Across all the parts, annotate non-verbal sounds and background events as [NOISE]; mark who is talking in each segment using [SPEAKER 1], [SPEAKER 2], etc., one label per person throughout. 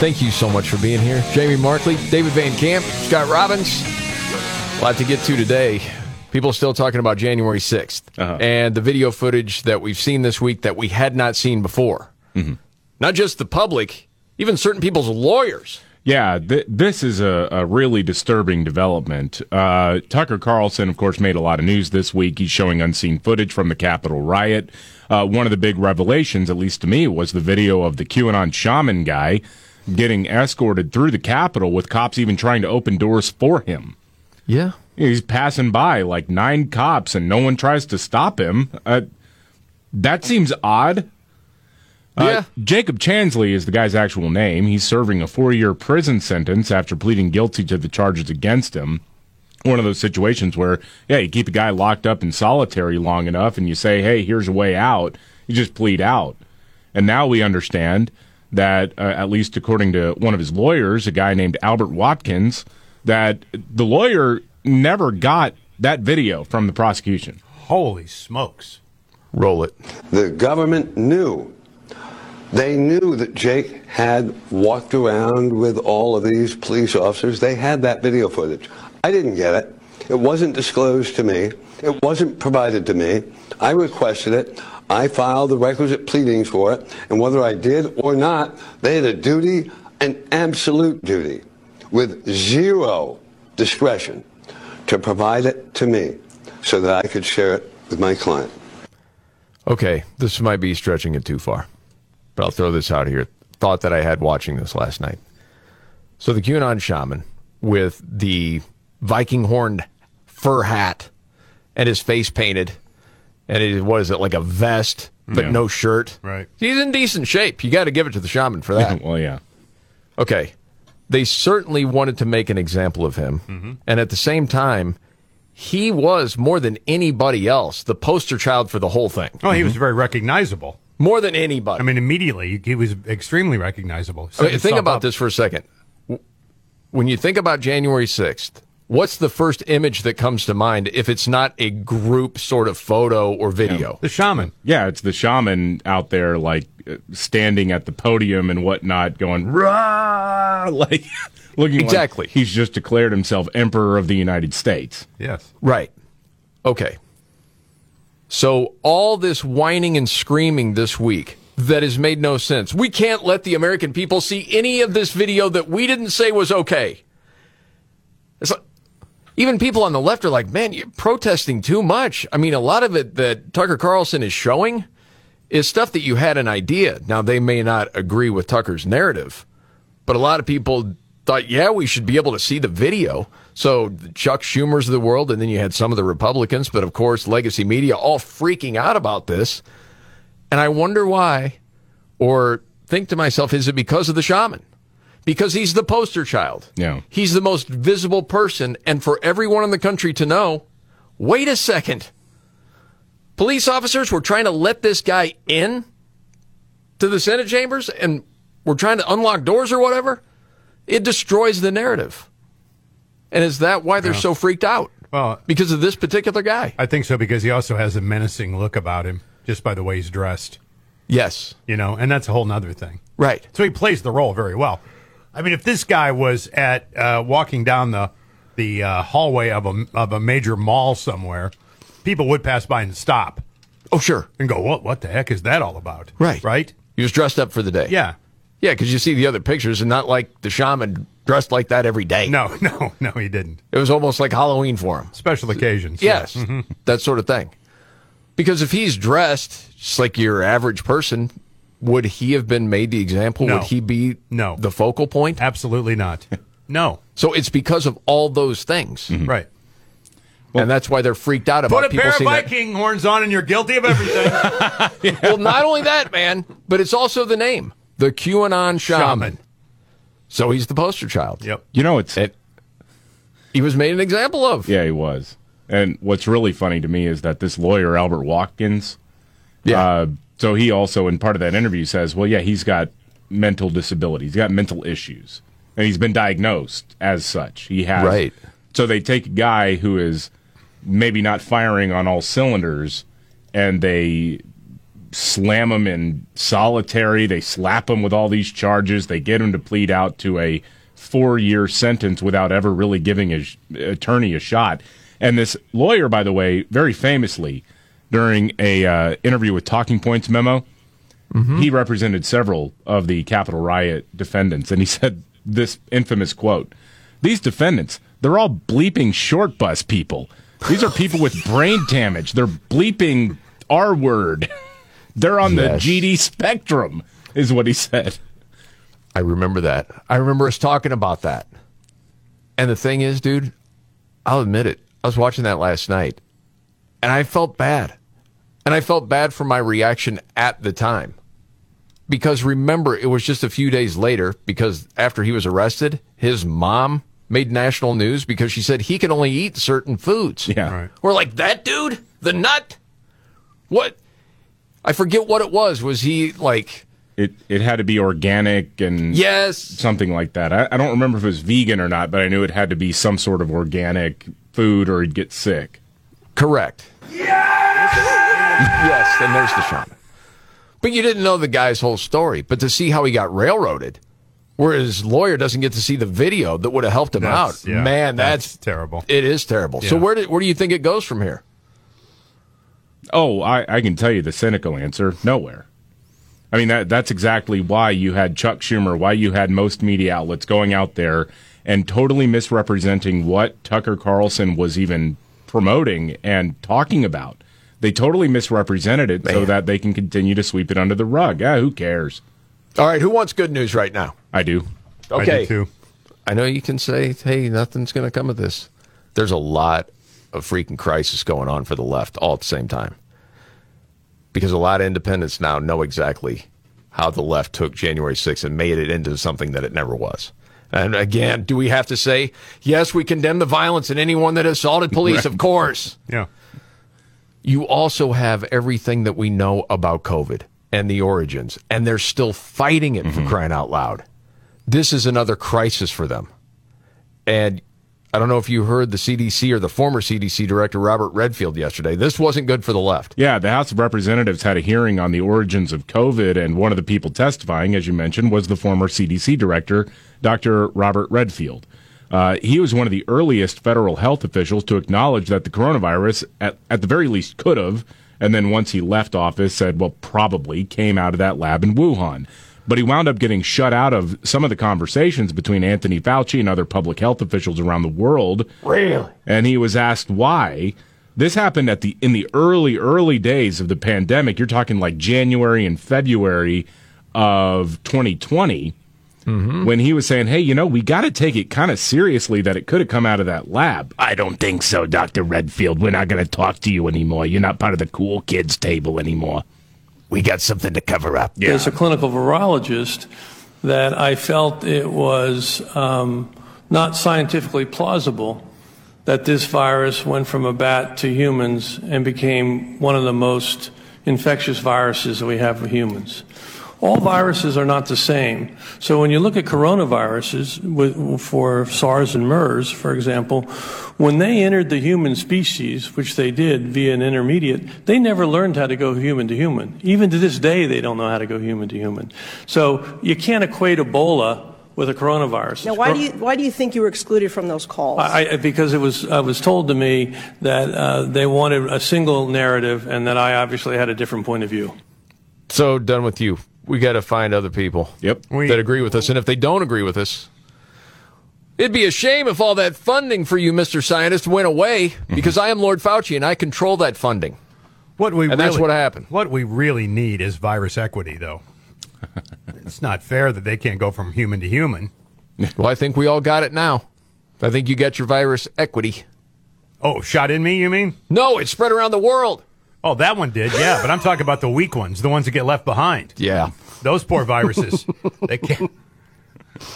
[SPEAKER 1] Thank you so much for being here. Jamie Markley, David Van Camp, Scott Robbins. A lot to get to today. People are still talking about January 6th
[SPEAKER 2] Uh-huh.
[SPEAKER 1] and the video footage that we've seen this week that we had not seen before.
[SPEAKER 2] Mm-hmm.
[SPEAKER 1] Not just the public, even certain people's lawyers.
[SPEAKER 2] Yeah, th- this is a, a really disturbing development. Uh, Tucker Carlson, of course, made a lot of news this week. He's showing unseen footage from the Capitol riot. Uh, one of the big revelations, at least to me, was the video of the QAnon shaman guy getting escorted through the Capitol with cops even trying to open doors for him.
[SPEAKER 1] Yeah.
[SPEAKER 2] He's passing by like nine cops and no one tries to stop him. Uh, that seems odd. Uh,
[SPEAKER 1] Yeah.
[SPEAKER 2] Jacob Chansley is the guy's actual name. He's serving a four year prison sentence after pleading guilty to the charges against him. One of those situations where, yeah, you keep a guy locked up in solitary long enough and you say, hey, here's a way out. You just plead out. And now we understand that, uh, at least according to one of his lawyers, a guy named Albert Watkins, that the lawyer never got that video from the prosecution.
[SPEAKER 3] Holy smokes.
[SPEAKER 1] Roll it.
[SPEAKER 4] The government knew. They knew that Jake had walked around with all of these police officers. They had that video footage. I didn't get it. It wasn't disclosed to me. It wasn't provided to me. I requested it. I filed the requisite pleadings for it. And whether I did or not, they had a duty, an absolute duty, with zero discretion to provide it to me so that I could share it with my client.
[SPEAKER 1] Okay, this might be stretching it too far, but I'll throw this out here. Thought that I had watching this last night. So the QAnon shaman with the Viking horned fur hat and his face painted, and it, what is it like a vest but
[SPEAKER 2] Yeah.
[SPEAKER 1] no shirt?
[SPEAKER 3] Right.
[SPEAKER 1] He's in decent shape. You got to give it to the shaman for that. [LAUGHS]
[SPEAKER 2] well, yeah.
[SPEAKER 1] Okay. They certainly wanted to make an example of him. Mm-hmm. And at the same time, he was more than anybody else the poster child for the whole thing.
[SPEAKER 3] Oh, he was mm-hmm. very recognizable.
[SPEAKER 1] More than anybody.
[SPEAKER 3] I mean, immediately he was extremely recognizable.
[SPEAKER 1] Mean,
[SPEAKER 3] Set
[SPEAKER 1] think about
[SPEAKER 3] up.
[SPEAKER 1] this for a second. When you think about January 6th, what's the first image that comes to mind if it's not a group sort of photo or video?
[SPEAKER 3] The shaman.
[SPEAKER 2] Yeah, it's the shaman out there, like uh, standing at the podium and whatnot, going rah, [LAUGHS] like looking
[SPEAKER 1] Exactly.
[SPEAKER 2] like he's just declared himself emperor of the United States.
[SPEAKER 3] Yes.
[SPEAKER 1] Right. Okay. So all this whining and screaming this week that has made no sense. We can't let the American people see any of this video that we didn't say was okay. Even people on the left are like, man, you're protesting too much. I mean, a lot of it that Tucker Carlson is showing is stuff that you had an idea. Now, they may not agree with Tucker's narrative, but a lot of people thought, yeah, we should be able to see the video. So Chuck Schumer's of the world, and then you had some of the Republicans, but of course, legacy media all freaking out about this. And I wonder why, or think to myself, is it because of the shaman? Because he's the poster child.
[SPEAKER 2] Yeah.
[SPEAKER 1] He's the most visible person. And for everyone in the country to know, wait a second. Police officers were trying to let this guy in to the Senate chambers and we're trying to unlock doors or whatever. It destroys the narrative. And is that why they're so freaked out?
[SPEAKER 3] Well,
[SPEAKER 1] Because of this particular guy?
[SPEAKER 3] I think so because he also has a menacing look about him just by the way he's dressed,
[SPEAKER 1] Yes.
[SPEAKER 3] you know, and that's a whole nother thing.
[SPEAKER 1] Right.
[SPEAKER 3] So he plays the role very well. I mean, if this guy was at uh, walking down the the uh, hallway of a of a major mall somewhere, people would pass by and stop
[SPEAKER 1] Oh, sure.
[SPEAKER 3] and go, "What? What the heck is that all about?"
[SPEAKER 1] Right.
[SPEAKER 3] Right?
[SPEAKER 1] He was dressed up for the day.
[SPEAKER 3] Yeah.
[SPEAKER 1] Yeah, because you see the other pictures and not like the shaman dressed like that every day.
[SPEAKER 3] No, [LAUGHS] no, no, he didn't.
[SPEAKER 1] It was almost like Halloween for him.
[SPEAKER 3] Special occasions.
[SPEAKER 1] Yes,
[SPEAKER 3] Yeah. Mhm.
[SPEAKER 1] that sort of thing. Because if he's dressed just like your average person, would he have been made the example?
[SPEAKER 3] No.
[SPEAKER 1] Would he be
[SPEAKER 3] No.
[SPEAKER 1] the focal point?
[SPEAKER 3] Absolutely not. No.
[SPEAKER 1] So it's because of all those things,
[SPEAKER 3] Right.
[SPEAKER 1] and that's why they're freaked out about
[SPEAKER 3] Put a
[SPEAKER 1] people
[SPEAKER 3] pair of
[SPEAKER 1] seeing that.
[SPEAKER 3] Viking horns on and you're guilty of everything. [LAUGHS]
[SPEAKER 1] Well, not only that, man, but it's also the name, the QAnon shaman.
[SPEAKER 3] Shaman.
[SPEAKER 1] So he's the poster child.
[SPEAKER 3] Yep.
[SPEAKER 2] You know, it's
[SPEAKER 1] It, he was made an example of.
[SPEAKER 2] yeah, he was. And what's really funny to me is that this lawyer Albert Watkins,
[SPEAKER 1] Yeah.
[SPEAKER 2] Uh, so he also, in part of that interview, says, "Well, yeah, he's got mental disabilities. He's got mental issues, and he's been diagnosed as such. He has.
[SPEAKER 1] Right.
[SPEAKER 2] So they take a guy who is maybe not firing on all cylinders, and they slam him in solitary. They slap him with all these charges. They get him to plead out to a four-year sentence without ever really giving his attorney a shot. And this lawyer, by the way, very famously, during a uh, interview with Talking Points memo, he represented several of the Capitol riot defendants, and he said this infamous quote: "These defendants, they're all bleeping short bus people. These are people with brain damage. They're bleeping R word. They're on
[SPEAKER 1] Yes.
[SPEAKER 2] the GD spectrum," is what he said.
[SPEAKER 1] I remember that. I remember us talking about that. And the thing is, dude, I'll admit it. I was watching that last night and I felt bad. And I felt bad for my reaction at the time. Because remember, it was just a few days later, because after he was arrested, his mom made national news because she said he can only eat certain foods.
[SPEAKER 2] Yeah.
[SPEAKER 3] Right.
[SPEAKER 1] We're like, that dude? The nut? What? I forget what it was. Was he like,
[SPEAKER 2] It it had to be organic and
[SPEAKER 1] yes,
[SPEAKER 2] something like that. I, I don't remember if it was vegan or not, but I knew it had to be some sort of organic food or he'd get sick.
[SPEAKER 1] Correct. Yes, and there's the shaman. But you didn't know the guy's whole story. But to see how he got railroaded, where his lawyer doesn't get to see the video that would have helped him
[SPEAKER 3] That's-
[SPEAKER 1] out,
[SPEAKER 3] yeah,
[SPEAKER 1] man,
[SPEAKER 3] that's
[SPEAKER 1] that's,
[SPEAKER 3] terrible.
[SPEAKER 1] It is terrible. So
[SPEAKER 3] Yeah.
[SPEAKER 1] where do, where do you think it goes from here?
[SPEAKER 2] Oh, I, I can tell you the cynical answer: nowhere. I mean that that's exactly why you had Chuck Schumer, why you had most media outlets going out there and totally misrepresenting what Tucker Carlson was even promoting and talking about. They totally misrepresented it so that they can continue to sweep it under the rug. Yeah, who cares?
[SPEAKER 1] All right, who wants good news right now?
[SPEAKER 2] I do.
[SPEAKER 3] I
[SPEAKER 1] Okay.
[SPEAKER 3] do too.
[SPEAKER 1] I know you can say, hey, nothing's going to come of this. There's a lot of freaking crisis going on for the left all at the same time. Because a lot of independents now know exactly how the left took January 6th and made it into something that it never was. And again, do we have to say, yes, we condemn the violence and anyone that assaulted police? Of course.
[SPEAKER 3] Yeah.
[SPEAKER 1] You also have everything that we know about COVID and the origins, and they're still fighting it for mm-hmm. crying out loud. This is another crisis for them. And I don't know if you heard the CDC or the former CDC director, Robert Redfield, yesterday. This wasn't good for the left.
[SPEAKER 2] Yeah, the House of Representatives had a hearing on the origins of COVID, and one of the people testifying, as you mentioned, was the former CDC director, Dr. Robert Redfield. Uh, he was one of the earliest federal health officials to acknowledge that the coronavirus, at, at the very least, could have, and then once he left office, said, well, probably came out of that lab in Wuhan. But he wound up getting shut out of some of the conversations between Anthony Fauci and other public health officials around the world
[SPEAKER 1] Really?
[SPEAKER 2] and he was asked why. This happened at the in the early early days of the pandemic. You're talking like January and February of 2020 when he was saying, "Hey, you know, we got to take it kind of seriously that it could have come out of that lab." I don't think so, Dr. Redfield. We're not going to talk to you anymore. You're not part of the cool kids table anymore. We got something to cover up.
[SPEAKER 5] as a clinical virologist that I felt it was um, not scientifically plausible that this virus went from a bat to humans and became one of the most infectious viruses that we have for humans. All viruses are not the same. So when you look at coronaviruses for SARS and MERS, for example, when they entered the human species, which they did via an intermediate, they never learned how to go human to human. Even to this day, they don't know how to go human to human. So you can't equate Ebola with a coronavirus.
[SPEAKER 6] Now, why do you why do you think you were excluded from those calls?
[SPEAKER 5] I, I- because it was uh, was told to me that uh, they wanted a single narrative, and that I obviously had a different point of view.
[SPEAKER 1] So done with you. We got to find other people
[SPEAKER 2] Yep.
[SPEAKER 3] We-
[SPEAKER 1] that agree with us. And if they don't agree with us, It'd be a shame if all that funding for you, Mr. Scientist, went away mm-hmm. because I am Lord Fauci and I control that funding.
[SPEAKER 3] What we
[SPEAKER 1] And
[SPEAKER 3] really,
[SPEAKER 1] that's what happened.
[SPEAKER 3] What we really need is virus equity, though. [LAUGHS] it's not fair that they can't go from human to human.
[SPEAKER 1] Well, I think we all got it now. I think you got your virus equity.
[SPEAKER 3] Oh, shot in me, you mean?
[SPEAKER 1] No, it spread around the world.
[SPEAKER 3] Oh, that one did, yeah. But I'm talking about the weak ones, the ones that get left behind.
[SPEAKER 1] Yeah.
[SPEAKER 3] Those poor viruses. they [LAUGHS] can't.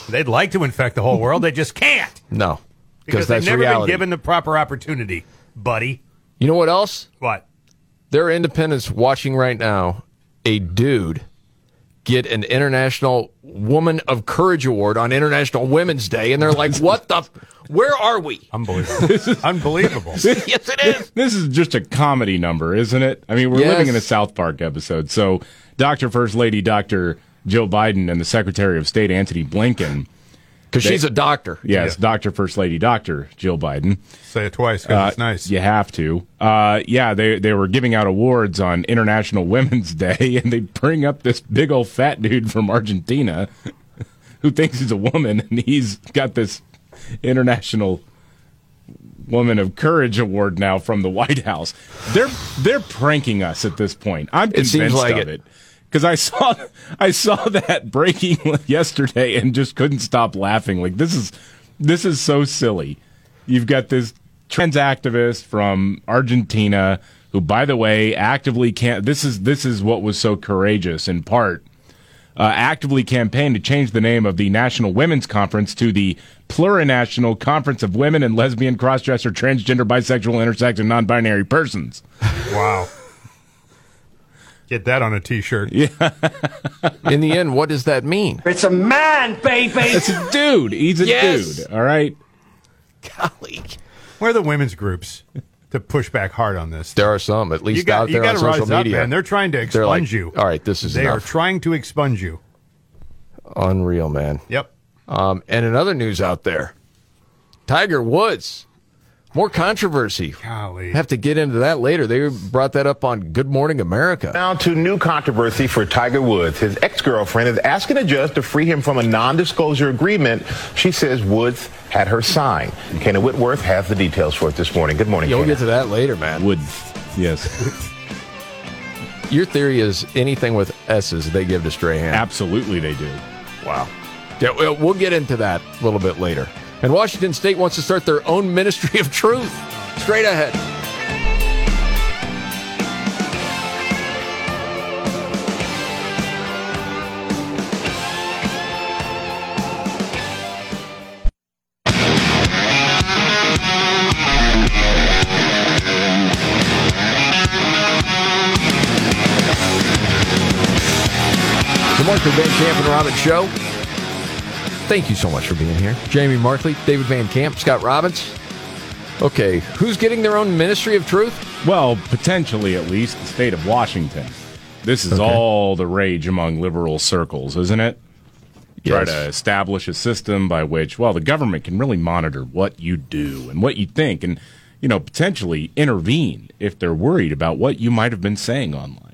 [SPEAKER 3] They'd like to infect the whole world, they just can't
[SPEAKER 1] No.
[SPEAKER 3] because they've never
[SPEAKER 1] reality.
[SPEAKER 3] been given the proper opportunity, buddy.
[SPEAKER 1] you know what else?
[SPEAKER 3] What?
[SPEAKER 1] There are independents watching right now a dude get an International Woman of Courage Award on International Women's Day, and they're like, [LAUGHS] what the? F- Where are we?
[SPEAKER 3] Unbelievable. Unbelievable. [LAUGHS]
[SPEAKER 1] yes, it is.
[SPEAKER 2] This is just a comedy number, isn't it? I mean, we're
[SPEAKER 1] Yes.
[SPEAKER 2] living in a South Park episode. So, Dr. First Lady, Dr. Jill Biden, and the Secretary of State, Antony Blinken.
[SPEAKER 1] Because she's a doctor.
[SPEAKER 2] Yes, Dr. First Lady, Dr. Jill Biden.
[SPEAKER 3] Say it twice because
[SPEAKER 2] Uh,
[SPEAKER 3] it's nice.
[SPEAKER 2] You have to. Uh, yeah, they they were giving out awards on International Women's [LAUGHS] Day, and they bring up this big old fat dude from Argentina [LAUGHS] who thinks he's a woman, and he's got this International Woman of Courage award now from the White House. They're they're pranking us at this point. I'm
[SPEAKER 1] It seems
[SPEAKER 2] convinced
[SPEAKER 1] like
[SPEAKER 2] of
[SPEAKER 1] it.
[SPEAKER 2] Because I saw I saw that breaking [LAUGHS] yesterday and just couldn't stop laughing. Like this is this is so silly. You've got this trans activist from Argentina who, by the way, actively can't. This is this is what was so courageous in part. Uh, actively campaigned to change the name of the National Women's Conference to the Plurinational Conference of Women and Lesbian, Crossdresser, Transgender, Bisexual, Intersex, and Non-Binary Persons.
[SPEAKER 3] Wow. Get that on a T-shirt.
[SPEAKER 2] Yeah.
[SPEAKER 1] In the end, what does that mean?
[SPEAKER 7] It's a man, baby.
[SPEAKER 2] It's a dude. He's a
[SPEAKER 1] Yes.
[SPEAKER 2] dude. All right.
[SPEAKER 1] Golly.
[SPEAKER 3] Where are the women's groups to push back hard on this?
[SPEAKER 1] There are some, at least
[SPEAKER 3] you got,
[SPEAKER 1] out
[SPEAKER 3] you
[SPEAKER 1] there
[SPEAKER 3] got
[SPEAKER 1] on social
[SPEAKER 3] rise up,
[SPEAKER 1] media.
[SPEAKER 3] man. They're trying to expunge
[SPEAKER 1] like,
[SPEAKER 3] you.
[SPEAKER 1] All right, this is
[SPEAKER 3] They are trying to expunge you.
[SPEAKER 1] Unreal, man.
[SPEAKER 3] Yep.
[SPEAKER 1] Um, and another news out there, Tiger Woods, more controversy.
[SPEAKER 3] Golly.
[SPEAKER 1] Have to get into that later. They brought that up on Good Morning America.
[SPEAKER 8] Now to new controversy for Tiger Woods. His ex-girlfriend is asking a judge to free him from a non-disclosure agreement she says Woods had her sign. Kayna Whitworth has the details for it this morning. Good morning,
[SPEAKER 1] You'll
[SPEAKER 8] Kayna.
[SPEAKER 1] get to that later, man.
[SPEAKER 2] Woods. yes. [LAUGHS]
[SPEAKER 1] Your theory is anything with S's they give to Strahan.
[SPEAKER 2] Absolutely, they do.
[SPEAKER 1] Wow. Yeah, well, get into that a little bit later. And Washington State wants to start their own [LAUGHS] ministry of truth. Straight ahead. The Mark Van Camp and Robbins Show. Thank you so much for being here. Jamie Markley, David Van Camp, Scott Robbins. Okay, who's getting their own ministry of truth?
[SPEAKER 2] Well, potentially at least the state of Washington. This is
[SPEAKER 1] Okay.
[SPEAKER 2] all the rage among liberal circles, isn't it? Try to establish a system by which, well, the government can really monitor what you do and what you think and, you know, potentially intervene if they're worried about what you might have been saying online.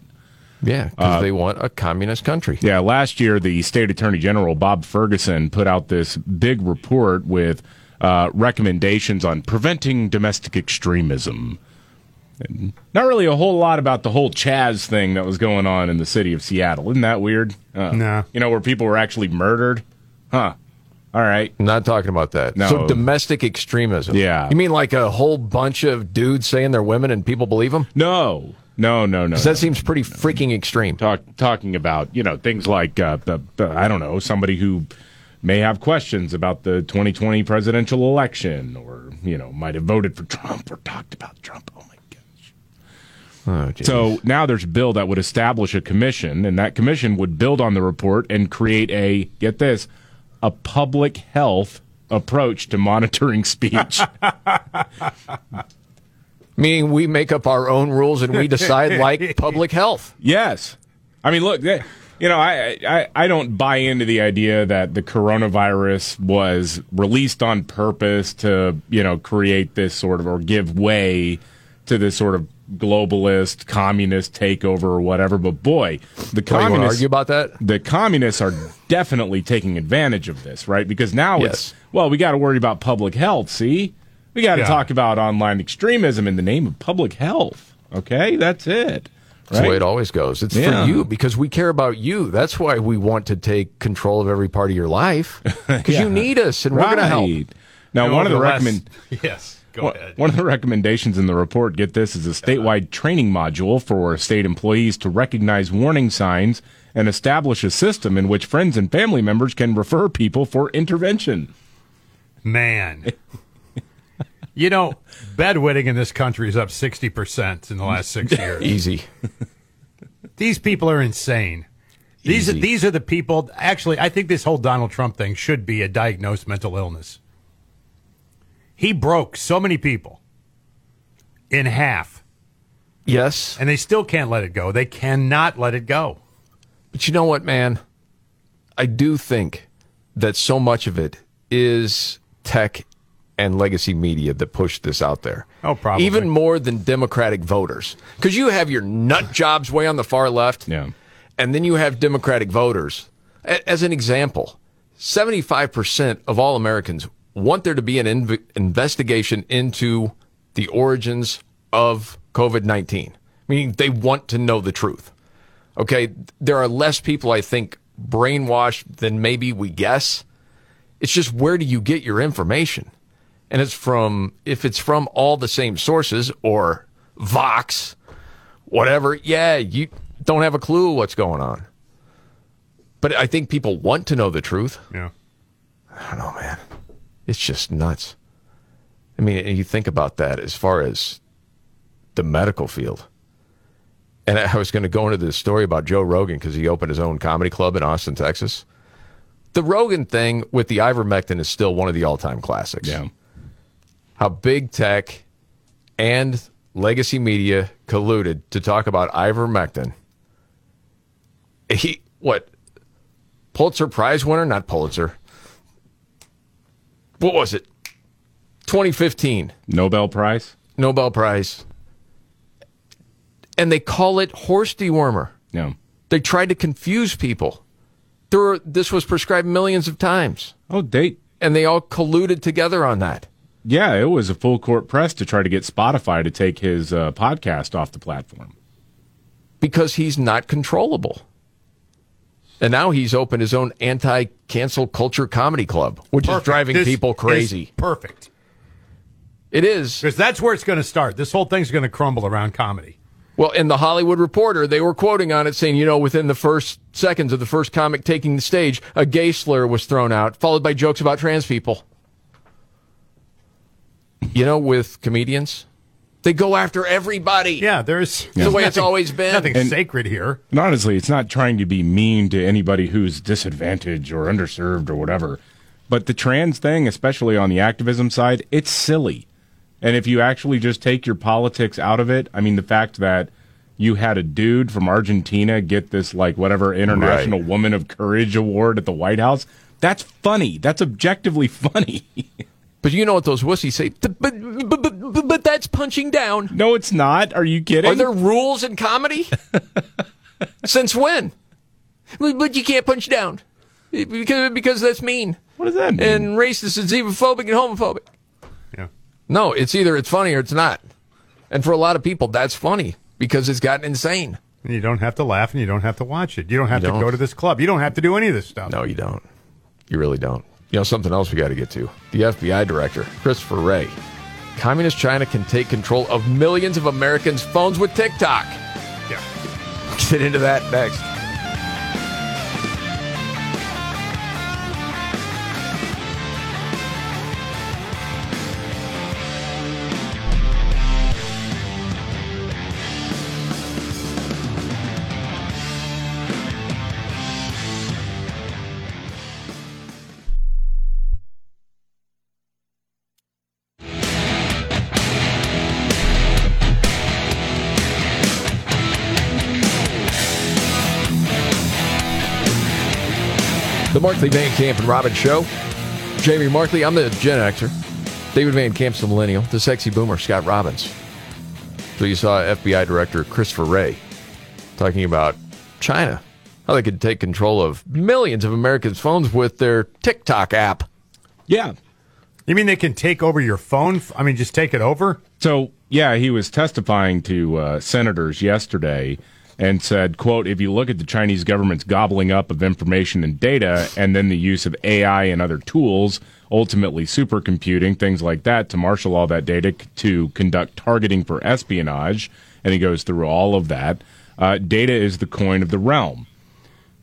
[SPEAKER 1] Yeah, because they want a communist country.
[SPEAKER 2] Yeah, last year the state attorney general Bob Ferguson put out this big report with uh, recommendations on preventing domestic extremism. And not really a whole lot about the whole Chaz thing that was going on in the city of Seattle. Isn't that weird? Uh,
[SPEAKER 3] No.
[SPEAKER 2] You know, where people were actually murdered? Huh. All right.
[SPEAKER 1] Not talking about that.
[SPEAKER 2] No.
[SPEAKER 1] So domestic extremism.
[SPEAKER 2] Yeah.
[SPEAKER 1] You mean like a whole bunch of dudes saying they're women and people believe them?
[SPEAKER 2] No. No, no, no.
[SPEAKER 1] that seems pretty freaking extreme.
[SPEAKER 2] talk, talking about you know things like uh, the, the I don't know somebody who may have questions about the 2020 presidential election or you know might have voted for [LAUGHS] Trump or talked about Trump. Oh my gosh.
[SPEAKER 1] Oh.
[SPEAKER 2] So now there's a bill that would establish a commission, and that commission would build on the report and create a get this a public health approach to monitoring [LAUGHS] speech. [LAUGHS]
[SPEAKER 1] Meaning we make up our own rules and we decide [LAUGHS] like public health.
[SPEAKER 2] Yes. I mean, look, they- you know, I, I, I don't buy into the idea that the coronavirus was released on purpose to, you know, create this sort of or give way to this sort of globalist, communist takeover or whatever. But boy, the
[SPEAKER 1] you
[SPEAKER 2] communists
[SPEAKER 1] argue about that?
[SPEAKER 2] The communists are definitely taking advantage of this, right? Because now
[SPEAKER 1] Yes.
[SPEAKER 2] it's well, we got to worry about public health. See, we got to
[SPEAKER 3] Yeah.
[SPEAKER 2] talk about online extremism in the name of public health. Okay, that's it.
[SPEAKER 1] That's the way it always goes. It's
[SPEAKER 2] Yeah.
[SPEAKER 1] for you because we care about you. That's why we want to take control of every part of your life [LAUGHS] because
[SPEAKER 2] Yeah.
[SPEAKER 1] you need us and we're going to help.
[SPEAKER 2] Now,
[SPEAKER 3] You know,
[SPEAKER 2] one of the
[SPEAKER 3] over last-
[SPEAKER 2] recommend [LAUGHS]
[SPEAKER 3] Yes, go
[SPEAKER 2] One-
[SPEAKER 3] ahead.
[SPEAKER 2] One of the recommendations in the report, get this, is a statewide training module for state employees to recognize warning signs and establish a system in which friends and family members can refer people for intervention.
[SPEAKER 3] Man. [LAUGHS] you know, bedwetting in this country is up 60% in the [LAUGHS] last six years.
[SPEAKER 1] Easy.
[SPEAKER 3] These people are insane. These,
[SPEAKER 1] Easy.
[SPEAKER 3] these are the people. Actually, I think this whole Donald Trump thing should be a diagnosed mental illness. He broke so many people in half,
[SPEAKER 1] Yes.
[SPEAKER 3] and they still can't let it go. They cannot let it go.
[SPEAKER 1] But you know what, man? I do think that so much of it is tech and legacy media that pushed this out there.
[SPEAKER 3] Oh, probably.
[SPEAKER 1] Even more than Democratic voters. Because you have your nut [SIGHS] jobs way on the far left.
[SPEAKER 2] Yeah.
[SPEAKER 1] And then you have Democratic voters. A- As an example, 75% of all Americans want there to be an inv- investigation into the origins of COVID 19, meaning they want to know the truth. Okay. There are less people, I think, brainwashed than maybe we guess. It's just where do you get your information? And it's from, if it's from all the same sources or Vox, whatever, yeah, you don't have a clue what's going on. But I think people want to know the truth.
[SPEAKER 3] Yeah.
[SPEAKER 1] I don't know, man. It's just nuts. I mean, you think about that as far as the medical field. And I was going to go into this story about Joe Rogan because he opened his own comedy club in Austin, Texas. The Rogan thing with the ivermectin is still one of the all-time classics.
[SPEAKER 2] Yeah.
[SPEAKER 1] How big tech and legacy media colluded to talk about ivermectin. He what? Pulitzer Prize winner, not Pulitzer. What was it? 2015
[SPEAKER 2] Nobel Prize?
[SPEAKER 1] Nobel Prize. And they call it horse dewormer.
[SPEAKER 2] Yeah.
[SPEAKER 1] They tried to confuse people. There were, this was prescribed millions of times,
[SPEAKER 2] Oh, date.
[SPEAKER 1] and they all colluded together on that.
[SPEAKER 2] Yeah, it was a full court press to try to get Spotify to take his uh, podcast off the platform.
[SPEAKER 1] because he's not controllable. And now he's opened his own anti cancel culture comedy club, which is driving
[SPEAKER 3] This
[SPEAKER 1] people
[SPEAKER 3] is
[SPEAKER 1] crazy.
[SPEAKER 3] perfect.
[SPEAKER 1] It is.
[SPEAKER 3] Because that's where it's going to start. This whole thing's going to crumble around comedy.
[SPEAKER 1] Well, in the Hollywood Reporter, they were quoting on it saying, you know, within the first seconds of the first comic taking the stage, a gay slur was thrown out, followed by jokes about trans people. You know, with comedians, they go after everybody.
[SPEAKER 3] Yeah, there's
[SPEAKER 1] It's the way it's always been.
[SPEAKER 3] nothing
[SPEAKER 2] And-
[SPEAKER 3] sacred here.
[SPEAKER 2] And honestly, it's not trying to be mean to anybody who's disadvantaged or underserved or whatever. But the trans thing, especially on the activism side, it's silly. And if you actually just take your politics out of it, I mean, the fact that you had a dude from Argentina get this, like, whatever International Woman of Courage award at the White House, that's funny. That's objectively [LAUGHS] funny.
[SPEAKER 1] But you know what those wussies say? But, but, but, but, but that's punching down.
[SPEAKER 2] no, it's not. Are you kidding?
[SPEAKER 1] Are there rules in comedy? [LAUGHS] Since when? But but you can't punch down because because that's mean
[SPEAKER 2] what does that mean?
[SPEAKER 1] and racist and xenophobic and homophobic.
[SPEAKER 3] Yeah.
[SPEAKER 1] No, it's either it's funny or it's not. And for a lot of people, that's funny because it's gotten insane.
[SPEAKER 3] And you don't have to laugh and you don't have to watch it. You don't have
[SPEAKER 1] You
[SPEAKER 3] to
[SPEAKER 1] don't.
[SPEAKER 3] go to this club. You don't have to do any of this stuff.
[SPEAKER 1] No, you don't. You really don't. You know something else we got to get to. The FBI director, Christopher Wray. Communist China can take control of millions of Americans' phones with TikTok.
[SPEAKER 3] Yeah.
[SPEAKER 1] Get into that next. The Markley Van Camp and Robin Show. Jamie Markley, I'm the Gen Xer. David Van Camp's the Millennial. The sexy boomer, Scott Robbins. So you saw FBI Director Christopher Wray talking about China, how they could take control of millions of Americans' phones with their TikTok app.
[SPEAKER 2] Yeah.
[SPEAKER 3] You mean they can take over your phone? I mean, just take it over?
[SPEAKER 2] So, yeah, he was testifying to uh, senators yesterday and said, quote, if you look at the Chinese government's gobbling up of information and data and then the use of AI and other tools, ultimately supercomputing, things like that, to marshal all that data to conduct targeting for espionage, and he goes through all of that. Uh, data is the coin of the realm.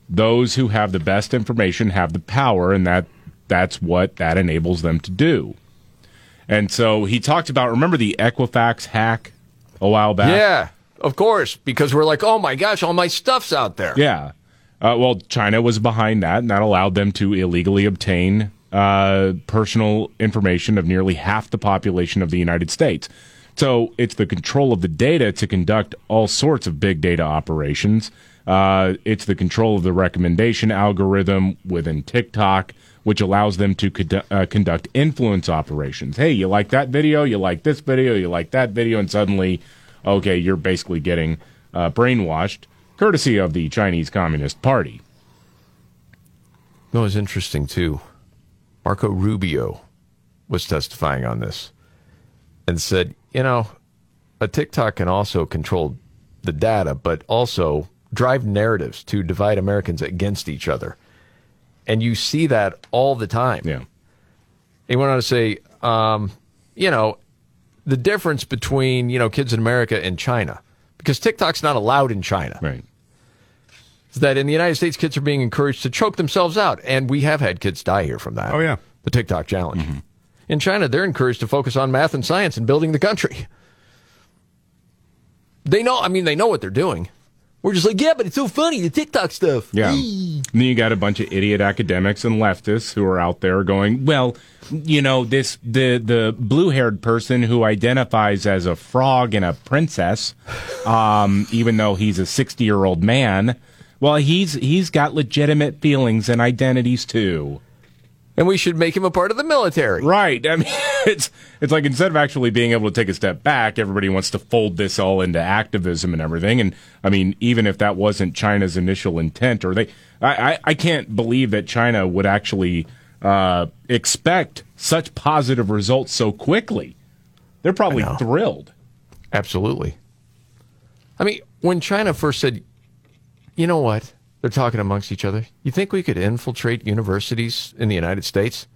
[SPEAKER 2] Those who have the best information have the power, and that that's what that enables them to do. And so he talked about remember the Equifax hack a while back?
[SPEAKER 1] Yeah, of course, because we're like, oh my gosh, all my stuff's out there.
[SPEAKER 2] Yeah. Uh, well, China was behind that, and that allowed them to illegally obtain uh, personal information of nearly half the population of the United States. So it's the control of the data to conduct all sorts of big data operations. Uh, it's the control of the recommendation algorithm within TikTok, which allows them to condu- uh, conduct influence operations. Hey, you like that video? You like this video? You like that video? And suddenly, okay, you're basically getting uh, brainwashed, courtesy of the Chinese Communist Party.
[SPEAKER 1] That was interesting too. Marco Rubio was testifying on this and said, you know, a TikTok can also control the data, but also drive narratives to divide Americans against each other. And you see that all the time.
[SPEAKER 2] Yeah.
[SPEAKER 1] He went on to say, um, you know, the difference between, you know, kids in America and China, because TikTok's not allowed in China.
[SPEAKER 2] Right.
[SPEAKER 1] Is that in the United States, kids are being encouraged to choke themselves out. And we have had kids die here from that.
[SPEAKER 3] Oh, yeah.
[SPEAKER 1] The TikTok challenge. Mm-hmm. In China, they're encouraged to focus on math and science and building the country. They know, I mean, they know what they're doing. We're just like, yeah, but it's so funny, the TikTok stuff.
[SPEAKER 2] Yeah. And then you got a bunch of idiot academics and leftists who are out there going, well, you know, this the the blue haired person who identifies as a frog and a princess, um, even though he's a sixty year old man. Well, he's he's got legitimate feelings and identities too.
[SPEAKER 1] And we should make him a part of the military.
[SPEAKER 2] Right. I mean, [LAUGHS] it's it's like instead of actually being able to take a step back, everybody wants to fold this all into activism and everything. And I mean, even if that wasn't China's initial intent, or they, I, I, I can't believe that China would actually uh, expect such positive results so quickly. They're probably thrilled.
[SPEAKER 1] Absolutely. I mean, when China first said, you know what? They're talking amongst each other. You think we could infiltrate universities in the United States?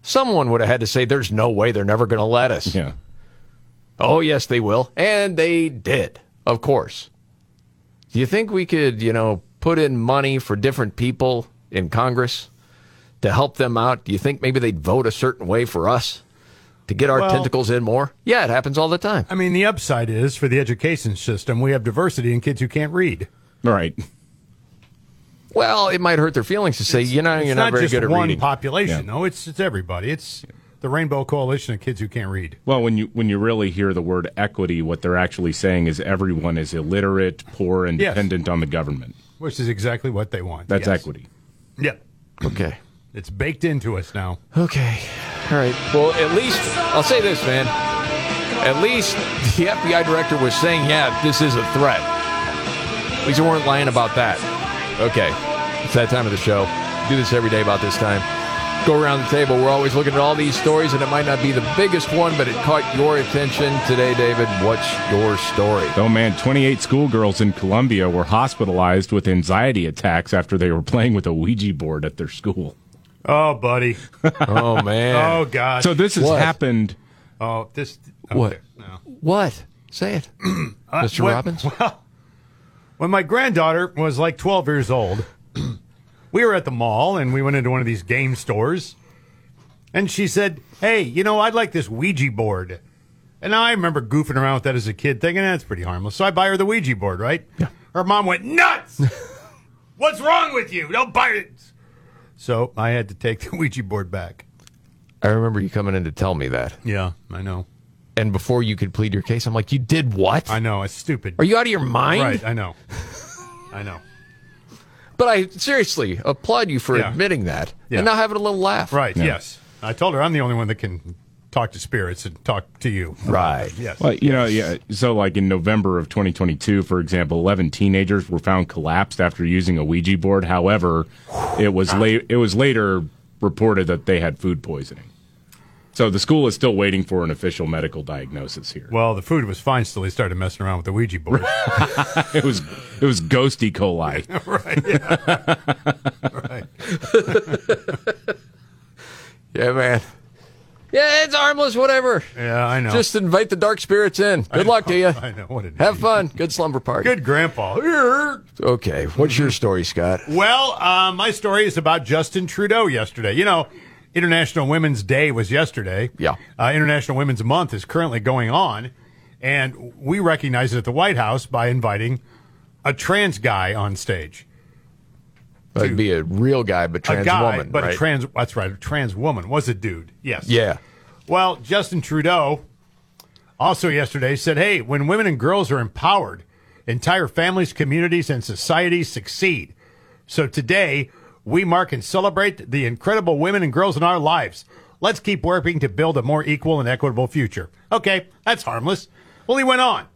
[SPEAKER 1] Someone would have had to say, there's no way they're never going to let us.
[SPEAKER 2] Yeah.
[SPEAKER 1] Oh, yes, they will. And they did, of course. Do you think we could, you know, put in money for different people in Congress to help them out? Do you think maybe they'd vote a certain way for us to get our
[SPEAKER 3] Well-
[SPEAKER 1] tentacles in more? Yeah, it happens all the time.
[SPEAKER 3] I mean, the upside is for the education system, we have diversity in kids who can't read.
[SPEAKER 2] Right.
[SPEAKER 1] Well, it might hurt their feelings to say, you know, you're not, very
[SPEAKER 3] just
[SPEAKER 1] good at
[SPEAKER 3] one
[SPEAKER 1] reading.
[SPEAKER 3] population, no. It's it's everybody. It's the Rainbow Coalition of kids who can't read.
[SPEAKER 2] Well, when you when you really hear the word equity, what they're actually saying is everyone is illiterate, poor, and
[SPEAKER 3] Yes.
[SPEAKER 2] dependent on the government.
[SPEAKER 3] Which is exactly what they want.
[SPEAKER 2] That's
[SPEAKER 3] Yes.
[SPEAKER 2] equity.
[SPEAKER 3] Yep.
[SPEAKER 1] Okay.
[SPEAKER 3] It's baked into us now.
[SPEAKER 1] Okay. All right. Well, at least I'll say this, man. At least the FBI director was saying, yeah, this is a threat. At least they weren't lying about that. Okay. It's that time of the show. Do this every day about this time. Go around the table. We're always looking at all these stories, and it might not be the biggest one, but it caught your attention today, David. What's your story?
[SPEAKER 2] Oh man, 28 schoolgirls in Colombia were hospitalized with anxiety attacks after they were playing with a Ouija board at their school.
[SPEAKER 3] Oh, buddy. [LAUGHS]
[SPEAKER 1] Oh, man.
[SPEAKER 3] oh, God.
[SPEAKER 2] So this has
[SPEAKER 1] What?
[SPEAKER 2] happened.
[SPEAKER 3] oh, this. Okay.
[SPEAKER 1] What?
[SPEAKER 3] No.
[SPEAKER 1] What? Say it. [CLEARS THROAT] Uh, Mr.
[SPEAKER 3] when-
[SPEAKER 1] Robbins? [LAUGHS]
[SPEAKER 3] Well, when my granddaughter was like 12 years old, [CLEARS THROAT] we were at the mall and we went into one of these game stores. And she said, Hey, you know, I'd like this Ouija board. And I remember goofing around with that as a kid, thinking that's pretty harmless. So I buy her the Ouija board, right? Yeah. Her mom went nuts. [LAUGHS] What's wrong with you? Don't buy it. So I had to take the [LAUGHS] Ouija board back.
[SPEAKER 1] I remember you coming in to tell me that.
[SPEAKER 3] Yeah, I know.
[SPEAKER 1] And before you could plead your case, I'm like, you did what?
[SPEAKER 3] I know. It's stupid.
[SPEAKER 1] Are you out of your mind?
[SPEAKER 3] Right, I know. I know.
[SPEAKER 1] But I seriously applaud you for
[SPEAKER 3] Yeah.
[SPEAKER 1] admitting that
[SPEAKER 3] Yeah.
[SPEAKER 1] and now having a little laugh.
[SPEAKER 3] Right, yes. I told her I'm the only one that can talk to spirits and talk to you.
[SPEAKER 1] Right.
[SPEAKER 3] Yes.
[SPEAKER 2] Well, you know, yeah. So, like in November of 2022, for example, 11 teenagers were found collapsed after using a Ouija board. However, it was ah. late. It was later reported that they had food poisoning. So the school is still waiting for an official medical diagnosis here.
[SPEAKER 3] Well, the food was fine still. He started messing around with the Ouija board. [LAUGHS]
[SPEAKER 2] it was it was ghosty coli. [LAUGHS]
[SPEAKER 3] right. Yeah. [LAUGHS] right.
[SPEAKER 1] Yeah, man. Yeah, it's harmless, whatever.
[SPEAKER 3] Yeah, I know.
[SPEAKER 1] Just invite the dark spirits in. Good
[SPEAKER 3] I
[SPEAKER 1] luck to you.
[SPEAKER 3] I know. What an
[SPEAKER 1] Have
[SPEAKER 3] idiot.
[SPEAKER 1] fun. Good slumber party.
[SPEAKER 3] Good grandpa.
[SPEAKER 1] Okay, what's your story, Scott?
[SPEAKER 3] Well, uh, my story is about Justin Trudeau yesterday. You know, International Women's Day was yesterday.
[SPEAKER 1] Yeah.
[SPEAKER 3] Uh, International Women's Month is currently going on. And we recognize it at the White House by inviting a trans guy on stage.
[SPEAKER 1] That'd be a real guy, but trans
[SPEAKER 3] a guy,
[SPEAKER 1] woman,
[SPEAKER 3] but
[SPEAKER 1] right?
[SPEAKER 3] a trans, that's right, a trans woman was a dude. Yes.
[SPEAKER 1] yeah.
[SPEAKER 3] Well, Justin Trudeau also yesterday said, hey, when women and girls are empowered, entire families, communities, and societies succeed. So today, we mark and celebrate the incredible women and girls in our lives. Let's keep working to build a more equal and equitable future. Okay, that's harmless. Well, he went on.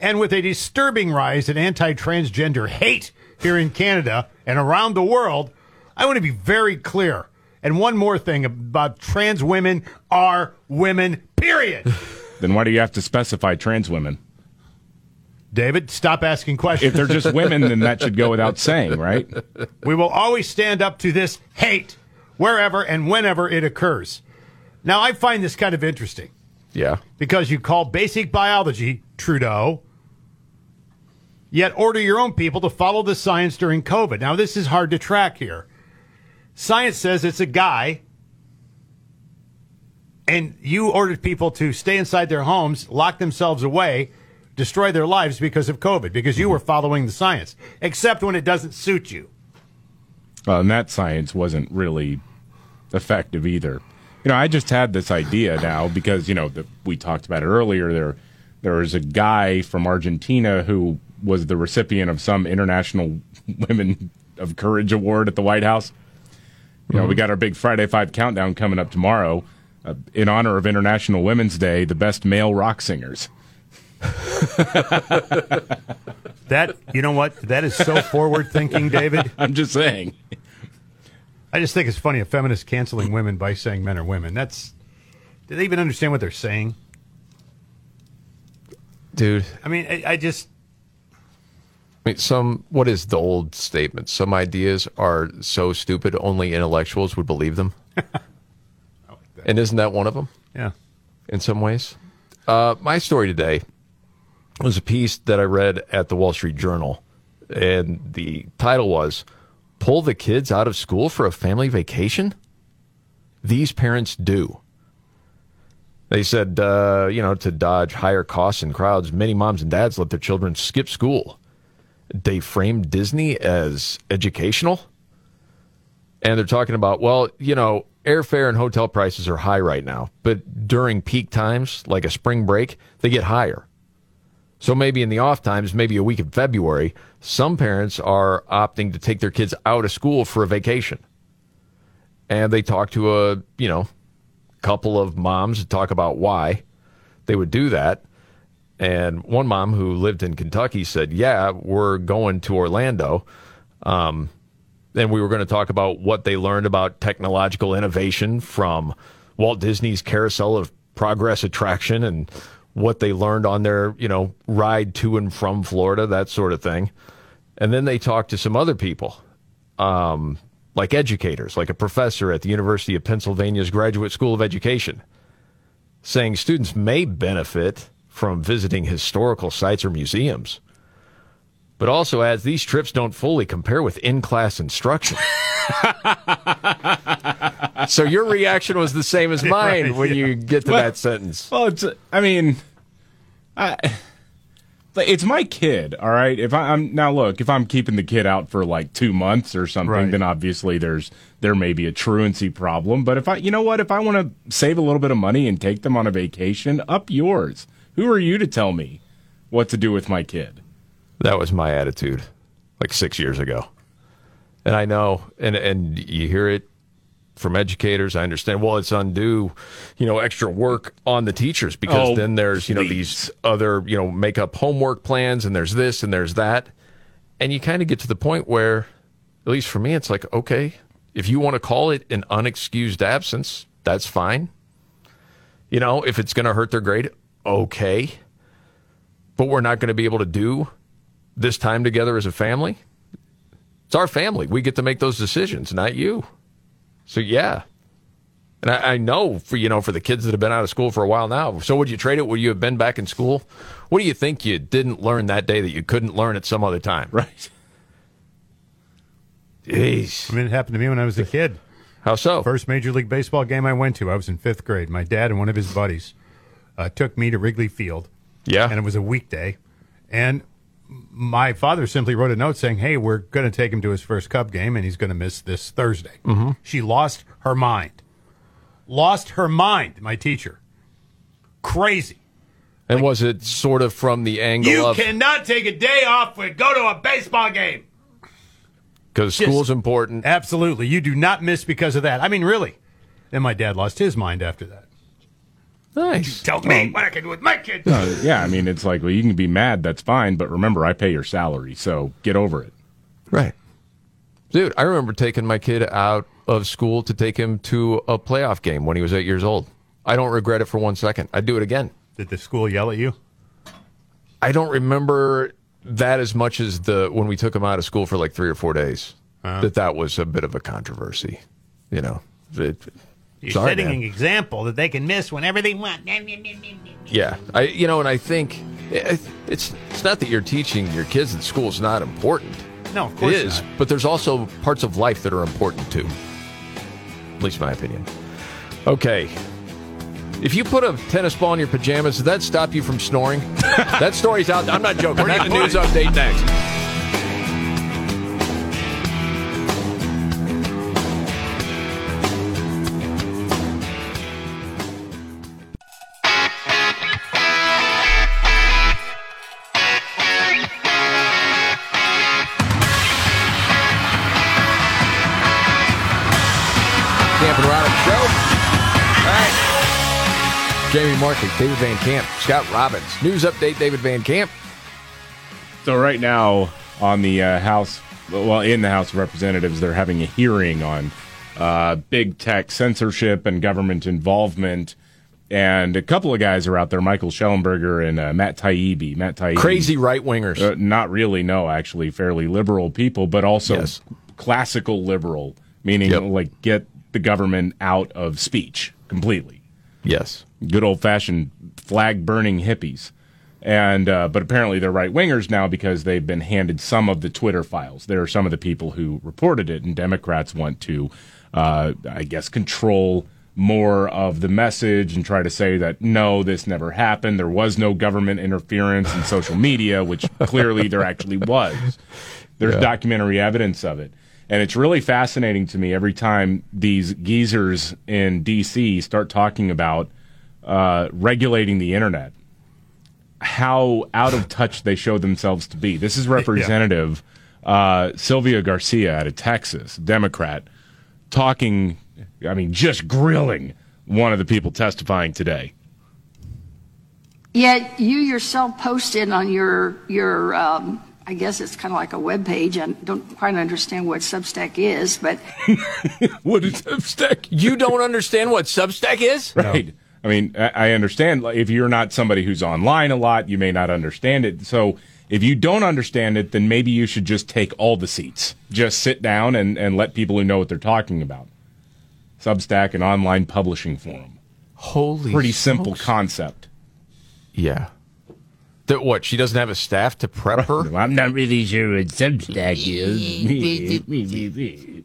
[SPEAKER 3] And with a disturbing rise in anti transgender hate here in Canada and around the world, I want to be very clear. And one more thing about trans women are women, period. [LAUGHS]
[SPEAKER 2] Then why do you have to specify trans women?
[SPEAKER 3] David, stop asking questions.
[SPEAKER 2] If they're just women, then that should go without saying, right?
[SPEAKER 3] We will always stand up to this hate wherever and whenever it occurs. Now, I find this kind of interesting
[SPEAKER 1] Yeah.
[SPEAKER 3] because you call basic biology Trudeau, yet order your own people to follow the science during COVID. Now, this is hard to track here. Science says it's a guy, and you ordered people to stay inside their homes, lock themselves away, destroy their lives because of COVID, because you were following the science, except when it doesn't suit you.
[SPEAKER 2] Well, and that science wasn't really effective either. You know, I just had this idea now because you know the, we talked about it earlier. There, there was a guy from Argentina who was the recipient of some International [LAUGHS] Women of Courage award at the White House. You know, we got our big Friday Five countdown coming up tomorrow uh, in honor of International Women's Day. The best male rock singers. [LAUGHS]
[SPEAKER 3] That you know what? That is so forward thinking, David. [LAUGHS]
[SPEAKER 2] I'm just saying.
[SPEAKER 3] I just think it's funny a feminist canceling women by saying men are women. That's do they even understand what they're saying?
[SPEAKER 1] Dude,
[SPEAKER 3] I mean, I, I just
[SPEAKER 1] I mean, some, what is the old statement? Some ideas are so stupid, only intellectuals would believe them. [LAUGHS] and isn't that one of them
[SPEAKER 3] yeah.
[SPEAKER 1] in some ways? Uh, my story today was a piece that I read at the Wall Street Journal, and the title was Pull the Kids Out of School for a Family Vacation? These parents do. They said, uh, you know, to dodge higher costs and crowds, many moms and dads let their children skip school. They framed Disney as educational. And they're talking about, well, you know, airfare and hotel prices are high right now, but during peak times, like a spring break, they get higher. So maybe in the off times, maybe a week in February, some parents are opting to take their kids out of school for a vacation. And they talk to a, you know, couple of moms to talk about why they would do that. And one mom who lived in Kentucky said, "Yeah, we're going to Orlando." Um, and we were going to talk about what they learned about technological innovation from Walt Disney's Carousel of Progress attraction and what they learned on their, you know, ride to and from Florida, that sort of thing. And then they talked to some other people, um, like educators, like a professor at the University of Pennsylvania's Graduate School of Education, saying students may benefit from visiting historical sites or museums, but also adds these trips don't fully compare with in class instruction. [LAUGHS] so your reaction was the same as [LAUGHS] mine
[SPEAKER 3] Right,
[SPEAKER 1] when
[SPEAKER 3] yeah.
[SPEAKER 1] you get to
[SPEAKER 2] Well-
[SPEAKER 1] that sentence.
[SPEAKER 2] Well, it's. I mean, I. It's my kid, all right. If I, I'm now look, if I'm keeping the kid out for like two months or something,
[SPEAKER 3] Right.
[SPEAKER 2] then obviously there's there may be a truancy problem. But if I, you know what, if I want to save a little bit of money and take them on a vacation, up yours. Who are you to tell me what to do with my kid?
[SPEAKER 1] That was my attitude like six years ago. And I know, and, and you hear it from educators. I understand. Well, it's undue, you know, extra work on the teachers because
[SPEAKER 2] Oh,
[SPEAKER 1] then there's, you know, these other, you know, make up homework plans and there's this and there's that. And you kind of get to the point where, at least for me, it's like, okay, if you want to call it an unexcused absence, that's fine. You know, if it's going to hurt their grade, okay. But we're not going to be able to do this time together as a family. It's our family. We get to make those decisions, not you. So yeah. And I, I know for you know for the kids that have been out of school for a while now. So would you trade it? Would you have been back in school? What do you think you didn't learn that day that you couldn't learn at some other time?
[SPEAKER 2] Right.
[SPEAKER 1] Jeez.
[SPEAKER 3] I mean, it happened to me when I was a kid.
[SPEAKER 1] How so?
[SPEAKER 3] First Major League Baseball game I went to, I was in fifth grade. My dad and one of his buddies uh, took me to Wrigley Field.
[SPEAKER 1] Yeah.
[SPEAKER 3] And it was a weekday. And my father simply wrote a note saying, Hey, we're going to take him to his first Cub game, and he's going to miss this Thursday.
[SPEAKER 1] Mm-hmm.
[SPEAKER 3] She lost her mind. Lost her mind, my teacher. Crazy.
[SPEAKER 1] And was it sort of from the angle
[SPEAKER 3] You
[SPEAKER 1] of
[SPEAKER 3] cannot take a day off and go to a baseball game.
[SPEAKER 1] because school's important?
[SPEAKER 3] Absolutely. You do not miss because of that. I mean, really. And my dad lost his mind after that.
[SPEAKER 1] Nice.
[SPEAKER 3] Tell me what I can do with my kids.
[SPEAKER 2] Uh, yeah, I mean, it's like, well, you can be mad, that's fine, but remember, I pay your salary, so get over it.
[SPEAKER 1] Right. Dude, I remember taking my kid out of school to take him to a playoff game when he was eight years old. I don't regret it for one second. I'd do it again.
[SPEAKER 3] Did the school yell at you?
[SPEAKER 1] I don't remember that as much as the when we took him out of school for like three or four days. That that was a bit of a controversy. You know, It-
[SPEAKER 9] You're
[SPEAKER 1] sorry,
[SPEAKER 9] setting
[SPEAKER 1] man.
[SPEAKER 9] an example that they can miss whenever they want.
[SPEAKER 1] Yeah, I you know, and I think eh, eh, it's it's not that you're teaching your kids that school is not important.
[SPEAKER 3] No, of course
[SPEAKER 1] it is,
[SPEAKER 3] not.
[SPEAKER 1] but there's also parts of life that are important too. At least my opinion. Okay. If you put a tennis ball in your pajamas, does that stop you from snoring? [LAUGHS] that story's out. I'm not joking. That's
[SPEAKER 9] you
[SPEAKER 1] the news update next. David Van Camp, Scott Robbins. News update, David Van Camp.
[SPEAKER 2] So right now on the uh, House, well, in the House of Representatives, they're having a hearing on uh, big tech censorship and government involvement. And a couple of guys are out there, Michael Shellenberger and uh, Matt Taibbi. Matt Taibbi,
[SPEAKER 1] Crazy right wingers.
[SPEAKER 2] Uh, not really, no, actually, fairly liberal people, but also
[SPEAKER 1] Yes.
[SPEAKER 2] classical liberal, meaning
[SPEAKER 1] Yep.
[SPEAKER 2] like get the government out of speech completely
[SPEAKER 1] yes.
[SPEAKER 2] Good old fashioned flag burning hippies. And uh, but apparently they're right wingers now because they've been handed some of the Twitter files. There are some of the people who reported it, and Democrats want to, uh, I guess, control more of the message and try to say that no, this never happened. There was no government interference in social media, which [LAUGHS] clearly there actually was. There's
[SPEAKER 1] Yeah.
[SPEAKER 2] documentary evidence of it. And it's really fascinating to me every time these geezers in D.C. start talking about uh, regulating the internet, how out of touch they show themselves to be. This is [LAUGHS] Representative uh, Sylvia Garcia out of Texas, Democrat, talking, I mean, just grilling one of the people testifying today.
[SPEAKER 10] Yet you yourself posted on your your um, I guess it's kind of like a web page. I don't quite understand what Substack is, but [LAUGHS]
[SPEAKER 2] what is Substack?
[SPEAKER 1] You don't understand what Substack is?
[SPEAKER 2] Right. I mean, I I understand if you're not somebody who's online a lot, you may not understand it. So if you don't understand it, then maybe you should just take all the seats. Just sit down and, and let people who know what they're talking about. Substack, an online publishing forum.
[SPEAKER 1] Holy
[SPEAKER 2] Pretty simple
[SPEAKER 1] smokes.
[SPEAKER 2] concept.
[SPEAKER 1] Yeah. That what? She doesn't have a staff to prep her?
[SPEAKER 2] I'm not really sure what Substack is.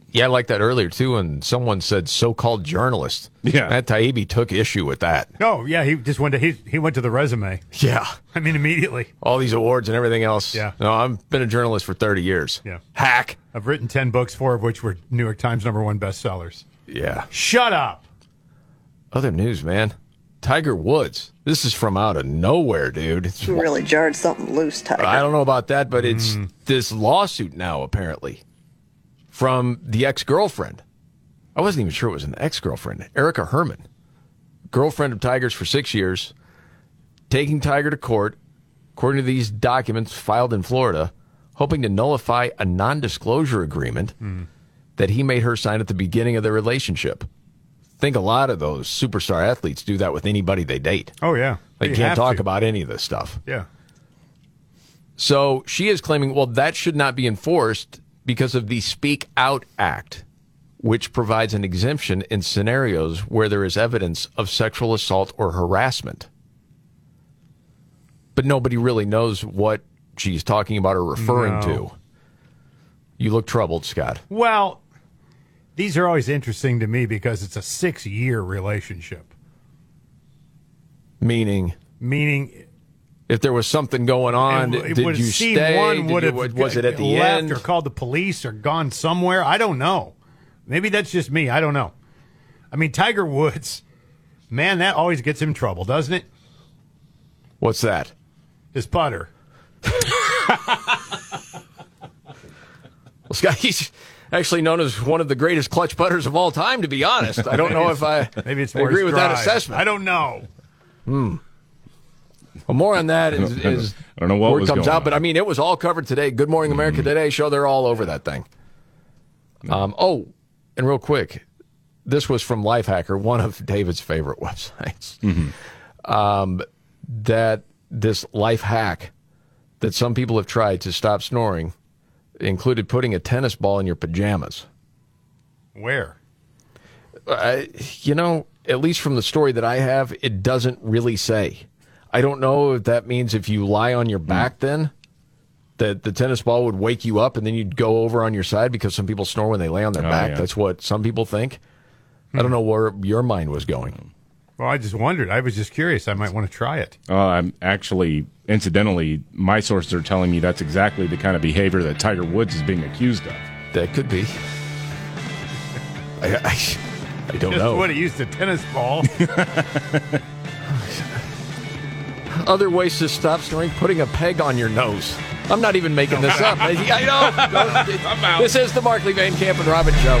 [SPEAKER 2] [LAUGHS] [LAUGHS]
[SPEAKER 1] Yeah, I like that earlier too. And someone said so-called journalist.
[SPEAKER 2] Yeah.
[SPEAKER 1] Matt Taibbi took issue with that.
[SPEAKER 3] No, yeah, he just went to he, he went to the resume.
[SPEAKER 1] Yeah.
[SPEAKER 3] I mean, immediately.
[SPEAKER 1] All these awards and everything else.
[SPEAKER 3] Yeah.
[SPEAKER 1] No, I've been a journalist for 30 years.
[SPEAKER 3] Yeah.
[SPEAKER 1] Hack.
[SPEAKER 3] I've written 10 books, four of which were New York Times number one bestsellers.
[SPEAKER 1] Yeah.
[SPEAKER 3] Shut up.
[SPEAKER 1] Other news, man. Tiger Woods. This is from out of nowhere, dude. It's,
[SPEAKER 6] You really jarred something loose, Tiger.
[SPEAKER 1] I don't know about that, but it's hmm. this lawsuit now, apparently, from the ex girlfriend. I wasn't even sure it was an ex girlfriend, Erica Herman, girlfriend of Tiger's for six years, taking Tiger to court, according to these documents filed in Florida, hoping to nullify a non disclosure agreement hmm. that he made her sign at the beginning of their relationship. Think a lot of those superstar athletes do that with anybody they date.
[SPEAKER 3] Oh yeah,
[SPEAKER 1] They
[SPEAKER 3] You
[SPEAKER 1] can't talk
[SPEAKER 3] to.
[SPEAKER 1] about any of this stuff.
[SPEAKER 3] Yeah.
[SPEAKER 1] So she is claiming, well, that should not be enforced because of the Speak Out Act, which provides an exemption in scenarios where there is evidence of sexual assault or harassment. But nobody really knows what she's talking about or referring
[SPEAKER 3] No.
[SPEAKER 1] to. You look troubled, Scott.
[SPEAKER 3] Well, these are always interesting to me because it's a six-year relationship.
[SPEAKER 1] Meaning,
[SPEAKER 3] Meaning,
[SPEAKER 1] if there was something going on,
[SPEAKER 3] it,
[SPEAKER 1] did
[SPEAKER 3] would
[SPEAKER 1] you stay?
[SPEAKER 3] one
[SPEAKER 1] Did
[SPEAKER 3] would
[SPEAKER 1] you-
[SPEAKER 3] have
[SPEAKER 1] was it at the
[SPEAKER 3] left
[SPEAKER 1] end?
[SPEAKER 3] or called the police or gone somewhere. I don't know. Maybe that's just me. I don't know. I mean, Tiger Woods, man, that always gets him trouble, doesn't it?
[SPEAKER 1] What's that?
[SPEAKER 3] His putter. [LAUGHS]
[SPEAKER 1] Well, Scott, he's actually known as one of the greatest clutch putters of all time, to be honest. I don't know if I [LAUGHS]
[SPEAKER 3] Maybe it's
[SPEAKER 1] I
[SPEAKER 3] more
[SPEAKER 1] agree
[SPEAKER 3] his
[SPEAKER 1] with that assessment.
[SPEAKER 3] I don't know.
[SPEAKER 1] Hmm. Well, more on that is,
[SPEAKER 2] I don't-
[SPEAKER 1] is
[SPEAKER 2] I don't know what
[SPEAKER 1] where comes
[SPEAKER 2] going
[SPEAKER 1] out, but I mean, it was all covered today. Good Morning America
[SPEAKER 2] Mm-hmm.
[SPEAKER 1] Today show, they're all over that thing. Um, oh, and real quick, this was from Lifehacker, one of David's favorite [LAUGHS] websites.
[SPEAKER 2] Mm-hmm.
[SPEAKER 1] Um, that this life hack that some people have tried to stop snoring included putting a tennis ball in your pajamas.
[SPEAKER 3] Where?
[SPEAKER 1] Uh, you know, at least from the story that I have, it doesn't really say. I don't know if that means if you lie on your
[SPEAKER 2] Hmm.
[SPEAKER 1] back, then that the tennis ball would wake you up and then you'd go over on your side because some people snore when they lay on their
[SPEAKER 2] Oh,
[SPEAKER 1] back.
[SPEAKER 2] yeah.
[SPEAKER 1] That's what some people think. I don't know where your mind was going.
[SPEAKER 3] Well, I just wondered. I was just curious. I might want to try it.
[SPEAKER 2] Uh, I'm actually, incidentally, my sources are telling me that's exactly the kind of behavior that Tiger Woods is being accused of.
[SPEAKER 1] That could be. I, I, I don't
[SPEAKER 3] Just
[SPEAKER 1] know.
[SPEAKER 3] would have used a tennis ball. [LAUGHS]
[SPEAKER 1] Other ways to stop snoring: putting a peg on your nose. I'm not even making this up. [LAUGHS] I know. This is the Markley Van Camp and Robbins show.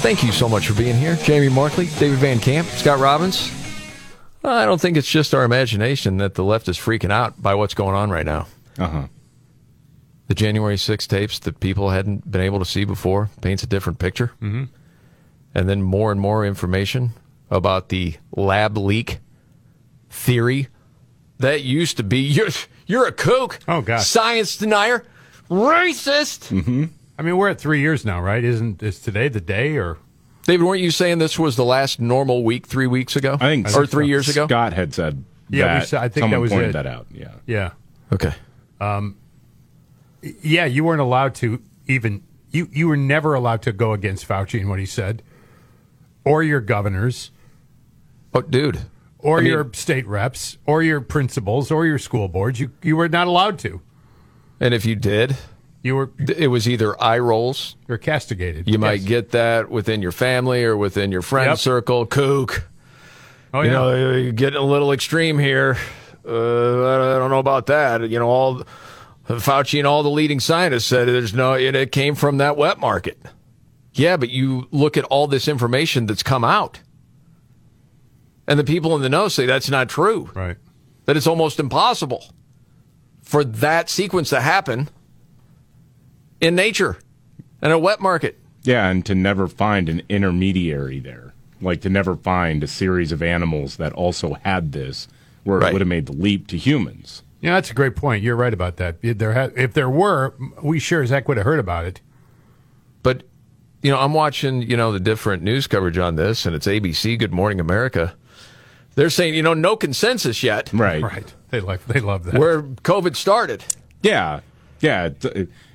[SPEAKER 1] Thank you so much for being here, Jamie Markley, David Van Camp, Scott Robbins. I don't think it's just our imagination that the left is freaking out by what's going on right now.
[SPEAKER 2] Uh huh.
[SPEAKER 1] The January 6 tapes that people hadn't been able to see before paints a different picture.
[SPEAKER 3] Mm-hmm.
[SPEAKER 1] And then more and more information about the lab leak theory that used to be you're, you're a kook.
[SPEAKER 3] Oh, God.
[SPEAKER 1] Science denier. Racist.
[SPEAKER 3] Mm-hmm. I mean, we're at three years now, right? Isn't is today the day or?
[SPEAKER 1] David, weren't you saying this was the last normal week three weeks ago?
[SPEAKER 2] I think
[SPEAKER 1] or three years ago?
[SPEAKER 2] Scott had said
[SPEAKER 3] Yeah, we
[SPEAKER 2] that.
[SPEAKER 3] said- I think
[SPEAKER 2] Someone
[SPEAKER 3] that was
[SPEAKER 2] pointed
[SPEAKER 3] it.
[SPEAKER 2] that out. Yeah.
[SPEAKER 3] Yeah.
[SPEAKER 1] Okay.
[SPEAKER 3] Um, yeah, you weren't allowed to even you you were never allowed to go against Fauci and what he said, or your governors,
[SPEAKER 1] Oh, dude.
[SPEAKER 3] or
[SPEAKER 1] I mean-
[SPEAKER 3] your state reps, or your principals, or your school boards. You you were not allowed to.
[SPEAKER 1] And if you did,
[SPEAKER 3] you were
[SPEAKER 1] it was either eye rolls.
[SPEAKER 3] You're castigated.
[SPEAKER 1] You might get that within your family or within your friend
[SPEAKER 3] Yep.
[SPEAKER 1] circle. Kook.
[SPEAKER 3] Oh,
[SPEAKER 1] you
[SPEAKER 3] yeah.
[SPEAKER 1] know, you're getting a little extreme here. Uh, I don't know about that. You know, all Fauci and all the leading scientists said there's no. It, it came from that wet market. Yeah, but you look at all this information that's come out, and the people in the know say that's not true.
[SPEAKER 3] Right.
[SPEAKER 1] That it's almost impossible for that sequence to happen in nature and a wet market.
[SPEAKER 2] Yeah, and to never find an intermediary there. Like to never find a series of animals that also had this where it would have made the leap to humans.
[SPEAKER 3] Yeah, that's a great point. You're right about that. If there ha- if there were, we sure as heck would have heard about it.
[SPEAKER 1] But you know, I'm watching, you know, the different news coverage on this, and it's ABC, Good Morning America. They're saying, you know, no consensus yet.
[SPEAKER 2] Right.
[SPEAKER 3] Right. They like they love that.
[SPEAKER 1] Where COVID started.
[SPEAKER 2] Yeah, yeah.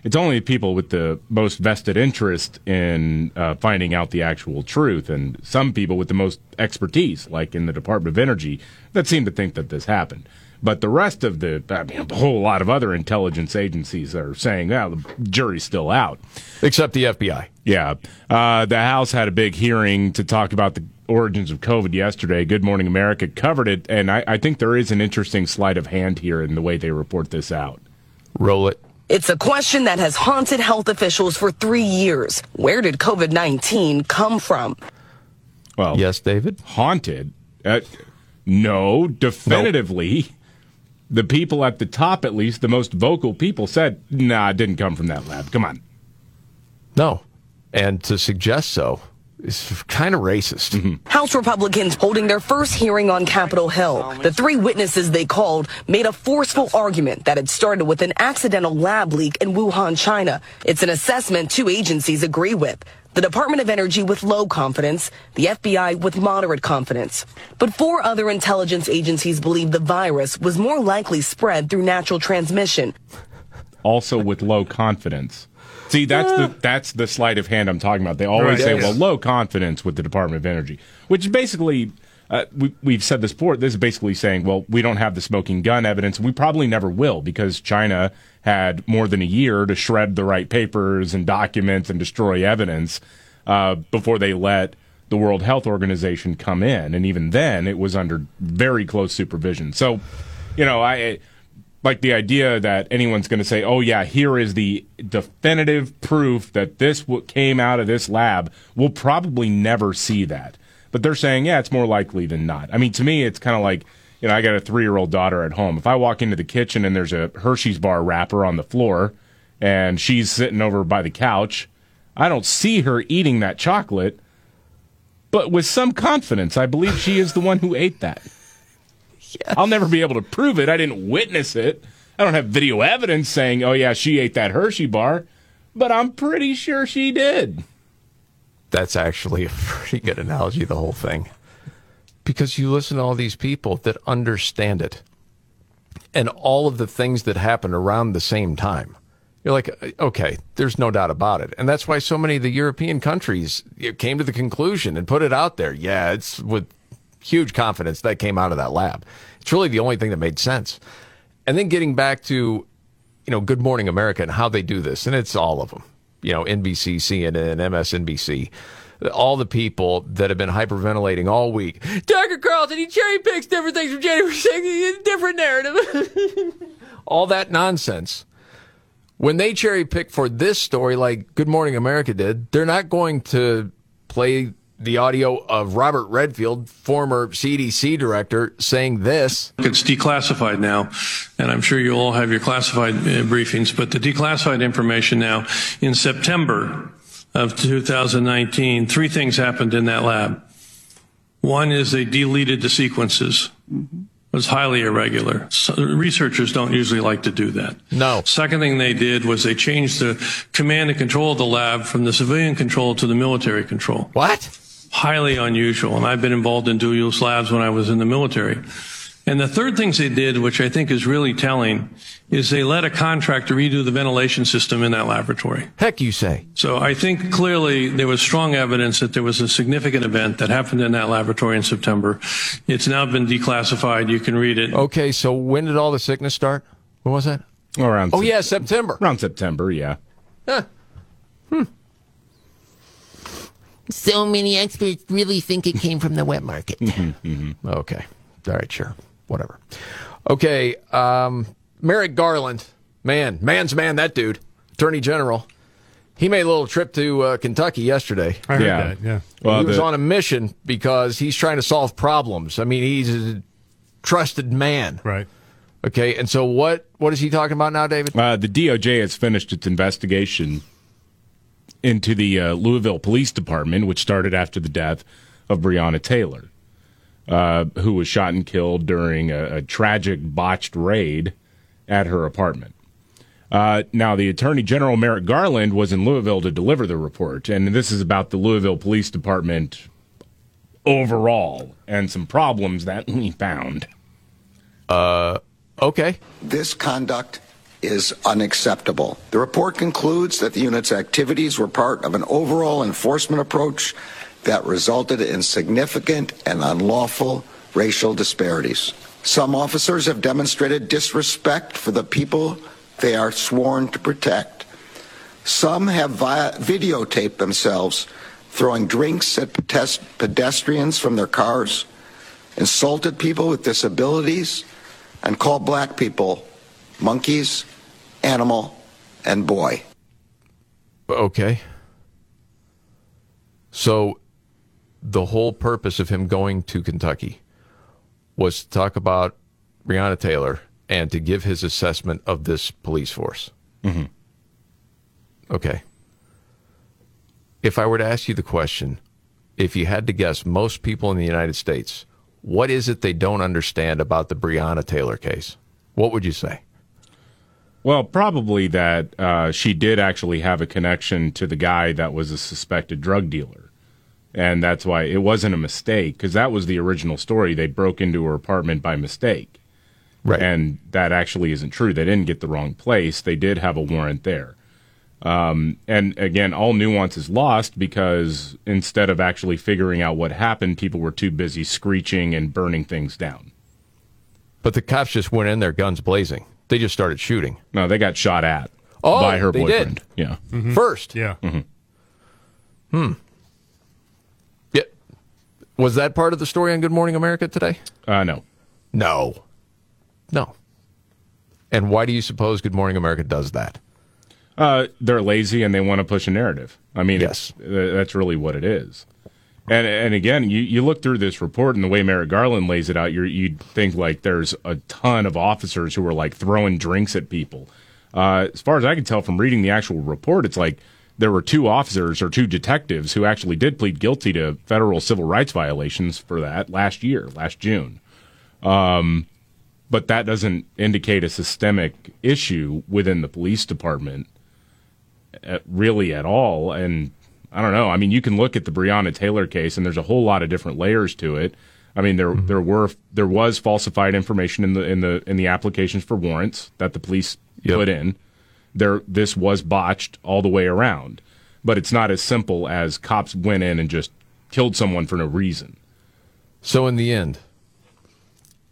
[SPEAKER 2] It's, only people with the most vested interest in uh, finding out the actual truth, and some people with the most expertise, like in the Department of Energy, that seem to think that this happened. But the rest of the, I mean, a whole lot of other intelligence agencies are saying, "Yeah, the jury's still out,"
[SPEAKER 1] except the FBI.
[SPEAKER 2] Yeah, uh, the House had a big hearing to talk about the origins of COVID yesterday. Good Morning America covered it, and I, I think there is an interesting sleight of hand here in the way they report this out.
[SPEAKER 1] Roll it.
[SPEAKER 11] It's a question that has haunted health officials for three years. Where did COVID 19 come from?
[SPEAKER 2] Well,
[SPEAKER 1] yes, David.
[SPEAKER 2] Haunted? Uh, no, definitively. Nope. The people at the top, at least, the most vocal people said, nah, it didn't come from that lab. Come on.
[SPEAKER 1] No. And to suggest so is kind of racist.
[SPEAKER 11] Mm-hmm. House Republicans holding their first hearing on Capitol Hill. The three witnesses they called made a forceful argument that it started with an accidental lab leak in Wuhan, China. It's an assessment two agencies agree with. The Department of Energy with low confidence, the FBI with moderate confidence. But four other intelligence agencies believe the virus was more likely spread through natural transmission.
[SPEAKER 2] Also with low confidence. See, that's the that's the sleight of hand I'm talking about. They always
[SPEAKER 3] Right,
[SPEAKER 2] say,
[SPEAKER 3] yes.
[SPEAKER 2] "Well, low confidence with the Department of Energy," which is basically uh, we, we've said this before. This is basically saying, "Well, we don't have the smoking gun evidence. We probably never will because China had more than a year to shred the right papers and documents and destroy evidence uh, before they let." The World Health Organization come in, and even then, it was under very close supervision. So, you know, I like the idea that anyone's going to say, "Oh yeah, here is the definitive proof that this w- came out of this lab." We'll probably never see that. But they're saying, "Yeah, it's more likely than not." I mean, to me, it's kind of like, you know, I got a 3-year-old daughter at home. If I walk into the kitchen and there's a Hershey's bar wrapper on the floor and she's sitting over by the couch, I don't see her eating that chocolate, but with some confidence, I believe she is the one who ate that. [LAUGHS] I'll never be able to prove it. I didn't witness it. I don't have video evidence saying, oh, yeah, she ate that Hershey bar, but I'm pretty sure she did.
[SPEAKER 1] That's actually a [LAUGHS] pretty good analogy, the whole thing. Because you listen to all these people that understand it and all of the things that happen around the same time. You're like, uh, okay, there's no doubt about it. And that's why so many of the European countries came to the conclusion and put it out there. Yeah, it's with huge confidence that came out of that lab. It's really the only thing that made sense. And then getting back to, you know, Good Morning America and how they do this, and it's all of them. You know, NBC, CNN, MSNBC, all the people that have been hyperventilating all week. Tucker Carlson, he cherry picks different things from January 6th, different narrative. [LAUGHS] all that nonsense. When they cherry pick for this story, like Good Morning America did, they're not going to play the audio of Robert Redfield, former CDC director, saying this.
[SPEAKER 5] It's declassified now, and I'm sure you all have your classified uh, briefings, but the declassified information now, in September of 2019, three things happened in that lab. One is they deleted the sequences. It was highly irregular. So researchers don't usually like to do that.
[SPEAKER 1] No.
[SPEAKER 5] Second thing they did was they changed the command and control of the lab from the civilian control to the military control.
[SPEAKER 1] What?
[SPEAKER 5] Highly unusual. And I've been involved in dual use labs when I was in the military. And the third things they did, which I think is really telling, is they let a contractor redo the ventilation system in that laboratory.
[SPEAKER 1] Heck, you say.
[SPEAKER 5] So I think clearly there was strong evidence that there was a significant event that happened in that laboratory in September. It's now been declassified. You can read it.
[SPEAKER 1] Okay, so when did all the sickness start? What was that?
[SPEAKER 2] Around
[SPEAKER 1] Oh, yeah, September.
[SPEAKER 2] around September, yeah.
[SPEAKER 1] Huh.
[SPEAKER 12] So many experts really think it came from the wet market.
[SPEAKER 1] Okay. All right, sure. Whatever. Okay. Um, Merrick Garland, man, man's man, that dude, Attorney General. He made a little trip to uh, Kentucky yesterday.
[SPEAKER 3] I heard
[SPEAKER 2] Yeah.
[SPEAKER 3] that. Yeah.
[SPEAKER 2] Well,
[SPEAKER 1] he was
[SPEAKER 2] the-
[SPEAKER 1] on a mission because he's trying to solve problems. I mean, he's a trusted man.
[SPEAKER 3] Right.
[SPEAKER 1] Okay, and so what? What is he talking about now, David?
[SPEAKER 2] Uh, the DOJ has finished its investigation into the uh, Louisville Police Department, which started after the death of Breonna Taylor, uh, who was shot and killed during a, a tragic botched raid at her apartment. Uh, now, the Attorney General Merrick Garland was in Louisville to deliver the report, and this is about the Louisville Police Department overall and some problems that we found.
[SPEAKER 1] Uh, okay.
[SPEAKER 13] This conduct is unacceptable. The report concludes that the unit's activities were part of an overall enforcement approach that resulted in significant and unlawful racial disparities. Some officers have demonstrated disrespect for the people they are sworn to protect. Some have vi- videotaped themselves throwing drinks at pedes- pedestrians from their cars, insulted people with disabilities, and called black people monkeys, animal, and boy.
[SPEAKER 1] Okay. So the whole purpose of him going to Kentucky was to talk about Breonna Taylor and to give his assessment of this police force.
[SPEAKER 2] Mhm.
[SPEAKER 1] Okay. If I were to ask you the question, if you had to guess, most people in the United States, what is it they don't understand about the Breonna Taylor case? What would you say?
[SPEAKER 2] Well, probably that uh, she did actually have a connection to the guy that was a suspected drug dealer. And that's why it wasn't a mistake, because that was the original story. They broke into her apartment by mistake.
[SPEAKER 1] Right.
[SPEAKER 2] And that actually isn't true. They didn't get the wrong place. They did have a warrant there. Um, and again, all nuance is lost because instead of actually figuring out what happened, people were too busy screeching and burning things down.
[SPEAKER 1] But the cops just went in there, guns blazing. They just started shooting.
[SPEAKER 2] No, they got shot at
[SPEAKER 1] Oh,
[SPEAKER 2] by her
[SPEAKER 1] they
[SPEAKER 2] boyfriend.
[SPEAKER 1] did?
[SPEAKER 2] Yeah.
[SPEAKER 3] Mm-hmm.
[SPEAKER 1] First.
[SPEAKER 3] Yeah.
[SPEAKER 1] Hmm. Yeah. Was that part of the story on Good Morning America today?
[SPEAKER 2] Uh, no.
[SPEAKER 1] No. No. And why do you suppose Good Morning America does that?
[SPEAKER 2] Uh, they're lazy and they want to push a narrative. I mean,
[SPEAKER 1] Yes.
[SPEAKER 2] uh, that's really what it is. And and again, you, you look through this report and the way Merrick Garland lays it out, you you'd think like there's a ton of officers who are like throwing drinks at people. Uh, as far as I can tell from reading the actual report, it's like there were two officers or two detectives who actually did plead guilty to federal civil rights violations for that last year, last June. Um, but that doesn't indicate a systemic issue within the police department uh, really at all. And I don't know. I mean, you can look at the Breonna Taylor case, and there's a whole lot of different layers to it. I mean, there mm-hmm. there were there was falsified information in the in the in the applications for warrants that the police put in. There, this was botched all the way around, but it's not as simple as cops went in and just killed someone for no reason.
[SPEAKER 1] So, in the end,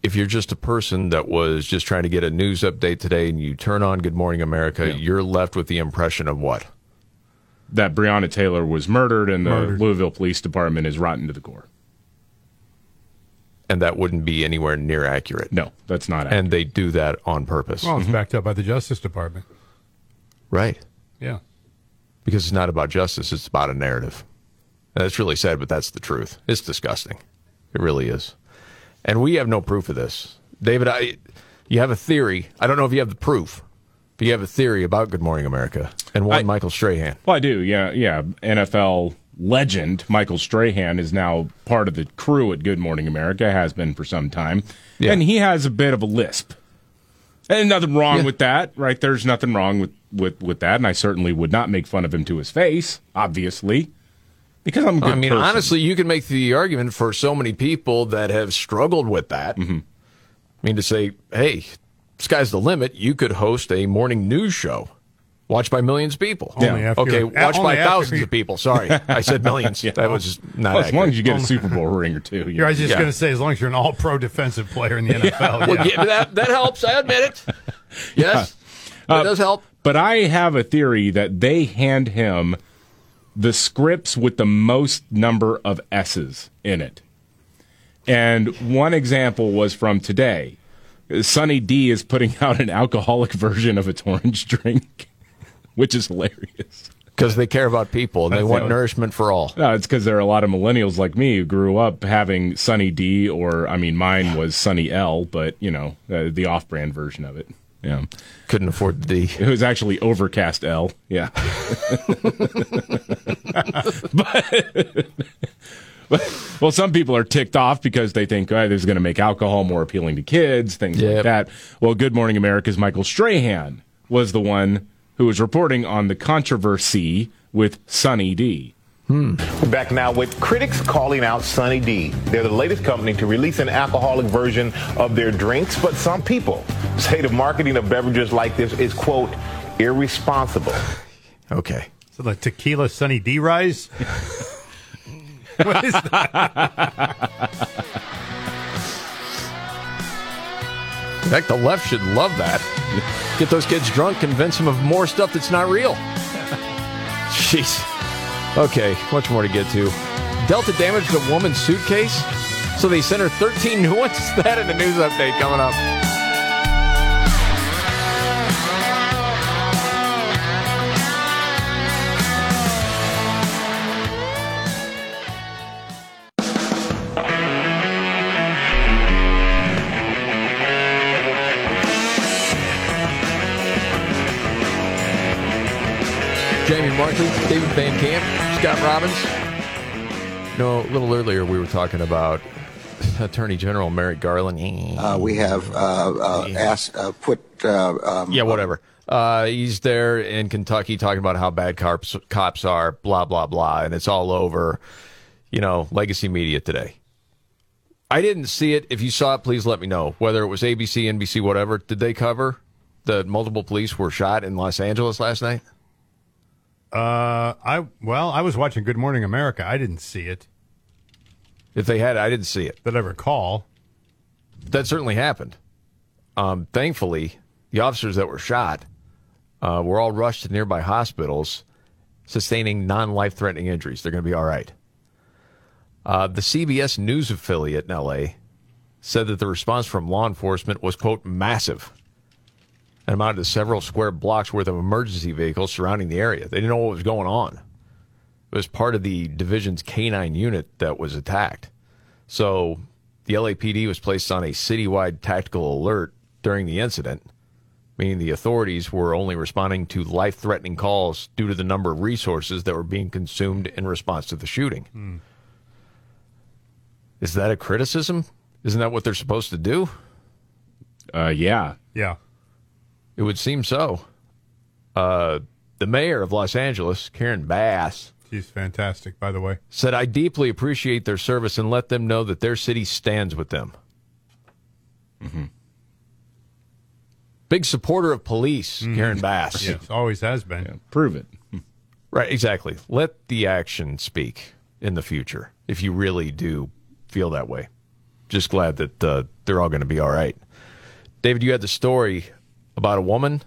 [SPEAKER 1] if you're just a person that was just trying to get a news update today and you turn on Good Morning America, you're left with the impression of what?
[SPEAKER 2] That Breonna Taylor was murdered, and the
[SPEAKER 1] Murdered.
[SPEAKER 2] Louisville Police Department is rotten to the core.
[SPEAKER 1] And that wouldn't be anywhere near accurate.
[SPEAKER 2] No, that's not accurate.
[SPEAKER 1] And they do that on purpose.
[SPEAKER 3] Well, it's mm-hmm. backed up by the Justice Department.
[SPEAKER 1] Right.
[SPEAKER 3] Yeah.
[SPEAKER 1] Because it's not about justice, it's about a narrative. And that's really sad, but that's the truth. It's disgusting. It really is. And we have no proof of this. David, I you have a theory. I don't know if you have the proof, but you have a theory about Good Morning America and one Michael Strahan.
[SPEAKER 2] Well, I do. Yeah, yeah. NFL legend Michael Strahan is now part of the crew at Good Morning America. Has been for some time, and he has a bit of a lisp. And nothing wrong with that, right? There's nothing wrong with, with, with that, and I certainly would not make fun of him to his face, obviously, because I'm
[SPEAKER 1] I mean,
[SPEAKER 2] person.
[SPEAKER 1] honestly, you can make the argument for so many people that have struggled with that.
[SPEAKER 2] Mm-hmm.
[SPEAKER 1] I mean, to say, hey, sky's the limit. You could host a morning news show watched by millions of people.
[SPEAKER 3] Only after
[SPEAKER 1] okay, watched by thousands
[SPEAKER 3] you-
[SPEAKER 1] of people. Sorry, I said [LAUGHS] millions.
[SPEAKER 2] Yeah.
[SPEAKER 1] That was not
[SPEAKER 2] Well, as long as you get a Super Bowl ring or two.
[SPEAKER 3] Yeah, I was just
[SPEAKER 1] Yeah.
[SPEAKER 3] going to say, as long as you're an all-pro defensive player in the [LAUGHS] NFL.
[SPEAKER 1] Well,
[SPEAKER 3] yeah.
[SPEAKER 1] yeah, that, that helps. I admit it. [LAUGHS] Yes, that
[SPEAKER 2] Uh,
[SPEAKER 1] does help.
[SPEAKER 2] But I have a theory that they hand him the scripts with the most number of S's in it. And one example was from today. Sunny D is putting [LAUGHS] out an alcoholic version of its orange drink, [LAUGHS] which is hilarious.
[SPEAKER 1] Because they care about people and they
[SPEAKER 2] That's
[SPEAKER 1] want
[SPEAKER 2] it.
[SPEAKER 1] nourishment for all.
[SPEAKER 2] No, it's because there are a lot of millennials like me who grew up having Sunny D, or I mean, mine was Sunny L, but you know, uh, the off-brand version of it. Yeah,
[SPEAKER 1] couldn't afford the D.
[SPEAKER 2] It was actually Overcast L. Yeah, [LAUGHS] but, but- [LAUGHS] well, some people are ticked off because they think oh, this is going to make alcohol more appealing to kids, things like that. Well, Good Morning America's Michael Strahan was the one who was reporting on the controversy with Sunny D.
[SPEAKER 8] We're back now with critics calling out Sunny D. They're the latest company to release an alcoholic version of their drinks, but some people say the marketing of beverages like this is, quote, irresponsible.
[SPEAKER 1] Okay.
[SPEAKER 3] So the tequila Sunny D rise? [LAUGHS] [LAUGHS] what is that?
[SPEAKER 1] In fact, the left should love that. Get those kids drunk, convince them of more stuff that's not real. [LAUGHS] Jeez. Okay, much more to get to. Delta damaged a woman's suitcase, so they sent her 13 new [LAUGHS] ones. That in the news update coming up. Jamie Markley, David Van Camp, Scott Robbins. No, a little earlier we were talking about Attorney General Merrick Garland.
[SPEAKER 13] Uh, we have uh, uh, asked, uh, put. Uh, um,
[SPEAKER 1] yeah, whatever. Uh, he's there in Kentucky talking about how bad cops cops are, blah blah blah, and it's all over. You know, legacy media today. I didn't see it. If you saw it, please let me know. Whether it was ABC, NBC, whatever. Did they cover that multiple police were shot in Los Angeles last night?
[SPEAKER 3] Uh, I well, I was watching Good Morning America. I didn't see it.
[SPEAKER 1] If they had, I didn't see it.
[SPEAKER 3] That I recall.
[SPEAKER 1] That certainly happened. Um, thankfully, the officers that were shot uh, were all rushed to nearby hospitals, sustaining non-life threatening injuries. They're going to be all right. Uh, the CBS News affiliate in LA said that the response from law enforcement was, quote, massive and amounted to several square blocks worth of emergency vehicles surrounding the area. They didn't know what was going on. It was part of the division's K9 unit that was attacked. So the LAPD was placed on a citywide tactical alert during the incident, meaning the authorities were only responding to life threatening calls due to the number of resources that were being consumed in response to the shooting.
[SPEAKER 3] Hmm.
[SPEAKER 1] Is that a criticism? Isn't that what they're supposed to do?
[SPEAKER 2] Uh, yeah.
[SPEAKER 3] Yeah.
[SPEAKER 1] It would seem so. Uh, the mayor of Los Angeles, Karen Bass,
[SPEAKER 3] She's fantastic, by the way.
[SPEAKER 1] said, I deeply appreciate their service and let them know that their city stands with them.
[SPEAKER 2] Mm-hmm.
[SPEAKER 1] Big supporter of police,
[SPEAKER 3] Mm-hmm.
[SPEAKER 1] Karen Bass.
[SPEAKER 3] Yes, always has been.
[SPEAKER 2] prove it. [LAUGHS]
[SPEAKER 1] Right, exactly. Let the action speak in the future if you really do feel that way. Just glad that uh, they're all going to be all right. David, you had the story about a woman.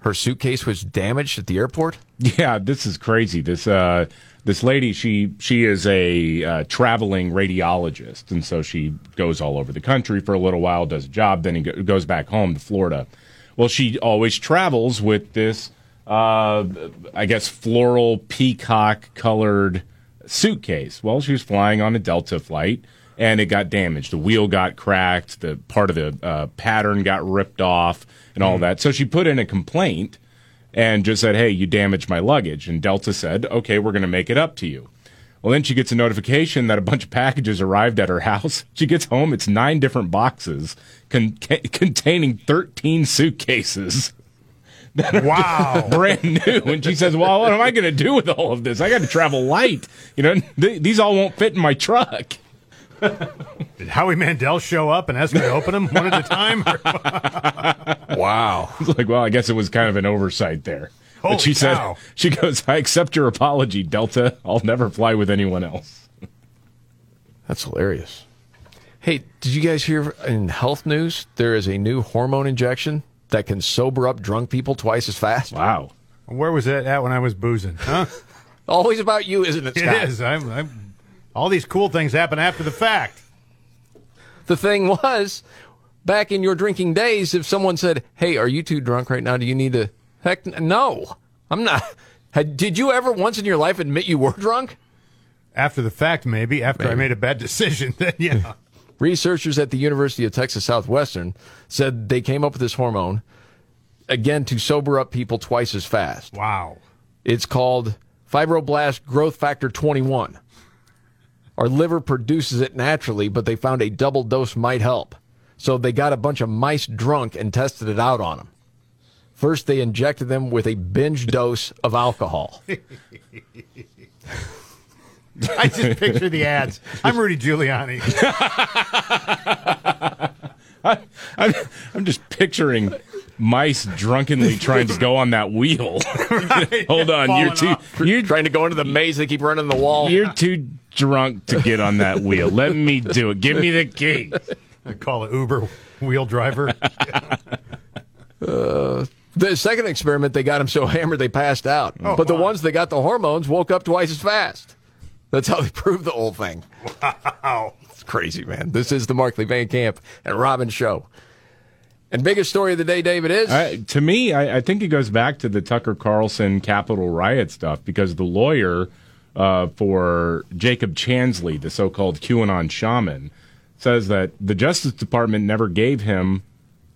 [SPEAKER 1] Her suitcase was damaged at the airport.
[SPEAKER 2] Yeah, this is crazy. This uh, this lady, she she is a uh, traveling radiologist, and so she goes all over the country for a little while, does a job, then he go- goes back home to Florida. Well, she always travels with this, uh, I guess, floral peacock colored suitcase. Well, she was flying on a Delta flight. And it got damaged. The wheel got cracked. The part of the uh, pattern got ripped off, and all that. So she put in a complaint, and just said, "Hey, you damaged my luggage." And Delta said, "Okay, we're going to make it up to you." Well, then she gets a notification that a bunch of packages arrived at her [LAUGHS] house. She gets home; it's nine different boxes con- containing thirteen suitcases. [LAUGHS]
[SPEAKER 3] Wow,
[SPEAKER 2] brand new. And she says, "Well, what am I going to do with all of this? I got to travel light. You know, [LAUGHS] th- these all won't fit in my truck." [LAUGHS]
[SPEAKER 3] Did Howie Mandel show up and ask me to open them one at a time? [LAUGHS]
[SPEAKER 1] wow.
[SPEAKER 2] It's like, well, I guess it was kind of an oversight there.
[SPEAKER 3] Holy
[SPEAKER 2] but she
[SPEAKER 3] cow.
[SPEAKER 2] said, [LAUGHS] she goes, I accept your apology, Delta. I'll never fly with anyone else.
[SPEAKER 1] That's hilarious. Hey, did you guys hear in health news there is a new hormone injection that can sober up drunk people twice as fast?
[SPEAKER 2] Wow.
[SPEAKER 3] Where was that at when I was boozing? Huh?
[SPEAKER 1] Always about you, isn't it,
[SPEAKER 3] It
[SPEAKER 1] Scott?
[SPEAKER 3] is. I'm, I'm, all these cool things happen after the fact.
[SPEAKER 1] The thing was, back in your drinking days, if someone said, "Hey, are you too drunk right now? Do you need to?" Heck, no, I'm not. Did you ever once in your life admit you were drunk?
[SPEAKER 3] After the fact, maybe. After I made a bad [LAUGHS] decision, then yeah. [LAUGHS]
[SPEAKER 1] Researchers at the University of Texas Southwestern said they came up with this hormone again to sober up people twice as fast.
[SPEAKER 3] Wow.
[SPEAKER 1] It's called fibroblast growth factor 21. Our liver produces it naturally, but they found a double dose might help. So they got a bunch of mice drunk and tested it out on them. First, they injected them with a binge dose of alcohol. [LAUGHS]
[SPEAKER 3] I just picture the ads. I'm Rudy Giuliani. [LAUGHS]
[SPEAKER 2] I, I'm, I'm just picturing mice drunkenly trying to go on that wheel. [LAUGHS] [LAUGHS] Hold on, you're too
[SPEAKER 1] you're trying to go into the maze. They keep running the wall.
[SPEAKER 2] You're too drunk to get on that wheel. Let me do it. Give me the key.
[SPEAKER 3] I call it Uber wheel driver. [LAUGHS]
[SPEAKER 1] Uh, the second experiment, they got him so hammered they passed out.
[SPEAKER 3] Oh,
[SPEAKER 1] but the
[SPEAKER 3] wow.
[SPEAKER 1] ones that got the hormones woke up twice as fast. That's how they proved the whole thing.
[SPEAKER 3] Wow.
[SPEAKER 1] It's crazy, man. This is the Markley Van Camp and Robbins show. And biggest story of the day, David, is
[SPEAKER 2] Uh, to me, I, I think it goes back to the Tucker Carlson Capitol riot stuff because the lawyer uh, for Jacob Chansley, the so-called QAnon shaman, says that the Justice Department never gave him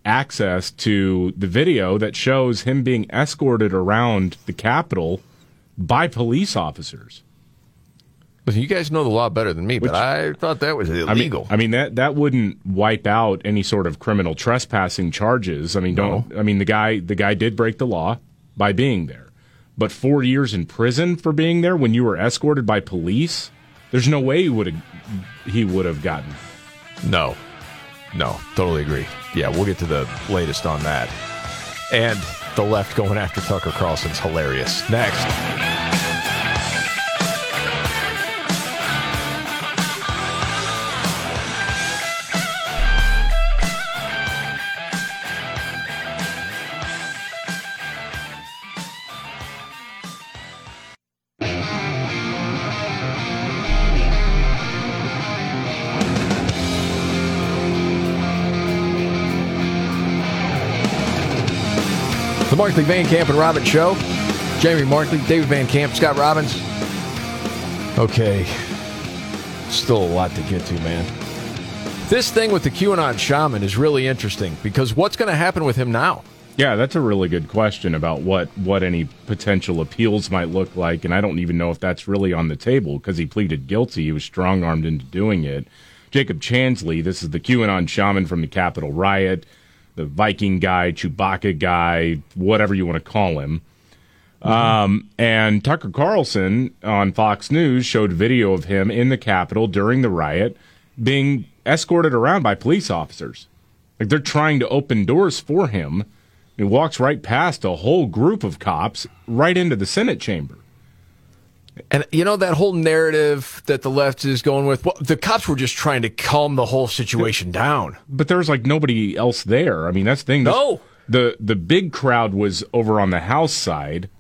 [SPEAKER 2] access to the video that shows him being escorted around the Capitol by police officers.
[SPEAKER 1] Listen, you guys know the law better than me, but I thought that was
[SPEAKER 2] I mean,
[SPEAKER 1] illegal.
[SPEAKER 2] I mean that that wouldn't wipe out any sort of criminal trespassing charges. I mean, don't. I mean the guy the guy did break the law by being there, but four years in prison for being there when you were escorted by police. There's no way he would have he would have gotten.
[SPEAKER 1] No, no, totally agree. Yeah, we'll get to the latest on that. And the left going after Tucker Carlson's hilarious. Next. Markley Van Camp and Robbins Show. Jamie Markley, David Van Camp, Scott Robbins. Okay. Still a lot to get to, man. This thing with the QAnon shaman is really interesting because what's going to happen with him now?
[SPEAKER 2] Yeah, that's a really good question about what what any potential appeals might look like, and I don't even know if that's really on the table because he pleaded guilty. He was strong armed into doing it. Jacob Chansley, this is the QAnon shaman from the Capitol riot, the Viking guy, Chewbacca guy, whatever you want to call him. Um, and Tucker Carlson on Fox News showed video of him in the Capitol during the riot being escorted around by police officers. Like they're trying to open doors for him. He walks right past a whole group of cops right into the Senate chamber.
[SPEAKER 1] And you know that whole narrative that the left is going with. Well, the cops were just trying to calm the whole situation down.
[SPEAKER 2] But there's like nobody else there. I mean, that's the thing.
[SPEAKER 1] No.
[SPEAKER 2] The the big crowd was over on the House side.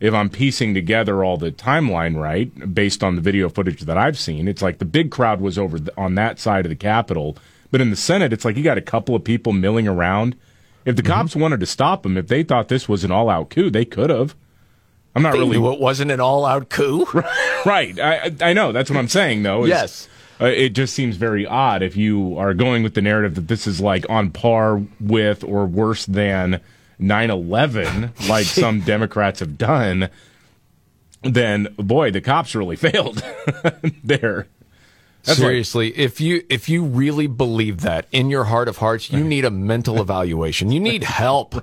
[SPEAKER 2] If I'm piecing together all the timeline right, based on the video footage that I've seen, it's like the big crowd was over on that side of the Capitol. But in the Senate, it's like you got a couple of people milling around. If the mm-hmm. cops wanted to stop them, if they thought this was an all out coup, they could have. I'm not
[SPEAKER 1] They
[SPEAKER 2] really.
[SPEAKER 1] knew it wasn't an all-out coup. [LAUGHS]
[SPEAKER 2] right. I I I know. That's what I'm saying, though. is,
[SPEAKER 1] Yes.
[SPEAKER 2] Uh, it just seems very odd if you are going with the narrative that this is like on par with or worse than 9 11, like [LAUGHS] some Democrats have done, then boy, the cops really [LAUGHS] failed there. That's
[SPEAKER 1] Seriously, if you if you really believe that in your heart of hearts, you need a mental [LAUGHS] evaluation. You need help.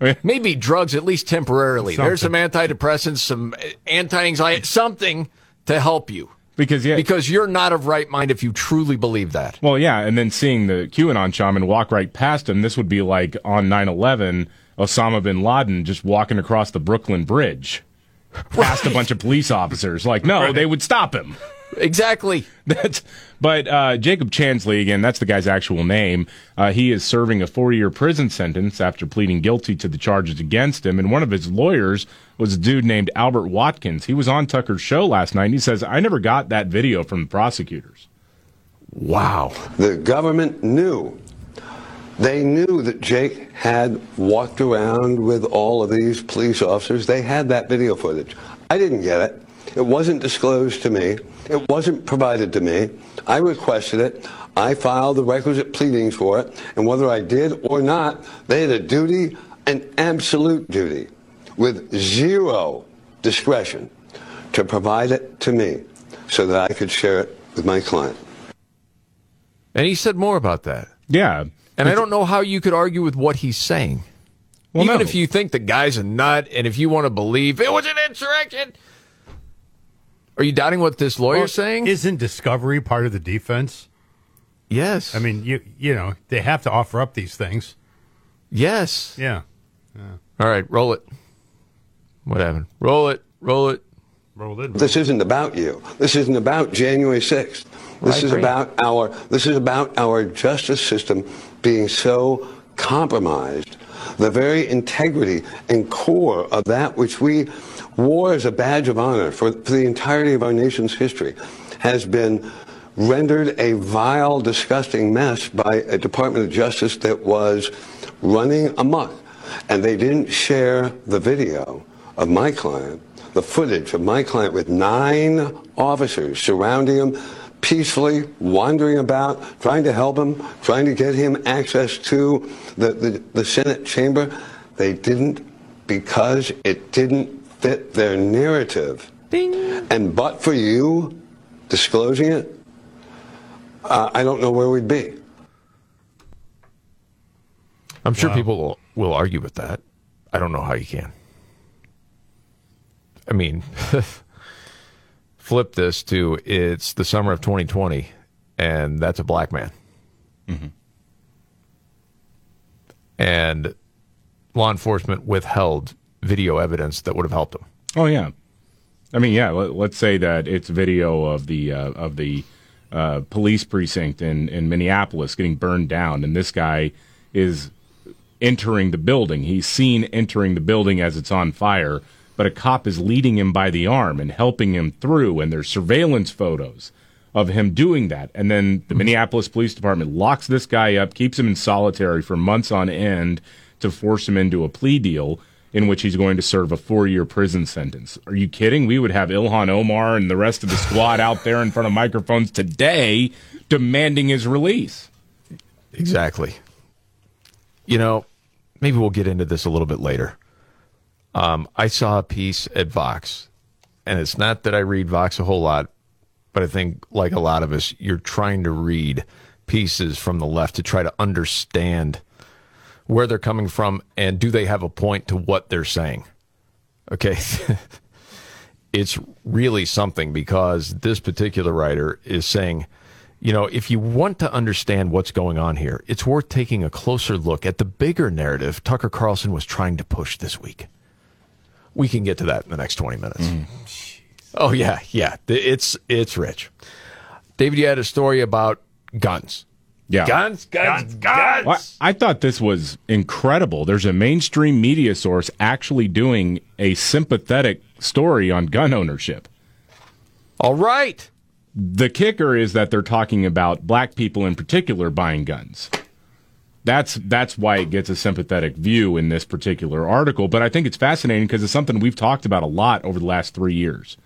[SPEAKER 1] [LAUGHS] Maybe drugs, at least temporarily. There's some antidepressants, some eh, anti-anxiety, something to help you.
[SPEAKER 2] Because yeah,
[SPEAKER 1] because you're not of right mind if you truly believe that.
[SPEAKER 2] Well, yeah, and then seeing the QAnon shaman walk right past him, this would be like on 9 11, Osama bin Laden just walking across the Brooklyn Bridge past a bunch of police officers. Like, no, they would stop him.
[SPEAKER 1] Exactly. [LAUGHS]
[SPEAKER 2] That's, but uh, Jacob Chansley, again, that's the guy's actual name. Uh, he is serving a four year prison sentence after pleading guilty to the charges against him. And one of his lawyers was a dude named Albert Watkins. He was on Tucker's show last night. And he says, I never got that video from the prosecutors.
[SPEAKER 1] Wow.
[SPEAKER 4] The government knew. They knew that Jake had walked around with all of these police officers. They had that video footage. I didn't get it. It wasn't disclosed to me. It wasn't provided to me. I requested it. I filed the requisite pleadings for it. And whether I did or not, they had a duty, an absolute duty, with zero discretion to provide it to me so that I could share it with my client.
[SPEAKER 1] And he said more about that.
[SPEAKER 2] Yeah.
[SPEAKER 1] And I don't know how you could argue with what he's saying.
[SPEAKER 2] Well,
[SPEAKER 1] Even
[SPEAKER 2] no.
[SPEAKER 1] if you think the guy's a nut and if you want to believe it was an insurrection. Are you doubting what this lawyer's
[SPEAKER 3] Well,
[SPEAKER 1] saying?
[SPEAKER 3] Isn't discovery part of the defense?
[SPEAKER 1] Yes.
[SPEAKER 3] I mean, you you know they have to offer up these things.
[SPEAKER 1] Yes.
[SPEAKER 3] Yeah.
[SPEAKER 1] All right, roll it. What happened? Roll it. Roll it.
[SPEAKER 3] Roll it.
[SPEAKER 4] This isn't about you. This isn't about January 6th. This is about our this is about our justice system being so compromised. The very integrity and core of that which we wore as a badge of honor for, for the entirety of our nation's history has been rendered a vile, disgusting mess by a Department of Justice that was running amok. And they didn't share the video of my client, the footage of my client with nine officers surrounding him, peacefully wandering about, trying to help him, trying to get him access to the, the, the Senate chamber. They didn't because it didn't fit their narrative. And but for you disclosing it, uh, I don't know where we'd be.
[SPEAKER 1] I'm sure
[SPEAKER 3] Wow.
[SPEAKER 1] people will, will argue with that. I don't know how you can. I mean, [LAUGHS] flip this to it's the summer of 2020, and that's a black man. And law enforcement withheld video evidence that would have helped him.
[SPEAKER 2] Oh yeah, I mean yeah. Let, let's say that it's video of the uh, of the uh, police precinct in in Minneapolis getting burned down, and this guy is entering the building. He's seen entering the building as it's on fire, but a cop is leading him by the arm and helping him through, and there's surveillance photos of him doing that. And then the Minneapolis Police Department locks this guy up, keeps him in solitary for months on end to force him into a plea deal in which he's going to serve a four year prison sentence. Are you kidding? We would have Ilhan Omar and the rest of the squad out there in front of microphones today demanding his release.
[SPEAKER 1] Exactly. You know, maybe we'll get into this a little bit later. Um, I saw a piece at Vox, and it's not that I read Vox a whole lot, but I think, like a lot of us, you're trying to read pieces from the left to try to understand where they're coming from and do they have a point to what they're saying. Okay. [LAUGHS] it's really something because this particular writer is saying, you know, if you want to understand what's going on here, it's worth taking a closer look at the bigger narrative Tucker Carlson was trying to push this week. We can get to that in the next 20 minutes. Mm. Oh yeah, yeah. It's it's rich. David, you had a story about guns.
[SPEAKER 2] Yeah.
[SPEAKER 1] Guns, guns, guns.
[SPEAKER 2] Well, I I thought this was incredible. There's a mainstream media source actually doing a sympathetic story on gun ownership.
[SPEAKER 1] All right.
[SPEAKER 2] The kicker is that they're talking about black people in particular buying guns. That's that's why it gets a sympathetic view in this particular article. But I think it's fascinating because it's something we've talked about a lot over the last three years.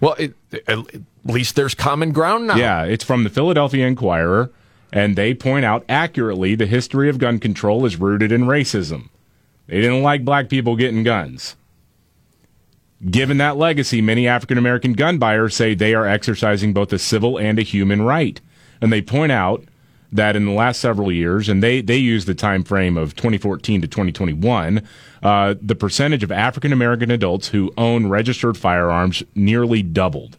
[SPEAKER 1] Well, it, at least there's common ground now.
[SPEAKER 2] Yeah, it's from the Philadelphia Inquirer, and they point out accurately the history of gun control is rooted in racism. They didn't like black people getting guns. Given that legacy, many African American gun buyers say they are exercising both a civil and a human right. And they point out that in the last several years, and they, they use the time frame of 2014 to 2021, uh, the percentage of African American adults who own registered firearms nearly doubled.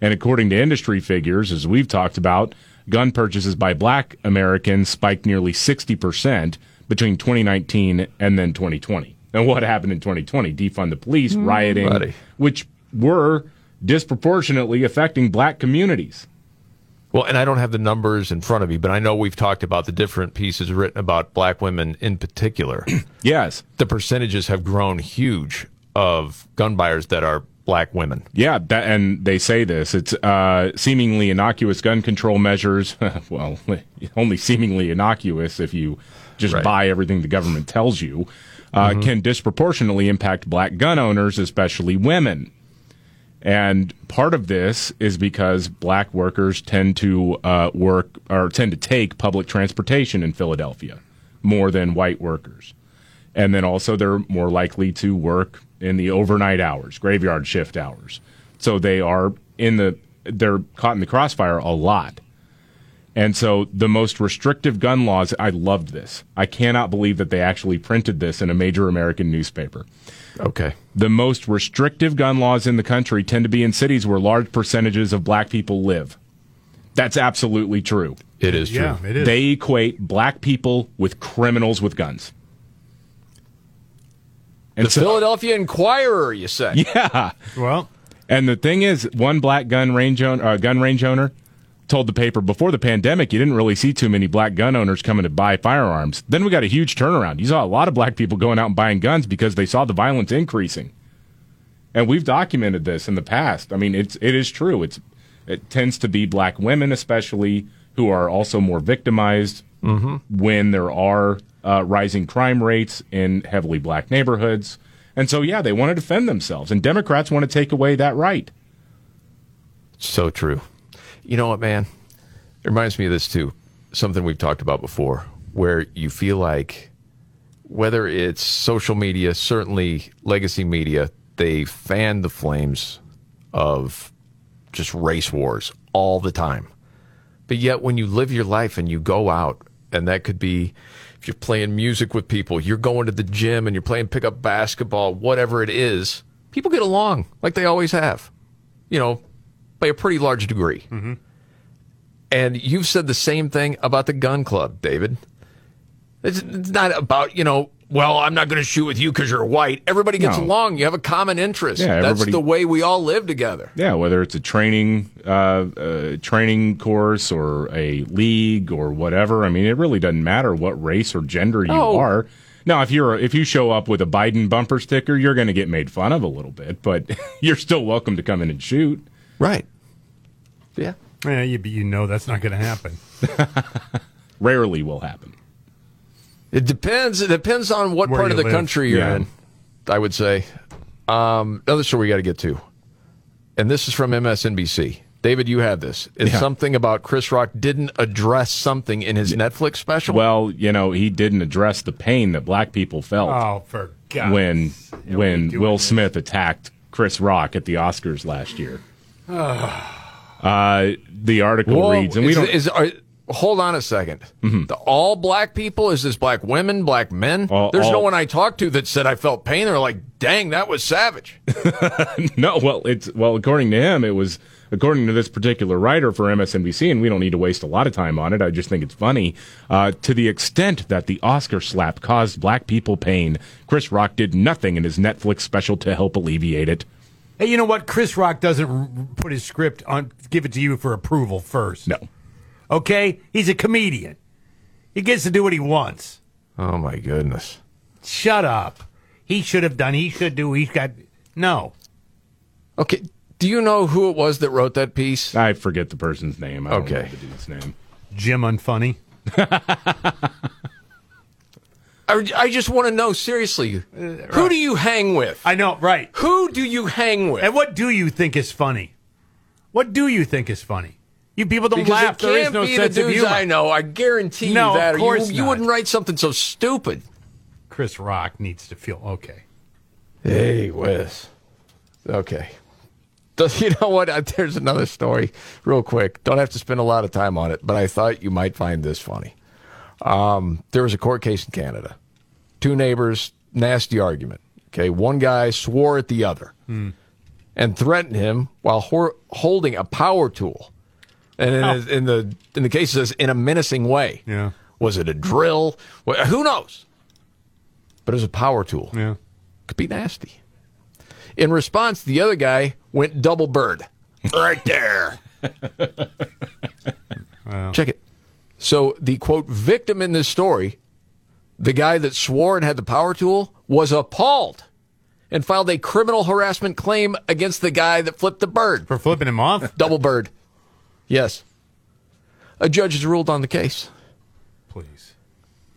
[SPEAKER 2] And according to industry figures, as we've talked about, gun purchases by black Americans spiked nearly 60% between 2019 and then 2020. And what happened in 2020? Defund the police, hmm. rioting,
[SPEAKER 1] buddy.
[SPEAKER 2] which were disproportionately affecting black communities.
[SPEAKER 1] Well, and I don't have the numbers in front of me, but I know we've talked about the different pieces written about black women in particular. [CLEARS THROAT]
[SPEAKER 2] yes.
[SPEAKER 1] The percentages have grown huge of gun buyers that are black women.
[SPEAKER 2] Yeah, that, and they say this. It's uh, seemingly innocuous gun control measures. [LAUGHS] well, [LAUGHS] only seemingly innocuous if you just
[SPEAKER 1] Right.
[SPEAKER 2] buy everything the government tells you. Uh, Can disproportionately impact black gun owners, especially women. And part of this is because black workers tend to uh, work or tend to take public transportation in Philadelphia more than white workers. And then also they're more likely to work in the overnight hours, graveyard shift hours. So they are in the they're caught in the crossfire a lot. And so the most restrictive gun laws, I loved this. I cannot believe that they actually printed this in a major American newspaper.
[SPEAKER 1] Okay.
[SPEAKER 2] The most restrictive gun laws in the country tend to be in cities where large percentages of black people live. That's absolutely true.
[SPEAKER 1] It is true.
[SPEAKER 3] Yeah, it is.
[SPEAKER 2] They equate black people with criminals with guns.
[SPEAKER 1] The Philadelphia Inquirer, you say?
[SPEAKER 2] Yeah.
[SPEAKER 3] Well,
[SPEAKER 2] and the thing is, one black gun range owner, uh, gun range owner told the paper before the pandemic, you didn't really see too many black gun owners coming to buy firearms. Then we got a huge turnaround. You saw a lot of black people going out and buying guns because they saw the violence increasing. And we've documented this in the past. I mean, it's it is true. It's it tends to be black women, especially, who are also more victimized when there are uh, rising crime rates in heavily black neighborhoods. And so, yeah, they want to defend themselves, and Democrats want to take away that right.
[SPEAKER 1] So true. You know what, man? It reminds me of this too. Something we've talked about before, where you feel like whether it's social media, certainly legacy media, they fan the flames of just race wars all the time. But yet, when you live your life and you go out, and that could be if you're playing music with people, you're going to the gym and you're playing pickup basketball, whatever it is, people get along like they always have, you know, by a pretty large degree. Mm-hmm. And you've said the same thing about the gun club, David. It's, it's not about, you know, well, I'm not going to shoot with you because you're white. Everybody gets
[SPEAKER 2] No.
[SPEAKER 1] along. You have a common interest.
[SPEAKER 2] Yeah,
[SPEAKER 1] That's the way we all live together.
[SPEAKER 2] Yeah, whether it's a training uh, uh, training course or a league or whatever. I mean, it really doesn't matter what race or gender you
[SPEAKER 1] Oh.
[SPEAKER 2] are. Now, if you're if you show up with a Biden bumper sticker, you're going to get made fun of a little bit, but [LAUGHS] you're still welcome to come in and shoot.
[SPEAKER 1] Right. Yeah.
[SPEAKER 3] yeah, you, you know that's not going to happen. [LAUGHS]
[SPEAKER 2] Rarely will happen.
[SPEAKER 1] It depends. It depends on what
[SPEAKER 3] Where
[SPEAKER 1] part of the
[SPEAKER 3] live.
[SPEAKER 1] country you're
[SPEAKER 2] Yeah.
[SPEAKER 1] in. I would say. Um, another story we got to get to, and this is from MSNBC. David, you have this. It's
[SPEAKER 2] Yeah.
[SPEAKER 1] something about Chris Rock didn't address something in his Netflix special.
[SPEAKER 2] Well, you know, he didn't address the pain that black people felt
[SPEAKER 3] Oh, for God.
[SPEAKER 2] when when Will
[SPEAKER 3] this.
[SPEAKER 2] Smith attacked Chris Rock at the Oscars last year. [SIGHS] uh, the article
[SPEAKER 1] Whoa,
[SPEAKER 2] reads, and we
[SPEAKER 1] is,
[SPEAKER 2] don't.
[SPEAKER 1] Is- are- hold on a 2nd The all black people? Is this black women, black men?
[SPEAKER 2] All-
[SPEAKER 1] There's no one I talked to that said I felt pain. They're like, dang, that was savage. [LAUGHS]
[SPEAKER 2] No, well, it's well, according to him, it was according to this particular writer for MSNBC, and we don't need to waste a lot of time on it. I just think it's funny. Uh, to the extent that the Oscar slap caused black people pain, Chris Rock did nothing in his Netflix special to help alleviate it.
[SPEAKER 3] Hey, you know what? Chris Rock doesn't put his script on, give it to you for approval first.
[SPEAKER 2] No.
[SPEAKER 3] Okay? He's a comedian. He gets to do what he wants.
[SPEAKER 1] Oh my goodness.
[SPEAKER 3] Shut up. He should have done. He should do. He's got. No.
[SPEAKER 1] Okay. Do you know who it was that wrote that piece?
[SPEAKER 2] I forget the person's name. I don't
[SPEAKER 1] Okay.
[SPEAKER 2] know the dude's name.
[SPEAKER 3] Jim Unfunny. [LAUGHS]
[SPEAKER 1] I, I just want to know seriously, uh, who do you hang with?
[SPEAKER 3] I know, right.
[SPEAKER 1] Who do you hang with?
[SPEAKER 3] And what do you think is funny? What do you think is funny? You people don't
[SPEAKER 1] because
[SPEAKER 3] laugh.
[SPEAKER 1] it
[SPEAKER 3] There is
[SPEAKER 1] can't
[SPEAKER 3] no
[SPEAKER 1] be
[SPEAKER 3] sense
[SPEAKER 1] the
[SPEAKER 3] of humor.
[SPEAKER 1] I know. I guarantee
[SPEAKER 3] No,
[SPEAKER 1] you that.
[SPEAKER 3] of course
[SPEAKER 1] you, you wouldn't write something so stupid.
[SPEAKER 3] Chris Rock needs to feel okay.
[SPEAKER 1] Hey, Wes. Okay. Does [LAUGHS] you know what? Uh, There's another story, real quick. Don't have to spend a lot of time on it, but I thought you might find this funny. Um, there was a court case in Canada. Two neighbors, nasty argument. Okay, one guy swore at the other and threatened him while hor- holding a power tool. And in,
[SPEAKER 3] Oh.
[SPEAKER 1] in the in the case it says in a menacing way.
[SPEAKER 3] Yeah.
[SPEAKER 1] Was it a drill? Well, who knows? But it was a power tool
[SPEAKER 3] Yeah.
[SPEAKER 1] could be nasty. In response, the other guy went double bird. Right there. [LAUGHS] Check it. So the quote victim in this story, the guy that swore and had the power tool, was appalled and filed a criminal harassment claim against the guy that flipped the bird.
[SPEAKER 3] For flipping him off?
[SPEAKER 1] Double bird. Yes. A judge has ruled on the case.
[SPEAKER 3] Please.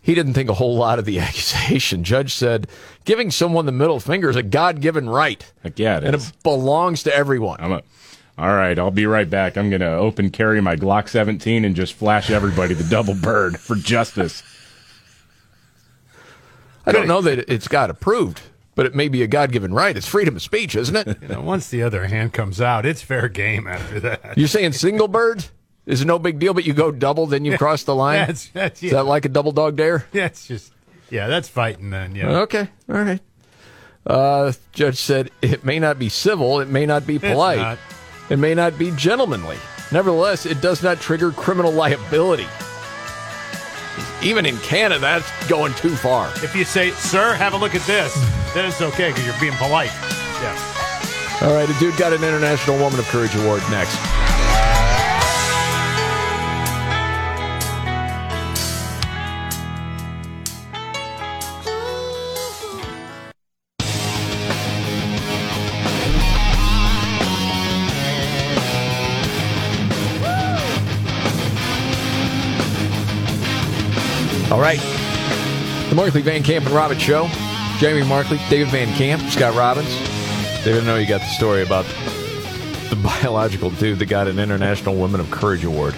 [SPEAKER 1] He didn't think a whole lot of the [LAUGHS] accusation. Judge said giving someone the middle finger is a God given right.
[SPEAKER 2] Heck yeah, it
[SPEAKER 1] and
[SPEAKER 2] is.
[SPEAKER 1] it belongs to everyone.
[SPEAKER 2] I'm a, all right, I'll be right back. I'm going to open carry my Glock 17 and just flash everybody the double bird for justice.
[SPEAKER 1] I don't know that it's got approved, but it may be a God given right. It's freedom of speech, isn't it? [LAUGHS]
[SPEAKER 3] You know, once the other hand comes out, it's fair game after that.
[SPEAKER 1] You're saying single bird? Is no big deal, but you go double, then you cross the line?
[SPEAKER 3] That's- that's-
[SPEAKER 1] Is that like a double dog dare?
[SPEAKER 3] Yeah, it's just yeah, that's fighting then. Yeah.
[SPEAKER 1] Okay, all right. Uh, judge said it may not be civil, it may not be polite,
[SPEAKER 3] not.
[SPEAKER 1] it may not be gentlemanly. Nevertheless, it does not trigger criminal liability. Even in Canada, that's going too far.
[SPEAKER 3] If you say, "Sir, have a look at this," then it's okay because you're being polite. Yeah.
[SPEAKER 1] All right, a dude got an International Woman of Courage Award next. Markley Van Camp and Robbins Show. Jamie Markley, David Van Camp, Scott Robbins. They David, I know you got the story about the biological dude that got an International Women of Courage Award.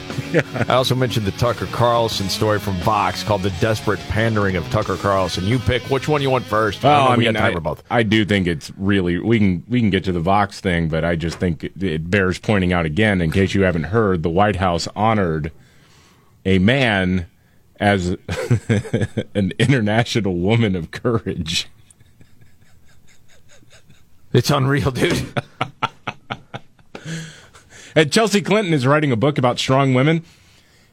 [SPEAKER 1] I also mentioned the Tucker Carlson story from Vox called The Desperate Pandering of Tucker Carlson. You pick which one you want first.
[SPEAKER 2] Well,
[SPEAKER 1] know
[SPEAKER 2] I
[SPEAKER 1] we
[SPEAKER 2] mean,
[SPEAKER 1] got time
[SPEAKER 2] I,
[SPEAKER 1] for both.
[SPEAKER 2] I do think it's really we can we can get to the Vox thing, but I just think it, it bears pointing out again, in case you haven't heard, the White House honored a man as [LAUGHS] an international woman of courage.
[SPEAKER 1] It's unreal, dude. [LAUGHS]
[SPEAKER 2] and Chelsea Clinton is writing a book about strong women,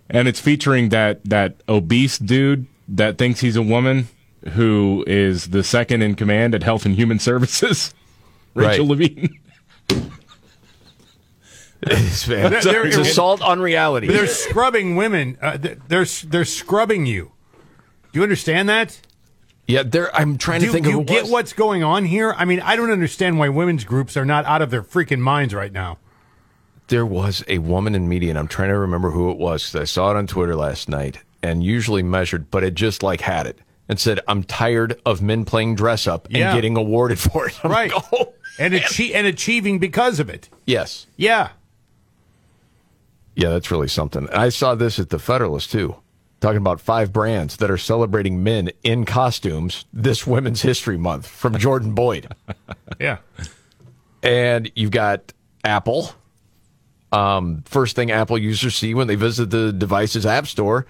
[SPEAKER 2] and it's featuring that that obese dude that thinks he's a woman who is the second in command at Health and Human Services, [LAUGHS] Rachel
[SPEAKER 1] Right.
[SPEAKER 2] Levine.
[SPEAKER 1] It's,
[SPEAKER 3] They're- they're-
[SPEAKER 1] it's assault on reality.
[SPEAKER 3] They're scrubbing women. Uh, they're they're scrubbing you. Do you understand that?
[SPEAKER 1] Yeah, they're, I'm trying
[SPEAKER 3] Do
[SPEAKER 1] to think
[SPEAKER 3] do you get
[SPEAKER 1] was.
[SPEAKER 3] what's going on here? I mean, I don't understand why women's groups are not out of their freaking minds right now.
[SPEAKER 1] There was a woman in media, and I'm trying to remember who it was I saw it on Twitter last night and usually measured, but it just like had it and said, I'm tired of men playing dress up and
[SPEAKER 3] Yeah.
[SPEAKER 1] getting awarded for it. [LAUGHS] I'm
[SPEAKER 3] Right.
[SPEAKER 1] like, oh,
[SPEAKER 3] and achie- and achieving because of it.
[SPEAKER 1] yes.
[SPEAKER 3] Yeah.
[SPEAKER 1] Yeah, that's really something. I saw this at the Federalist too, talking about five brands that are celebrating men in costumes this Women's History Month from Jordan Boyd. [LAUGHS]
[SPEAKER 3] Yeah.
[SPEAKER 1] And you've got Apple. Um, first thing Apple users see when they visit the device's app store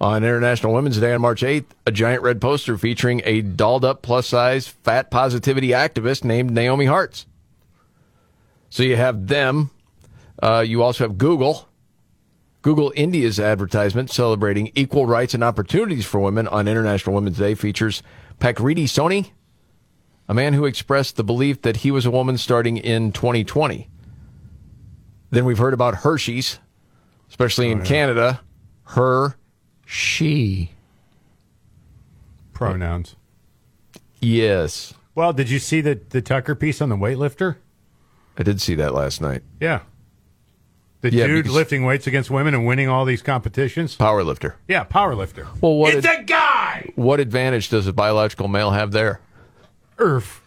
[SPEAKER 1] on International Women's Day on March 8th, a giant red poster featuring a dolled up plus size fat positivity activist named Naomi Hartz. So you have them. Uh, you also have Google. Google India's advertisement celebrating equal rights and opportunities for women on International Women's Day features Pakriti Soni, a man who expressed the belief that he was a woman starting in 2020. Then we've heard about Hershey's, especially in oh, Canada. Her, she.
[SPEAKER 3] Pronouns.
[SPEAKER 1] Yes.
[SPEAKER 3] Well, did you see the the Tucker piece on the weightlifter?
[SPEAKER 1] I did see that last night.
[SPEAKER 3] Yeah. The
[SPEAKER 1] Yeah,
[SPEAKER 3] dude lifting weights against women and winning all these competitions.
[SPEAKER 1] Power lifter.
[SPEAKER 3] Yeah, power lifter.
[SPEAKER 1] Well, what,
[SPEAKER 3] it's
[SPEAKER 1] ad-
[SPEAKER 3] a guy.
[SPEAKER 1] what advantage does a biological male have there?
[SPEAKER 3] Earth.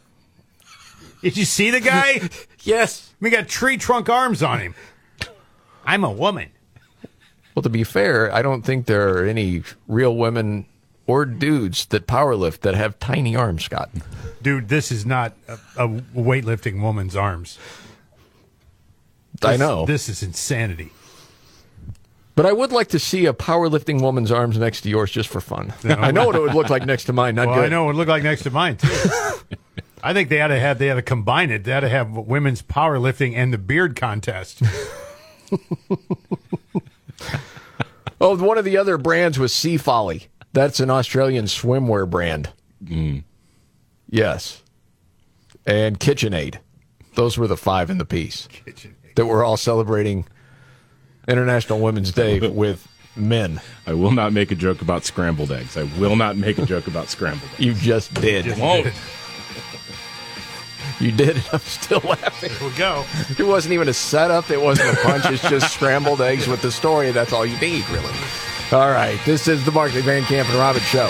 [SPEAKER 3] Did you see the guy? [LAUGHS]
[SPEAKER 1] yes.
[SPEAKER 3] We got tree trunk arms on him. I'm a woman.
[SPEAKER 1] Well, to be fair, I don't think there are any real women or dudes that powerlift that have tiny arms, Scott.
[SPEAKER 3] Dude, this is not a, a weightlifting woman's arms.
[SPEAKER 1] I know.
[SPEAKER 3] This is insanity.
[SPEAKER 1] But I would like to see a powerlifting woman's arms next to yours just for fun. I know what it would look like next to mine. Not
[SPEAKER 3] well,
[SPEAKER 1] good.
[SPEAKER 3] I know what it would look like next to mine too. [LAUGHS] I think they ought to have they ought to combine it. They ought to have women's powerlifting and the beard contest. [LAUGHS]
[SPEAKER 1] Oh, one of the other brands was Seafolly. That's an Australian swimwear brand. Mm. Yes. And KitchenAid. Those were the five in the piece that we're all celebrating International Women's Day with men.
[SPEAKER 2] I will not make a joke about scrambled eggs. I will not make a joke about scrambled eggs.
[SPEAKER 1] You just did.
[SPEAKER 2] You Won't. [LAUGHS]
[SPEAKER 1] You did, and I'm still laughing.
[SPEAKER 3] Here we go.
[SPEAKER 1] It wasn't even a setup. It wasn't a punch. It's just scrambled eggs with the story. That's all you need, really. All right. This is the Markley Van Camp and Robbins Show.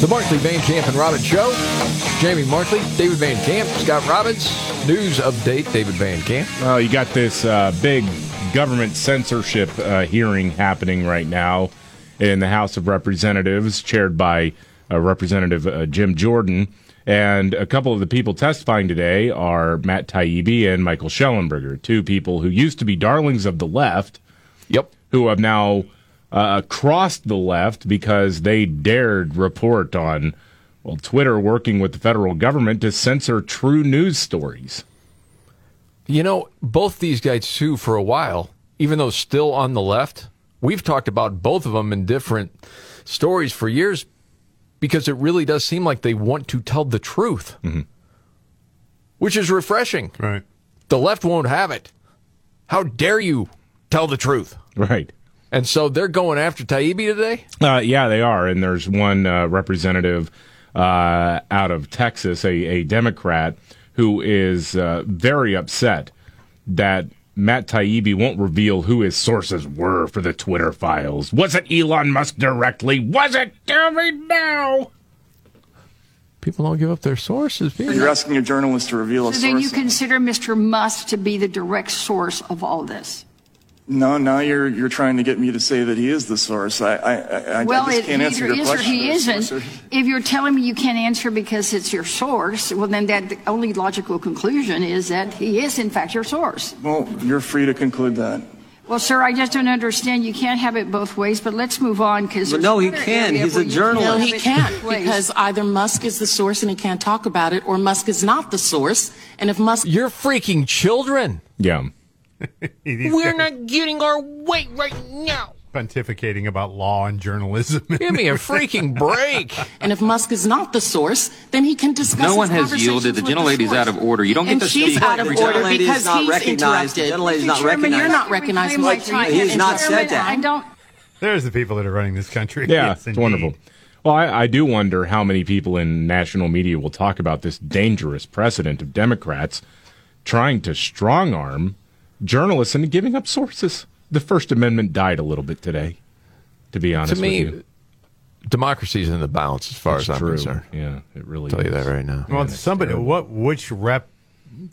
[SPEAKER 1] The Markley Van Camp and Robbins Show. Jamie Markley, David Van Camp, Scott Robbins. News update, David Van Camp.
[SPEAKER 2] Well, you got this uh, big government censorship uh, hearing happening right now in the House of Representatives, chaired by uh, Representative uh, Jim Jordan. And a couple of the people testifying today are Matt Taibbi and Michael Shellenberger, two people who used to be darlings of the left.
[SPEAKER 1] Yep.
[SPEAKER 2] Who have now uh, crossed the left because they dared report on, well, Twitter working with the federal government to censor true news stories.
[SPEAKER 1] You know, both these guys, too, for a while, even though still on the left, we've talked about both of them in different stories for years because it really does seem like they want to tell the truth,
[SPEAKER 2] mm-hmm.
[SPEAKER 1] which is refreshing.
[SPEAKER 3] Right.
[SPEAKER 1] The left won't have it. How dare you tell the truth?
[SPEAKER 2] Right.
[SPEAKER 1] And so they're going after Taibbi today?
[SPEAKER 2] Uh, yeah, they are. And there's one uh, representative uh, out of Texas, a, a Democrat, who is uh, very upset that Matt Taibbi won't reveal who his sources were for the Twitter files. Was it Elon Musk directly? Was it? Tell me now.
[SPEAKER 1] People don't give up their sources.
[SPEAKER 14] You're asking a journalist to reveal a
[SPEAKER 10] So
[SPEAKER 14] source.
[SPEAKER 10] then you consider Mr. Musk to be the direct source of all this?
[SPEAKER 14] No, now you're you're trying to get me to say that he is the source. I I, I,
[SPEAKER 10] well,
[SPEAKER 14] I just can't answer
[SPEAKER 10] either
[SPEAKER 14] your
[SPEAKER 10] is or he isn't. If you're telling me you can't answer because it's your source, well, then that the only logical conclusion is that he is, in fact, your source.
[SPEAKER 14] Well, you're free to conclude that.
[SPEAKER 10] Well, sir, I just don't understand. You can't have it both ways. But let's move on because
[SPEAKER 15] no, he can. He's a journalist.
[SPEAKER 16] No, he can't because either Musk is the source and he can't talk about it, or Musk is not the source. And if Musk,
[SPEAKER 1] you're freaking children.
[SPEAKER 2] Yeah. [LAUGHS]
[SPEAKER 16] we're not getting our weight right now.
[SPEAKER 3] Pontificating about law and journalism. [LAUGHS]
[SPEAKER 1] Give me a freaking break.
[SPEAKER 16] And if Musk is not the source, then he can discuss.
[SPEAKER 15] No one has yielded. The
[SPEAKER 16] with
[SPEAKER 15] gentlelady's
[SPEAKER 16] source.
[SPEAKER 15] out of order. You don't
[SPEAKER 16] and
[SPEAKER 15] get to
[SPEAKER 16] she's
[SPEAKER 15] speak.
[SPEAKER 16] out of
[SPEAKER 15] The
[SPEAKER 16] order
[SPEAKER 15] gentlelady is
[SPEAKER 16] because
[SPEAKER 15] not
[SPEAKER 16] he's
[SPEAKER 15] recognized. The
[SPEAKER 16] interrupted.
[SPEAKER 15] gentlelady's not
[SPEAKER 16] Chairman,
[SPEAKER 15] recognized.
[SPEAKER 16] You're not recognized.
[SPEAKER 10] Reclaim my
[SPEAKER 15] He has not
[SPEAKER 10] Chairman,
[SPEAKER 15] said that.
[SPEAKER 10] I don't.
[SPEAKER 3] There's the people that are running this country.
[SPEAKER 2] Yeah,
[SPEAKER 3] Yes,
[SPEAKER 2] it's
[SPEAKER 3] indeed.
[SPEAKER 2] wonderful. Well, I, I do wonder how many people in national media will talk about this dangerous precedent of Democrats trying to strong arm journalists into giving up sources. The First Amendment died a little bit today, to be honest
[SPEAKER 1] to me,
[SPEAKER 2] with you.
[SPEAKER 1] democracy is in the balance as far
[SPEAKER 2] It's
[SPEAKER 1] as I'm
[SPEAKER 2] true.
[SPEAKER 1] concerned.
[SPEAKER 2] Yeah, it really
[SPEAKER 1] tell you that right now.
[SPEAKER 3] Well, somebody, what, which rep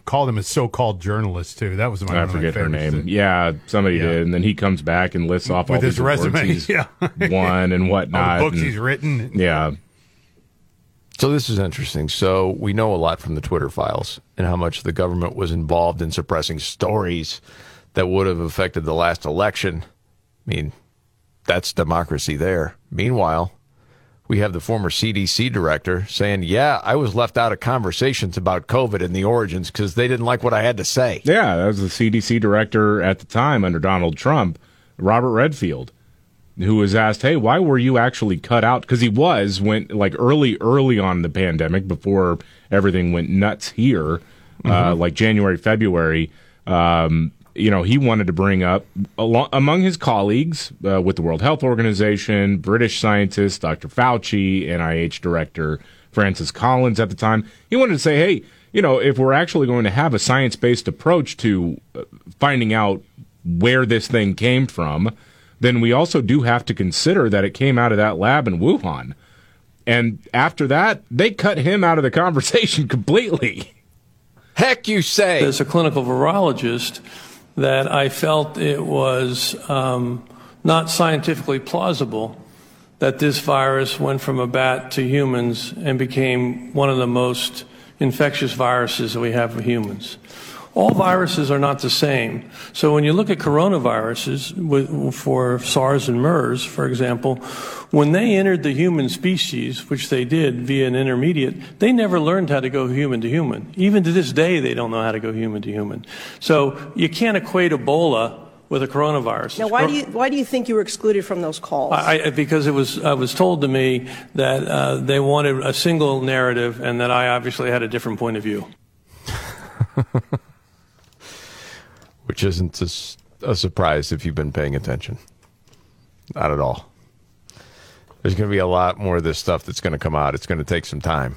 [SPEAKER 3] called him a so-called journalist too? That was my,
[SPEAKER 2] I
[SPEAKER 3] one of my
[SPEAKER 2] forget her
[SPEAKER 3] favorites.
[SPEAKER 2] name. Yeah, somebody
[SPEAKER 3] Yeah.
[SPEAKER 2] did, and then he comes back and lists off all
[SPEAKER 3] his
[SPEAKER 2] these
[SPEAKER 3] resume, [LAUGHS]
[SPEAKER 2] he's
[SPEAKER 3] yeah.
[SPEAKER 2] won and whatnot. [LAUGHS]
[SPEAKER 3] All the books
[SPEAKER 2] and-
[SPEAKER 3] he's written.
[SPEAKER 2] Yeah,
[SPEAKER 1] So this is interesting. So we know a lot from the Twitter files and how much the government was involved in suppressing stories that would have affected the last election. I mean, that's democracy there. Meanwhile, we have the former CDC director saying, "Yeah, I was left out of conversations about COVID and the origins because they didn't like what I had to say."
[SPEAKER 2] Yeah, that was the CDC director at the time under Donald Trump, Robert Redfield, who was asked, "Hey, why were you actually cut out?" Because he was when like early, early on the pandemic, before everything went nuts here, uh, like January, February. Um, you know, he wanted to bring up alo- among his colleagues uh, with the World Health Organization, British scientist Dr. Fauci, NIH director Francis Collins at the time. He wanted to say, hey, you know, if we're actually going to have a science based approach to uh, finding out where this thing came from, then we also do have to consider that it came out of that lab in Wuhan. And after that, they cut him out of the [LAUGHS] conversation completely.
[SPEAKER 1] Heck, you say.
[SPEAKER 5] As a clinical virologist, that I felt it was um, not scientifically plausible that this virus went from a bat to humans and became one of the most infectious viruses that we have for humans. All viruses are not the same. So when you look at coronaviruses for SARS and MERS, for example, when they entered the human species, which they did via an intermediate, they never learned how to go human to human. Even to this day, they don't know how to go human to human. So you can't equate Ebola with a coronavirus.
[SPEAKER 6] Now, why do you why do you think you were excluded from those calls?
[SPEAKER 5] I, I, because it was uh, was told to me that uh, they wanted a single narrative, and that I obviously had a different point of view. [LAUGHS]
[SPEAKER 1] which isn't a surprise if you've been paying attention. Not at all. There's going to be a lot more of this stuff that's going to come out. It's going to take some time.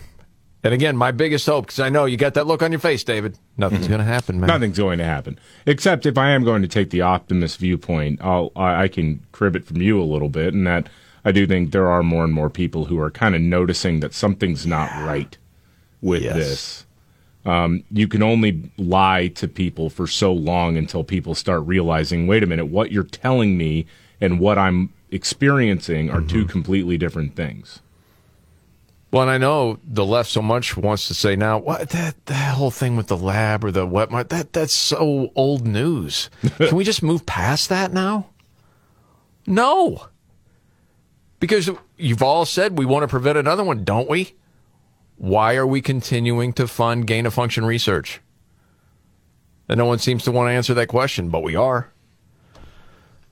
[SPEAKER 1] And again, my biggest hope, because I know you got that look on your face, David. Nothing's
[SPEAKER 2] Mhm.
[SPEAKER 1] going to happen, man.
[SPEAKER 2] Nothing's going to happen. Except if I am going to take the optimist viewpoint, I'll, I I can crib it from you a little bit, and that I do think there are more and more people who are kind of noticing that something's not right with
[SPEAKER 1] Yes.
[SPEAKER 2] this. Um, you can only lie to people for so long until people start realizing, wait a minute, what you're telling me and what I'm experiencing are two completely different things.
[SPEAKER 1] Well, and I know the left so much wants to say now, what that that whole thing with the lab or the wet mar- that that's so old news. [LAUGHS] Can we just move past that now? No. Because you've all said we want to prevent another one, don't we? Why are we continuing to fund gain of function research? And no one seems to want to answer that question, but we are.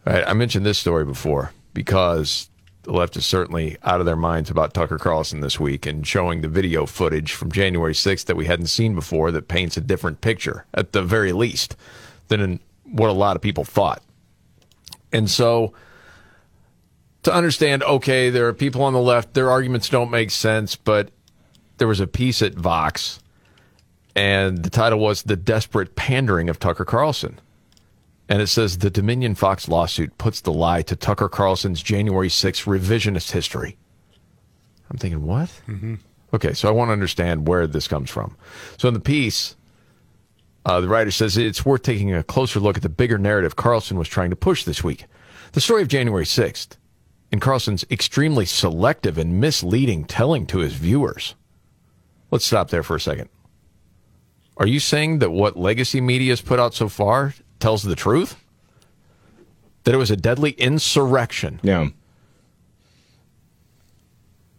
[SPEAKER 1] I mentioned this story before because the left is certainly out of their minds about Tucker Carlson this week and showing the video footage from January 6th that we hadn't seen before that paints a different picture, at the very least, than what a lot of people thought. And so to understand, okay, there are people on the left, their arguments don't make sense, but there was a piece at Vox, and the title was The Desperate Pandering of Tucker Carlson. And it says the Dominion Fox lawsuit puts the lie to Tucker Carlson's January 6th revisionist history. I'm thinking, what?
[SPEAKER 3] Mm-hmm.
[SPEAKER 1] Okay, so I want to understand where this comes from. So in the piece, uh, the writer says it's worth taking a closer look at the bigger narrative Carlson was trying to push this week. The story of January 6th and Carlson's extremely selective and misleading telling to his viewers. Let's stop there for a second. Are you saying that what legacy media has put out so far tells the truth? That it was a deadly insurrection?
[SPEAKER 2] Yeah.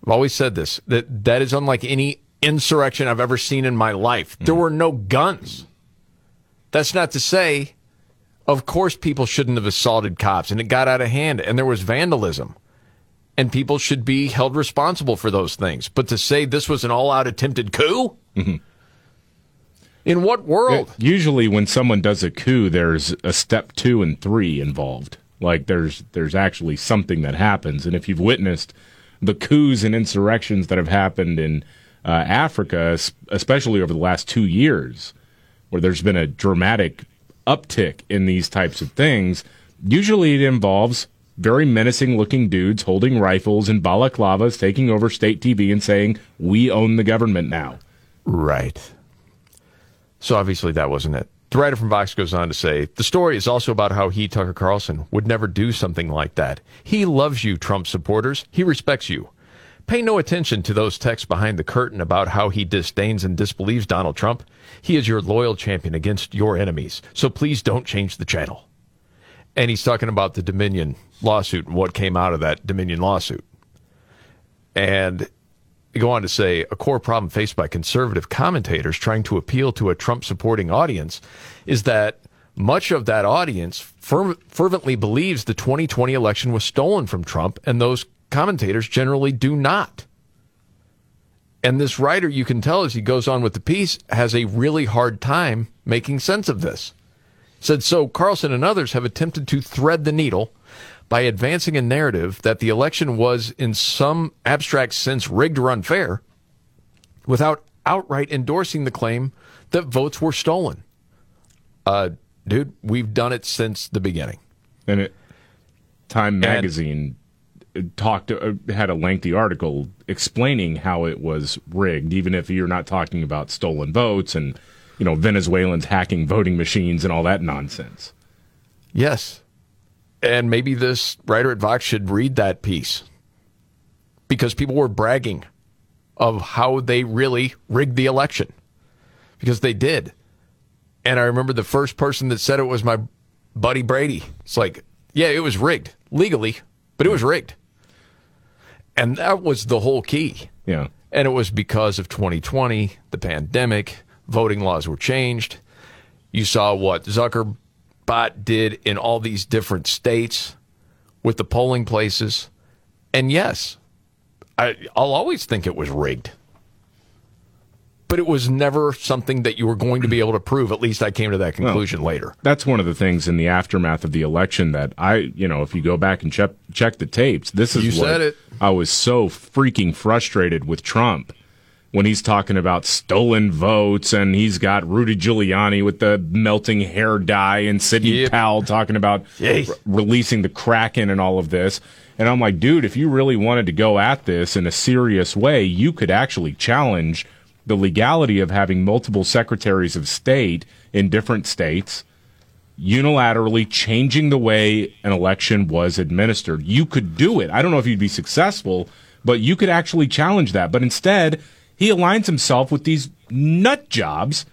[SPEAKER 1] I've always said this that that is unlike any insurrection I've ever seen in my life. There mm. were no guns. That's not to say, of course, people shouldn't have assaulted cops and it got out of hand and there was vandalism. And people should be held responsible for those things. But to say this was an all out attempted coup? In what world?
[SPEAKER 2] Usually, when someone does a coup, there's a step two and three involved. Like there's there's actually something that happens, and if you've witnessed the coups and insurrections that have happened in uh, Africa, especially over the last two years, where there's been a dramatic uptick in these types of things, usually it involves very menacing looking dudes holding rifles and balaclavas, taking over state TV and saying, "We own the government now."
[SPEAKER 1] Right. So obviously that wasn't it. The writer from Vox goes on to say the story is also about how he, Tucker Carlson, would never do something like that. He loves you, Trump supporters. He respects you. Pay no attention to those texts behind the curtain about how he disdains and disbelieves Donald Trump. He is your loyal champion against your enemies. So please don't change the channel. And he's talking about the Dominion lawsuit and what came out of that Dominion lawsuit. And go on to say a core problem faced by conservative commentators trying to appeal to a Trump supporting audience is that much of that audience fer- fervently believes the 2020 election was stolen from Trump, and those commentators generally do not. And this writer, you can tell as he goes on with the piece, has a really hard time making sense of this. Said so, Carlson and others have attempted to thread the needle by advancing a narrative that the election was, in some abstract sense, rigged or unfair, without outright endorsing the claim that votes were stolen. Uh, dude, we've done it since the beginning.
[SPEAKER 2] And it, Time Magazine talked uh, had a lengthy article explaining how it was rigged, even if you're not talking about stolen votes and you know Venezuelans hacking voting machines and all that nonsense.
[SPEAKER 1] Yes. And maybe this writer at Vox should read that piece because people were bragging of how they really rigged the election because they did. And I remember the first person that said it was my buddy Brady. It's like, yeah, it was rigged legally, but it was rigged. And that was the whole key.
[SPEAKER 2] Yeah.
[SPEAKER 1] And it was because of 2020, the pandemic, voting laws were changed. You saw what Zuckerbot did in all these different states with the polling places. And yes, I, I'll always think it was rigged. But it was never something that you were going to be able to prove. At least I came to that conclusion
[SPEAKER 2] Well,
[SPEAKER 1] later.
[SPEAKER 2] That's one of the things in the aftermath of the election that I, you know, if you go back and check check the tapes, this is
[SPEAKER 1] You
[SPEAKER 2] what
[SPEAKER 1] said it.
[SPEAKER 2] I was so freaking frustrated with Trump when he's talking about stolen votes and he's got Rudy Giuliani with the melting hair dye and Sidney Powell talking about re- releasing the Kraken and all of this. And I'm like, dude, if you really wanted to go at this in a serious way, you could actually challenge the legality of having multiple secretaries of state in different states unilaterally changing the way an election was administered. You could do it. I don't know if you'd be successful, but you could actually challenge that. But instead, he aligns himself with these nut jobs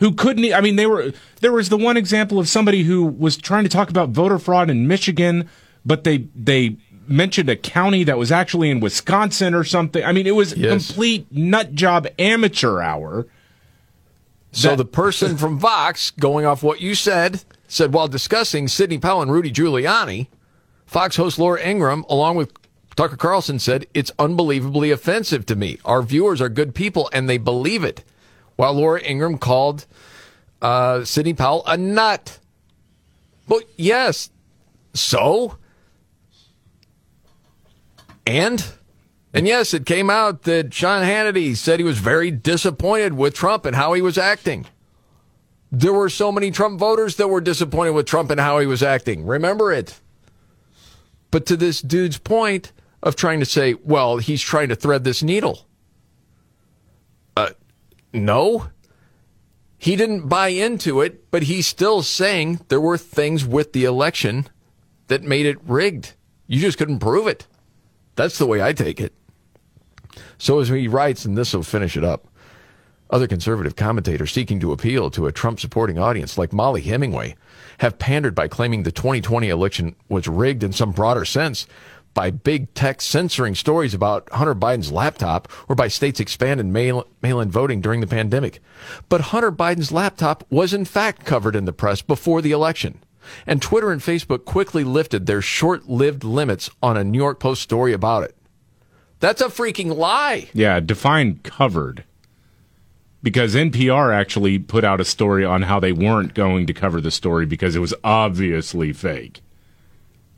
[SPEAKER 2] who couldn't I mean they were there was the one example of somebody who was trying to talk about voter fraud in Michigan, but they they mentioned a county that was actually in Wisconsin or something. I mean, it was complete nut job amateur hour.
[SPEAKER 1] So the person from Vox, going off what you said, said while discussing Sidney Powell and Rudy Giuliani, Fox host Laura Ingraham, along with Tucker Carlson, said it's unbelievably offensive to me. Our viewers are good people and they believe it. While Laura Ingraham called uh, Sidney Powell a nut. But yes, so and and yes, it came out that Sean Hannity said he was very disappointed with Trump and how he was acting. There were so many Trump voters that were disappointed with Trump and how he was acting. Remember it. But to this dude's point of trying to say, well, he's trying to thread this needle. Uh, no. He didn't buy into it, but he's still saying there were things with the election that made it rigged. You just couldn't prove it. That's the way I take it. So as he writes, and this will finish it up, other conservative commentators seeking to appeal to a Trump supporting audience like Mollie Hemingway have pandered by claiming the 2020 election was rigged in some broader sense by big tech censoring stories about Hunter Biden's laptop or by states expanding mail in voting during the pandemic. But Hunter Biden's laptop was in fact covered in the press before the election. And Twitter and Facebook quickly lifted their short lived limits on a New York Post story about it. That's a freaking lie.
[SPEAKER 2] Yeah, define covered. Because NPR actually put out a story on how they weren't going to cover the story because it was obviously fake.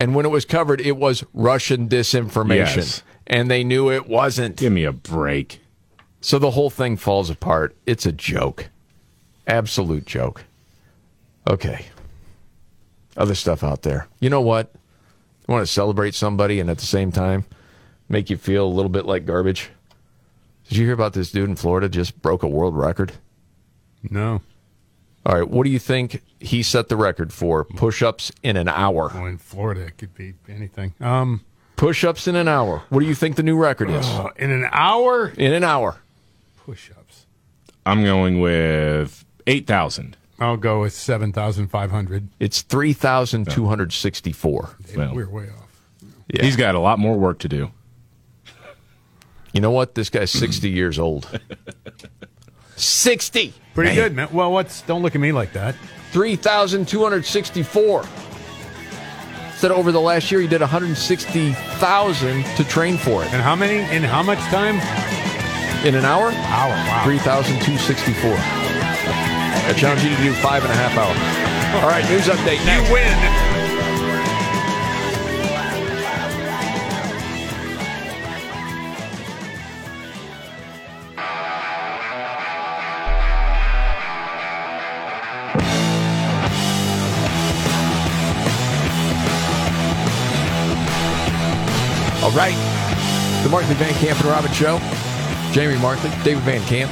[SPEAKER 1] And when it was covered, it was Russian disinformation.
[SPEAKER 2] Yes.
[SPEAKER 1] And they knew it wasn't.
[SPEAKER 2] Give me a break.
[SPEAKER 1] So the whole thing falls apart. It's a joke. Absolute joke. Okay. Other stuff out there. You know what? You want to celebrate somebody and at the same time make you feel a little bit like garbage? Did you hear about this dude in Florida just broke a world record?
[SPEAKER 3] No.
[SPEAKER 1] All right. What do you think he set the record for? Push ups in an hour.
[SPEAKER 3] Oh, in Florida, it could be anything. Um,
[SPEAKER 1] Push ups in an hour. What do you think the new record is?
[SPEAKER 3] uh, in an hour,
[SPEAKER 1] In an hour.
[SPEAKER 3] push ups.
[SPEAKER 2] I'm going with 8,000.
[SPEAKER 3] I'll go with 7,500.
[SPEAKER 1] It's 3,264.
[SPEAKER 2] Well,
[SPEAKER 3] We're way off.
[SPEAKER 1] Yeah.
[SPEAKER 2] He's got a lot more work to do.
[SPEAKER 1] You know what? This guy's 60 years old. [LAUGHS] 60.
[SPEAKER 3] Pretty
[SPEAKER 1] Man.
[SPEAKER 3] good, man. Well, what's don't look at me like that.
[SPEAKER 1] 3,264. Said over the last year he did 160,000 to train for it.
[SPEAKER 3] And how many? In how much time?
[SPEAKER 1] In an hour?
[SPEAKER 3] Hour. Wow.
[SPEAKER 1] 3,264. I challenge you to do five and a half hours. All right, news update next.
[SPEAKER 3] You win.
[SPEAKER 1] All right. The Markley Van Camp and Robbins Show. Jamie Markley, David Van Camp,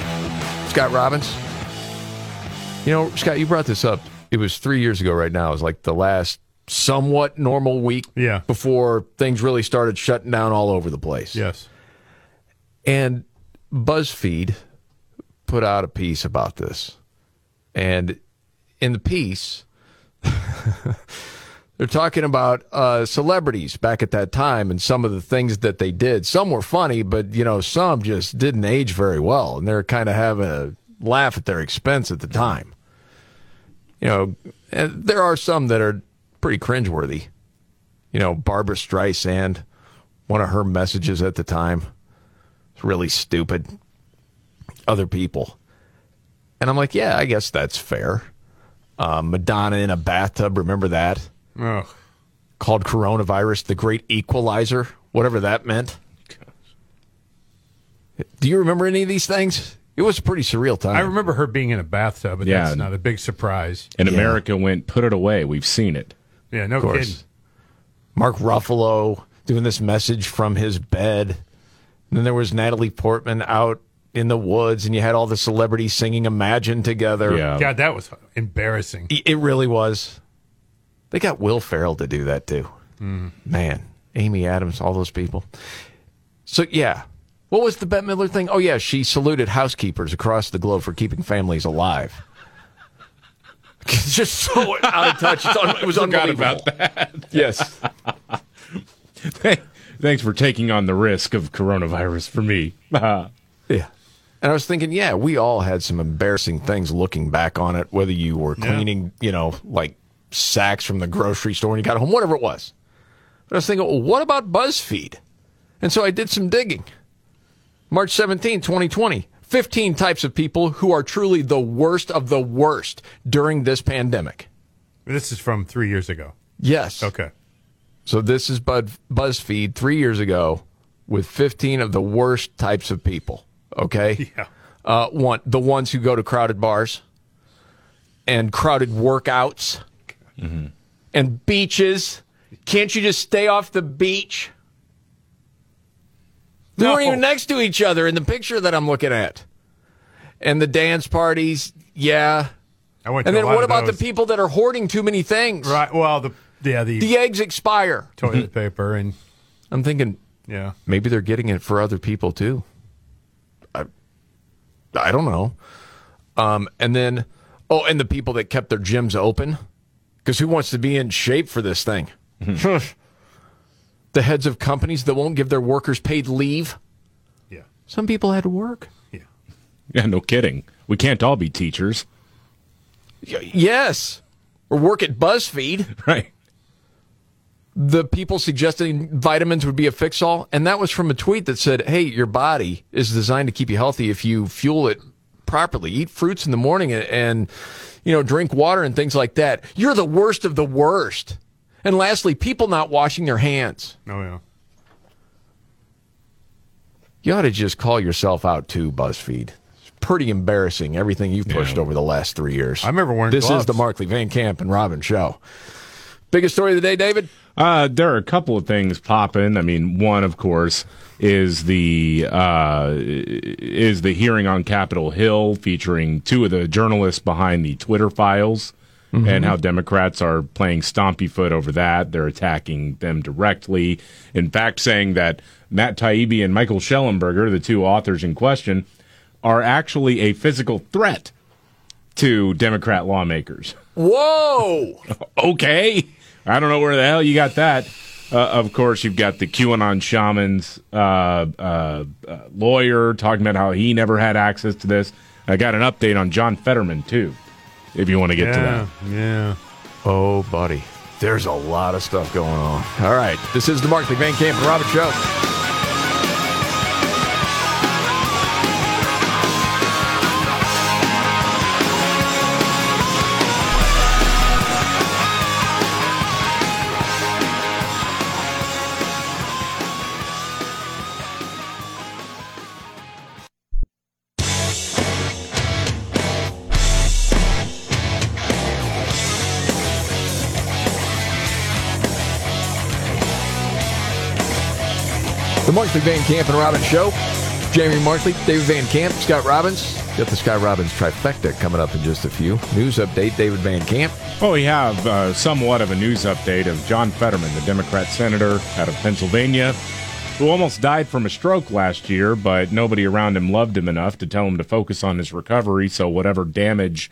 [SPEAKER 1] Scott Robbins. You know, Scott, you brought this up. It was three years ago right now. It was like the last somewhat normal week
[SPEAKER 3] Yeah.
[SPEAKER 1] before things really started shutting down all over the place.
[SPEAKER 3] Yes.
[SPEAKER 1] And BuzzFeed put out a piece about this. And in the piece, [LAUGHS] they're talking about uh, celebrities back at that time and some of the things that they did. Some were funny, but you know, some just didn't age very well, and they're kind of having a laugh at their expense at the time. You know, there are some that are pretty cringeworthy. You know, Barbra Streisand, one of her messages at the time, it's really stupid. Other people, and I'm like, yeah, I guess that's fair. Uh, Madonna in a bathtub, remember that?
[SPEAKER 3] Ugh.
[SPEAKER 1] called coronavirus the great equalizer, whatever that meant. Do you remember any of these things? It was a pretty surreal time.
[SPEAKER 3] I remember her being in a bathtub, but
[SPEAKER 2] Yeah.
[SPEAKER 3] that's not a big surprise.
[SPEAKER 2] And America went, put it away. We've seen it.
[SPEAKER 3] Yeah, no
[SPEAKER 1] Of course.
[SPEAKER 3] kidding.
[SPEAKER 1] Mark Ruffalo doing this message from his bed. And then there was Natalie Portman out in the woods, and you had all the celebrities singing Imagine together. Yeah.
[SPEAKER 3] God, that was embarrassing.
[SPEAKER 1] It really was. They got Will Ferrell to do that too.
[SPEAKER 3] Mm.
[SPEAKER 1] Man, Amy Adams, all those people. So yeah, what was the Bette Midler thing? Oh yeah, she saluted housekeepers across the globe for keeping families alive. [LAUGHS] It's just so out of touch. Un- it was
[SPEAKER 2] Forgot
[SPEAKER 1] unbelievable.
[SPEAKER 2] about that. [LAUGHS]
[SPEAKER 1] Yes.
[SPEAKER 2] Thanks for taking on the risk of coronavirus for me. [LAUGHS]
[SPEAKER 1] Yeah. And I was thinking, yeah, we all had some embarrassing things looking back on it, whether you were
[SPEAKER 3] Yeah.
[SPEAKER 1] cleaning, you know, like sacks from the grocery store when you got home, whatever it was. But I was thinking, well, what about BuzzFeed? And so I did some digging. March 17, 2020. 15 types of people who are truly the worst of the worst during this pandemic.
[SPEAKER 3] This is from three years ago.
[SPEAKER 1] Yes.
[SPEAKER 3] Okay.
[SPEAKER 1] So this is Bud, BuzzFeed three years ago with 15 of the worst types of people. Okay. [LAUGHS]
[SPEAKER 3] Yeah.
[SPEAKER 1] Uh, one, the ones who go to crowded bars and crowded workouts and beaches. Can't you just stay off the beach? They
[SPEAKER 3] No.
[SPEAKER 1] weren't even next to each other in the picture that I'm looking at. And the dance parties, yeah.
[SPEAKER 3] I went
[SPEAKER 1] And then what about
[SPEAKER 3] those.
[SPEAKER 1] the people that are hoarding too many things?
[SPEAKER 3] Right. Well, the yeah the,
[SPEAKER 1] The eggs expire.
[SPEAKER 3] toilet paper and
[SPEAKER 1] I'm thinking
[SPEAKER 3] yeah.
[SPEAKER 1] maybe they're getting it for other people too. I, I don't know. Um, and then, oh, and the people that kept their gyms open, because who wants to be in shape for this thing? Mm-hmm. [LAUGHS] the heads of companies that won't give their workers paid leave.
[SPEAKER 3] Yeah.
[SPEAKER 1] Some people had to work.
[SPEAKER 2] Yeah, Yeah, no kidding. We can't all be teachers.
[SPEAKER 1] Y- yes, or work at BuzzFeed. [LAUGHS]
[SPEAKER 2] Right.
[SPEAKER 1] the people suggesting vitamins would be a fix all, and that was from a tweet that said, "Hey, your body is designed to keep you healthy if you fuel it properly. Eat fruits in the morning and, and you know drink water and things like that. You're the worst of the worst." And lastly, people not washing their hands.
[SPEAKER 3] Oh yeah.
[SPEAKER 1] You ought to just call yourself out too, BuzzFeed. It's pretty embarrassing everything you've pushed over the last three years.
[SPEAKER 3] I remember wearing
[SPEAKER 1] This
[SPEAKER 3] gloves.
[SPEAKER 1] is the Markley Van Camp and Robbins show. Biggest story of the day, David.
[SPEAKER 2] Uh, there are a couple of things popping. I mean, one, of course, is the uh, is the hearing on Capitol Hill featuring two of the journalists behind the Twitter files, and how Democrats are playing stompy foot over that. They're attacking them directly. In fact, saying that Matt Taibbi and Michael Shellenberger, the two authors in question, are actually a physical threat to Democrat lawmakers.
[SPEAKER 1] Whoa! [LAUGHS]
[SPEAKER 2] okay. I don't know where the hell you got that. Uh, of course, you've got the QAnon shaman's uh, uh, uh, lawyer talking about how he never had access to this. I got an update on John Fetterman, too, if you want to get to that.
[SPEAKER 3] Yeah.
[SPEAKER 1] Oh, buddy. There's a lot of stuff going on. All right. This is the Markley Van Camp and Robbins Show. The Markley Van Camp and Robbins Show. Jamie Markley, David Van Camp, Scott Robbins. Got the Scott Robbins trifecta coming up in just a few. News update, David Van Camp.
[SPEAKER 2] Well, we have uh, somewhat of a news update of John Fetterman, the Democrat senator out of Pennsylvania, who almost died from a stroke last year, but nobody around him loved him enough to tell him to focus on his recovery. So whatever damage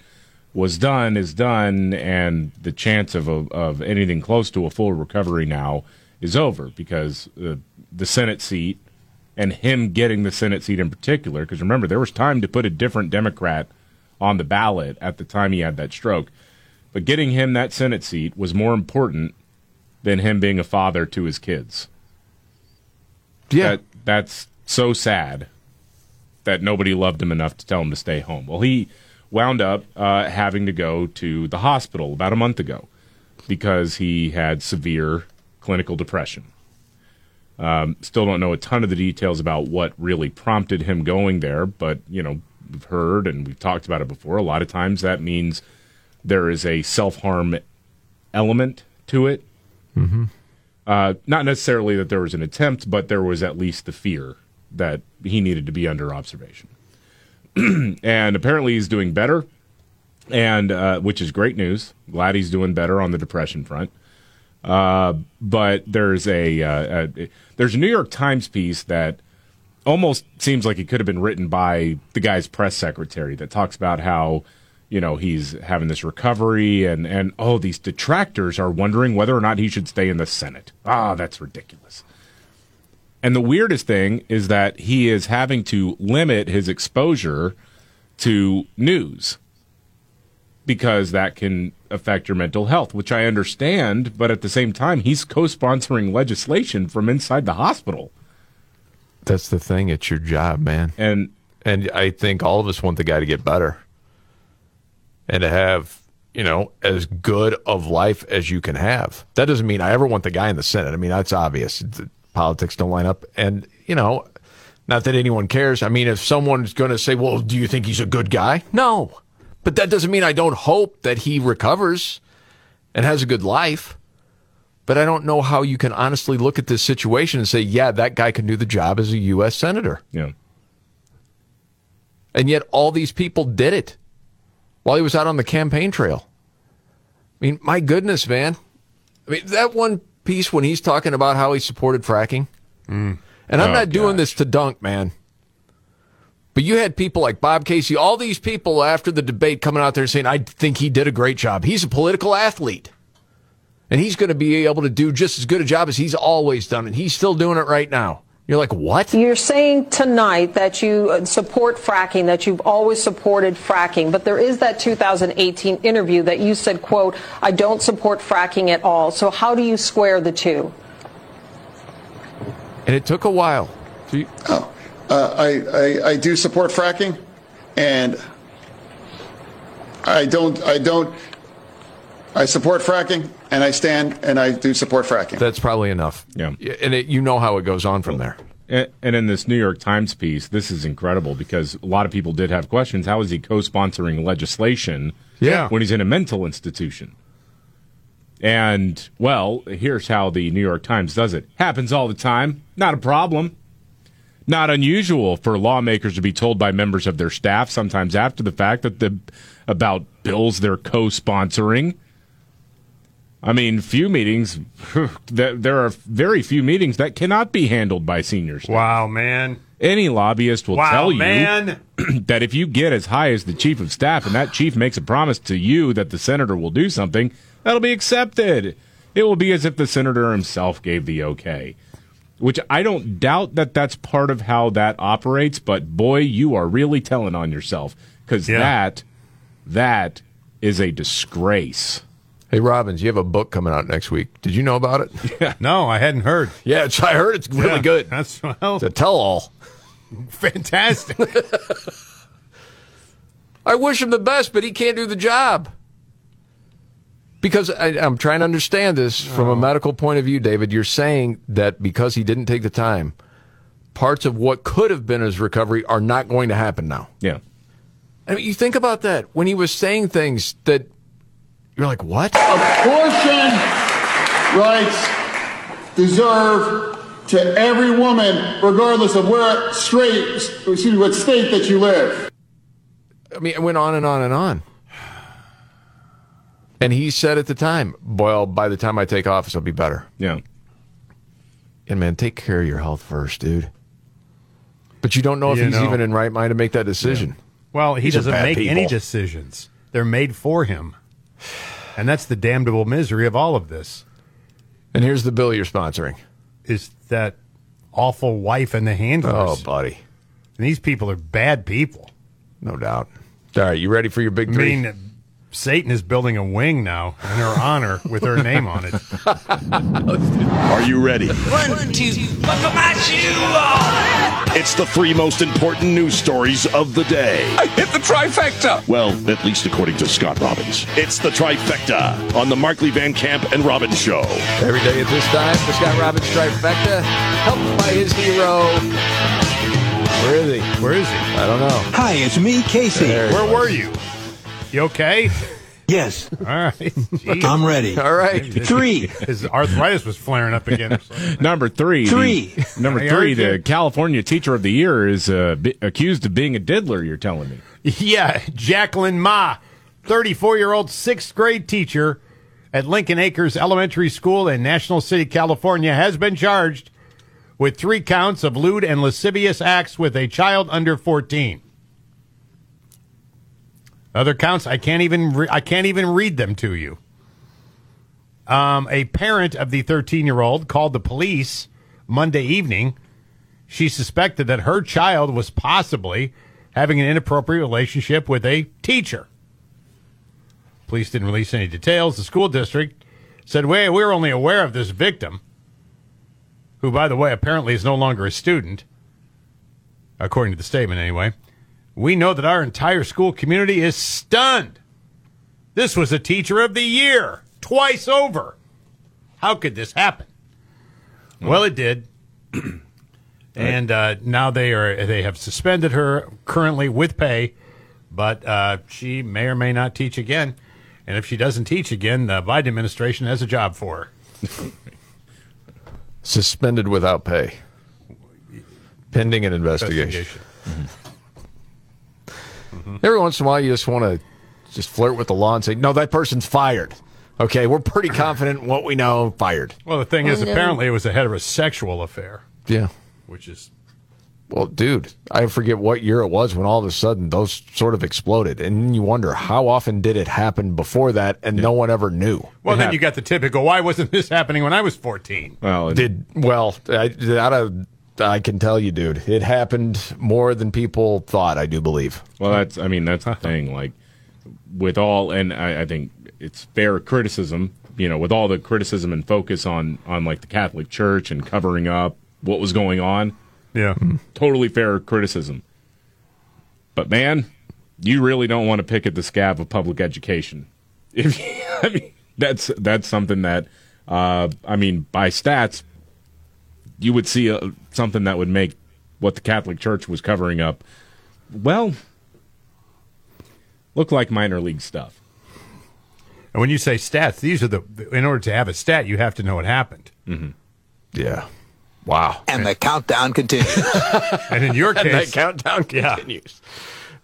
[SPEAKER 2] was done is done, and the chance of a, of anything close to a full recovery now is over because uh, the Senate seat and him getting the Senate seat in particular. Because remember, there was time to put a different Democrat on the ballot at the time he had that stroke. But getting him that Senate seat was more important than him being a father to his kids.
[SPEAKER 1] Yeah.
[SPEAKER 2] That, that's so sad that nobody loved him enough to tell him to stay home. Well, he wound up uh, having to go to the hospital about a month ago because he had severe clinical depression. Um, still don't know a ton of the details about what really prompted him going there, but you know we've heard and we've talked about it before. A lot of times that means there is a self harm element to it.
[SPEAKER 1] Mm-hmm.
[SPEAKER 2] Uh, not necessarily that there was an attempt, but there was at least the fear that he needed to be under observation. [CLEARS THROAT] and apparently he's doing better, and uh, which is great news. Glad he's doing better on the depression front. Uh, but there's a, uh, a there's a New York Times piece that almost seems like it could have been written by the guy's press secretary that talks about how you know he's having this recovery and and oh these detractors are wondering whether or not he should stay in the Senate. Ah, that's ridiculous. And the weirdest thing is that he is having to limit his exposure to news because that can affect your mental health, which I understand, but at the same time he's co-sponsoring legislation from inside the hospital.
[SPEAKER 1] That's the thing. It's your job, man.
[SPEAKER 2] And
[SPEAKER 1] and I think all of us want the guy to get better and to have you know as good of life as you can have. That doesn't mean I ever want the guy in the Senate. I mean that's obvious. The politics don't line up, and you know, not that anyone cares. I mean, if someone's going to say, "Well, do you think he's a good guy?" No, but that doesn't mean I don't hope that he recovers and has a good life. But I don't know how you can honestly look at this situation and say, yeah, that guy can do the job as a U.S. Senator.
[SPEAKER 2] Yeah.
[SPEAKER 1] And yet all these people did it while he was out on the campaign trail. I mean, my goodness, man. I mean, that one piece when he's talking about how he supported fracking, mm. and I'm
[SPEAKER 2] Oh,
[SPEAKER 1] not doing this to dunk, man. But you had people like Bob Casey, all these people after the debate coming out there saying, I think he did a great job. He's a political athlete. And he's going to be able to do just as good a job as he's always done. And he's still doing it right now. You're like, what?
[SPEAKER 6] You're saying tonight that you uh, support fracking, that you've always supported fracking, but there is that 2018 interview that you said, quote, I don't support fracking at all. So how do you square the two?
[SPEAKER 1] And it took a while. So you-
[SPEAKER 17] Uh, I, I, I do support fracking, and I don't, I don't, I support fracking, and I stand, and I do support fracking.
[SPEAKER 1] That's probably enough.
[SPEAKER 2] Yeah.
[SPEAKER 1] And it, you know how it goes on from there.
[SPEAKER 2] And, and in this New York Times piece, this is incredible because a lot of people did have questions. How is he co-sponsoring legislation
[SPEAKER 3] Yeah.
[SPEAKER 2] when he's in a mental institution? And well, here's how the New York Times does it. Happens all the time. Not a problem. Not unusual for lawmakers to be told by members of their staff, sometimes after the fact, that the about bills they're co-sponsoring. I mean, few meetings. [LAUGHS] there are very few meetings that cannot be handled by seniors.
[SPEAKER 3] Wow, man.
[SPEAKER 2] Any lobbyist will
[SPEAKER 3] Wow,
[SPEAKER 2] tell you
[SPEAKER 3] man. [CLEARS THROAT] [CLEARS THROAT]
[SPEAKER 2] that if you get as high as the chief of staff and that chief makes a promise to you that the senator will do something, that'll be accepted. It will be as if the senator himself gave the okay. Which I don't doubt that that's part of how that operates, but boy, you are really telling on yourself because
[SPEAKER 3] Yeah.
[SPEAKER 2] that that is a disgrace.
[SPEAKER 1] Hey, Robbins, you have a book coming out next week. Did you know about it? [LAUGHS] Yeah.
[SPEAKER 3] No, I hadn't heard.
[SPEAKER 1] Yeah, it's, I heard it's really
[SPEAKER 3] Yeah,
[SPEAKER 1] good.
[SPEAKER 3] That's well,
[SPEAKER 1] It's a tell all.
[SPEAKER 3] fantastic. [LAUGHS]
[SPEAKER 1] I wish him the best, but he can't do the job. Because I, I'm trying to understand this from a oh. medical point of view, David. You're saying that because he didn't take the time, parts of what could have been his recovery are not going to happen now.
[SPEAKER 2] Yeah.
[SPEAKER 1] I mean, you think about that when he was saying things that you're like, what?
[SPEAKER 17] Abortion rights deserve to every woman, regardless of where straight, excuse me, what state that you live.
[SPEAKER 1] I mean, it went on and on and on. And he said at the time, well, by the time I take office, I'll be better.
[SPEAKER 2] Yeah.
[SPEAKER 1] And man, take care of your health first, dude. But you don't know if
[SPEAKER 3] You
[SPEAKER 1] he's
[SPEAKER 3] know.
[SPEAKER 1] even in right mind to make that decision.
[SPEAKER 3] Well, he
[SPEAKER 1] These
[SPEAKER 3] doesn't make any decisions. They're made for him. And that's the damnable misery of all of this.
[SPEAKER 1] And here's the bill you're sponsoring.
[SPEAKER 3] Is that awful wife and the handlers.
[SPEAKER 1] Oh, buddy.
[SPEAKER 3] And these people are bad people.
[SPEAKER 1] No doubt. All right, you ready for your big
[SPEAKER 3] I mean, Satan is building a wing now in her honor with her name on it. [LAUGHS]
[SPEAKER 18] Are you ready?
[SPEAKER 7] One, two, buckle my shoe on.
[SPEAKER 18] It's the three most important news stories of the day.
[SPEAKER 7] I hit the trifecta.
[SPEAKER 18] Well, at least according to Scott Robbins. It's the trifecta on the Markley Van Camp and Robbins Show.
[SPEAKER 1] Every day at this time, the Scott Robbins trifecta, helped by his hero. Where is he?
[SPEAKER 3] Where is he?
[SPEAKER 1] I don't know.
[SPEAKER 19] Hi, it's me, Casey.
[SPEAKER 1] There he
[SPEAKER 3] Where were you? You okay?
[SPEAKER 19] Yes.
[SPEAKER 3] All right. Jeez.
[SPEAKER 19] I'm ready.
[SPEAKER 1] All right.
[SPEAKER 19] Three.
[SPEAKER 3] His arthritis was flaring up again. [LAUGHS]
[SPEAKER 2] Number three.
[SPEAKER 19] Three.
[SPEAKER 2] The, number three, the California Teacher of the Year is uh, bi- accused of being a diddler, you're telling me.
[SPEAKER 3] Yeah, Jacqueline Ma, 34 year old sixth grade teacher at Lincoln Acres Elementary School in National City, California, has been charged with three counts of lewd and lascivious acts with a child under 14. Other counts, I can't even re- I can't even read them to you. Um, a parent of the 13 year old called the police Monday evening. She suspected that her child was possibly having an inappropriate relationship with a teacher. Police didn't release any details. The school district said, "Wait, we're only aware of this victim, who, by the way, apparently is no longer a student, according to the statement, anyway. We know that our entire school community is stunned. This was a teacher of the year twice over. How could this happen? Well, it did." [CLEARS THROAT] and uh, now they are they have suspended her currently with pay, but uh, she may or may not teach again. And if she doesn't teach again, the Biden administration has a job for her. [LAUGHS]
[SPEAKER 1] Suspended without pay. Pending an investigation. Mm-hmm. Every once in a while, you just want to just flirt with the law and say, no, that person's fired. Okay, we're pretty confident in what we know, fired.
[SPEAKER 3] Well, the thing is,
[SPEAKER 1] no.
[SPEAKER 3] apparently it was a heterosexual affair,
[SPEAKER 1] Yeah.
[SPEAKER 3] which is
[SPEAKER 1] Well, dude, I forget what year it was when all of a sudden those sort of exploded. And you wonder how often did it happen before that and no one ever knew.
[SPEAKER 3] well.
[SPEAKER 1] It
[SPEAKER 3] then
[SPEAKER 1] hap-
[SPEAKER 3] you got the typical. Why wasn't this happening when I was fourteen?
[SPEAKER 2] Well, it-
[SPEAKER 1] did well. I, out of, I can tell you, dude, it happened more than people thought. I do believe.
[SPEAKER 2] Well, that's I mean that's the thing. Like with all, and I, I think it's fair criticism. You know, with all the criticism and focus on on like the Catholic Church and covering up what was going on.
[SPEAKER 3] Yeah,
[SPEAKER 2] totally fair criticism. But man, you really don't want to pick at the scab of public education. [LAUGHS] If I mean, that's that's something that uh, I mean by stats, you would see uh something that would make what the Catholic Church was covering up. Well, look like minor league stuff.
[SPEAKER 3] And when you say stats, these are the. In order to have a stat, you have to know what happened.
[SPEAKER 1] Mm-hmm. Yeah. Wow.
[SPEAKER 19] And the countdown continues. [LAUGHS]
[SPEAKER 3] And in your
[SPEAKER 1] And that
[SPEAKER 3] case,
[SPEAKER 1] countdown continues.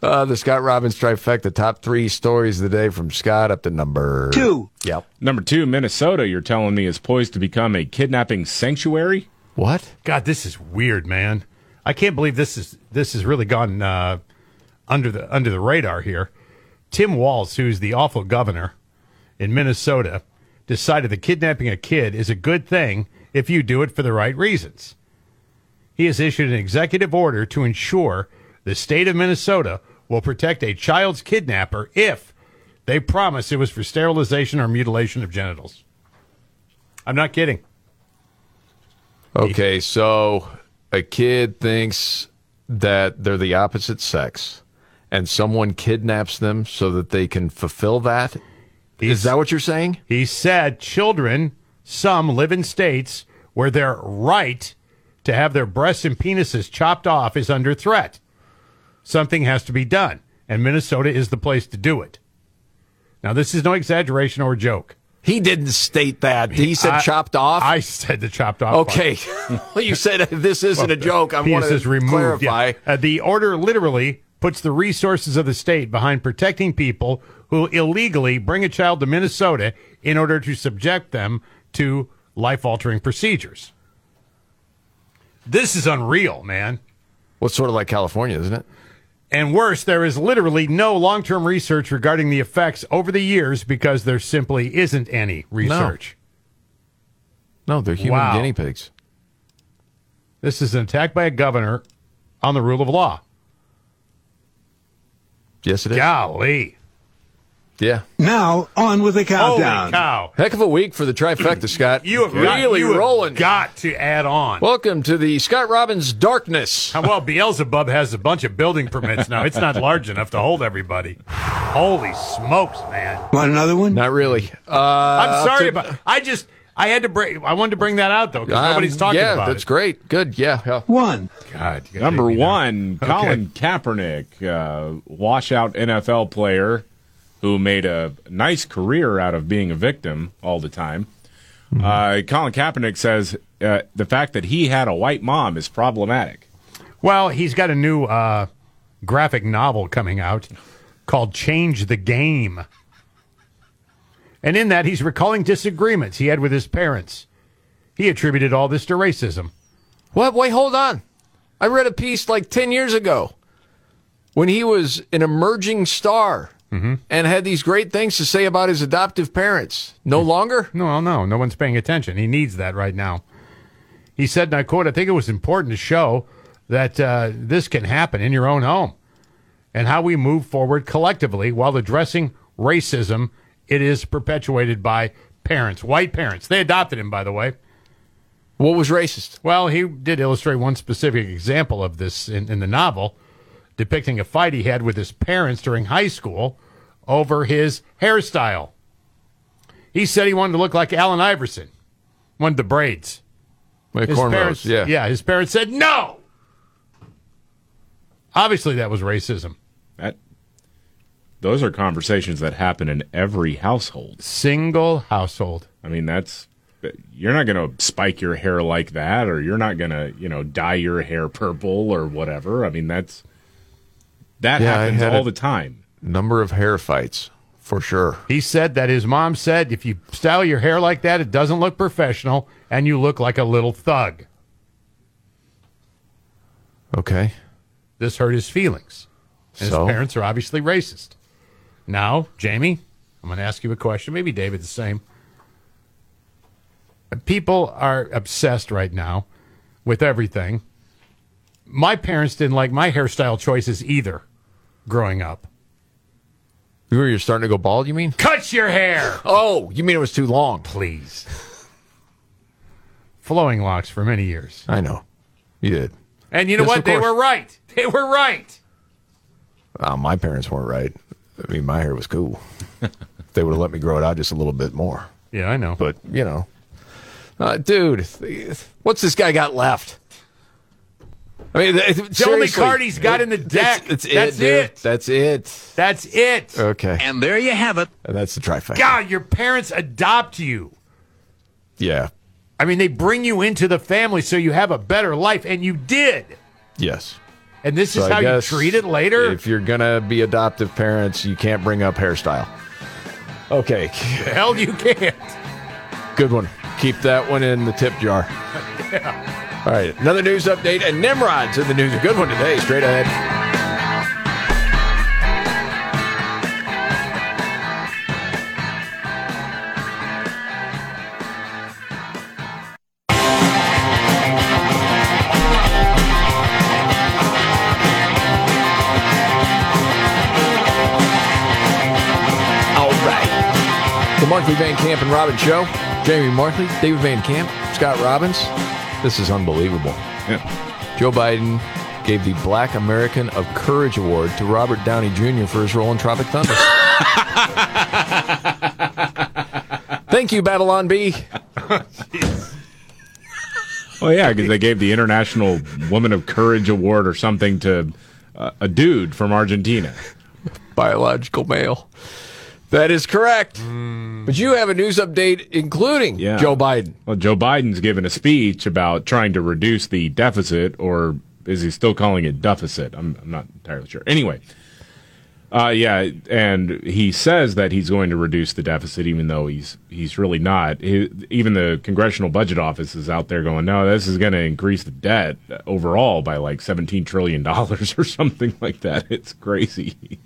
[SPEAKER 1] Uh, the Scott Robbins trifecta, top three stories of the day from Scott up to number
[SPEAKER 19] Two.
[SPEAKER 1] Yep.
[SPEAKER 2] Number two, Minnesota. You're telling me is poised to become a kidnapping sanctuary.
[SPEAKER 1] What?
[SPEAKER 3] God, this is weird, man. I can't believe this is this has really gone uh, under the under the radar here. Tim Walz, who's the awful governor in Minnesota, decided that kidnapping a kid is a good thing if you do it for the right reasons. He has issued an executive order to ensure the state of Minnesota will protect a child's kidnapper if they promise it was for sterilization or mutilation of genitals. I'm not kidding.
[SPEAKER 1] Okay, so a kid thinks that they're the opposite sex, and someone kidnaps them so that they can fulfill that. Is that what you're saying?
[SPEAKER 3] He said children, some live in states where their right to have their breasts and penises chopped off is under threat. Something has to be done, and Minnesota is the place to do it. Now, this is no exaggeration or joke.
[SPEAKER 1] He didn't state that. He said
[SPEAKER 3] I-
[SPEAKER 1] chopped off.
[SPEAKER 3] I said the chopped off.
[SPEAKER 1] Okay. [LAUGHS] well, you said this isn't a joke. I want to
[SPEAKER 3] removed.
[SPEAKER 1] clarify.
[SPEAKER 3] Yeah. Uh, the order literally puts the resources of the state behind protecting people who illegally bring a child to Minnesota in order to subject them to life altering procedures. This is unreal, man.
[SPEAKER 1] Well, it's sort of like California, isn't it?
[SPEAKER 3] And worse, there is literally no long term research regarding the effects over the years because there simply isn't any research.
[SPEAKER 1] No, they're human
[SPEAKER 3] Wow.
[SPEAKER 1] guinea pigs.
[SPEAKER 3] This is an attack by a governor on the rule of law.
[SPEAKER 1] Yes, it is.
[SPEAKER 3] Golly.
[SPEAKER 1] Yeah.
[SPEAKER 19] Now, on with the countdown.
[SPEAKER 3] Holy cow.
[SPEAKER 1] Heck of a week for the trifecta, Scott.
[SPEAKER 3] You have got-
[SPEAKER 1] really
[SPEAKER 3] you have
[SPEAKER 1] rolling.
[SPEAKER 3] got to add on.
[SPEAKER 1] Welcome to the Scott Robbins Darkness.
[SPEAKER 3] How well Beelzebub has a bunch of building permits now. It's not large enough to hold everybody. Holy smokes, man.
[SPEAKER 19] Want another one?
[SPEAKER 1] Not really. Uh,
[SPEAKER 3] I'm sorry
[SPEAKER 1] I'll
[SPEAKER 3] about I just I had to bring I wanted to bring that out though because
[SPEAKER 1] Um,
[SPEAKER 3] nobody's talking about.
[SPEAKER 1] yeah, that's
[SPEAKER 3] it.
[SPEAKER 1] great. Good. Yeah. yeah.
[SPEAKER 19] One.
[SPEAKER 3] God,
[SPEAKER 2] Number
[SPEAKER 3] take down.
[SPEAKER 2] one, Colin Kaepernick, uh, washout NFL player who made a nice career out of being a victim all the time. Uh, Colin Kaepernick says uh, the fact that he had a white mom is problematic.
[SPEAKER 3] Well, he's got a new uh, graphic novel coming out called Change the Game. And in that, he's recalling disagreements he had with his parents. He attributed all this to racism.
[SPEAKER 1] What? Wait, hold on. I read a piece like 10 years ago when he was an emerging star
[SPEAKER 3] Mm-hmm.
[SPEAKER 1] and had these great things to say about his adoptive parents. No longer?
[SPEAKER 3] No, no, no one's paying attention. He needs that right now. He said, and I quote, I think it was important to show that uh, this can happen in your own home and how we move forward collectively while addressing racism. It is perpetuated by parents, white parents. They adopted him, by the way.
[SPEAKER 1] What was racist?
[SPEAKER 3] Well, he did illustrate one specific example of this in, in the novel, depicting a fight he had with his parents during high school over his hairstyle. He said he wanted to look like Allen Iverson, wanted the braids.
[SPEAKER 1] Like
[SPEAKER 3] His
[SPEAKER 1] cornrows,
[SPEAKER 3] parents,
[SPEAKER 1] yeah.
[SPEAKER 3] yeah, his parents said no. Obviously, that was racism.
[SPEAKER 2] That those are conversations that happen in every household.
[SPEAKER 3] Single household.
[SPEAKER 2] I mean, that's you're not going to spike your hair like that, or you're not going to, you know, dye your hair purple or whatever. I mean, that's that
[SPEAKER 1] Yeah,
[SPEAKER 2] happens
[SPEAKER 1] had
[SPEAKER 2] all
[SPEAKER 1] a-
[SPEAKER 2] the time.
[SPEAKER 1] Number of hair fights, for sure.
[SPEAKER 3] He said that his mom said if you style your hair like that, it doesn't look professional and you look like a little thug.
[SPEAKER 1] Okay.
[SPEAKER 3] This hurt his feelings. And
[SPEAKER 1] So?
[SPEAKER 3] His parents are obviously racist. Now, Jamie, I'm going to ask you a question. Maybe David the same. People are obsessed right now with everything. My parents didn't like my hairstyle choices either growing up.
[SPEAKER 1] You You're starting to go bald, you mean?
[SPEAKER 3] Cut your hair!
[SPEAKER 1] Oh, you mean it was too long?
[SPEAKER 3] Please. Flowing locks for many years.
[SPEAKER 1] I know. You did.
[SPEAKER 3] And you know
[SPEAKER 1] Yes,
[SPEAKER 3] what? They were right. They were right.
[SPEAKER 1] Uh, my parents weren't right. I mean, my hair was cool. [LAUGHS] they would have let me grow it out just a little bit more.
[SPEAKER 3] Yeah, I know.
[SPEAKER 1] But, you know. Uh, dude, what's this guy got left? I mean, th-
[SPEAKER 3] the only card he's got in the deck.
[SPEAKER 1] That's,
[SPEAKER 3] That's
[SPEAKER 1] it, dude.
[SPEAKER 3] it.
[SPEAKER 1] That's it.
[SPEAKER 3] That's it.
[SPEAKER 1] Okay.
[SPEAKER 19] And there you have it.
[SPEAKER 1] And that's the trifecta.
[SPEAKER 3] God, your parents adopt you.
[SPEAKER 1] Yeah.
[SPEAKER 3] I mean, they bring you into the family so you have a better life, and you did.
[SPEAKER 1] Yes.
[SPEAKER 3] And this is
[SPEAKER 1] So I
[SPEAKER 3] how you treat it later?
[SPEAKER 1] If you're gonna be adoptive parents, you can't bring up hairstyle. Okay,
[SPEAKER 3] hell you can't.
[SPEAKER 1] good one. Keep that one in the tip jar. [LAUGHS] All right, another news update, and Nimrod's in the news. A good one today. Straight ahead. All right. The Markley Van Camp and Robbins Show. Jamie Markley, David Van Camp, Scott Robbins. This is unbelievable. Joe Biden gave the Black American of Courage Award to Robert Downey Jr. for his role in Tropic Thunder. [LAUGHS] Thank you, Babylon Bee.
[SPEAKER 2] Well, yeah, because they gave the International Woman of Courage Award or something to uh, a dude from Argentina.
[SPEAKER 1] Biological male. That is correct. But you have a news update including
[SPEAKER 2] Yeah.
[SPEAKER 1] Joe Biden.
[SPEAKER 2] Well, Joe Biden's given a speech about trying to reduce the deficit, or is he still calling it deficit? I'm, I'm not entirely sure. Anyway, uh, yeah, and he says that he's going to reduce the deficit, even though he's he's really not. He, even the Congressional Budget Office is out there going, "No, this is going to increase the debt overall by like 17 trillion dollars [LAUGHS] or something like that." It's crazy.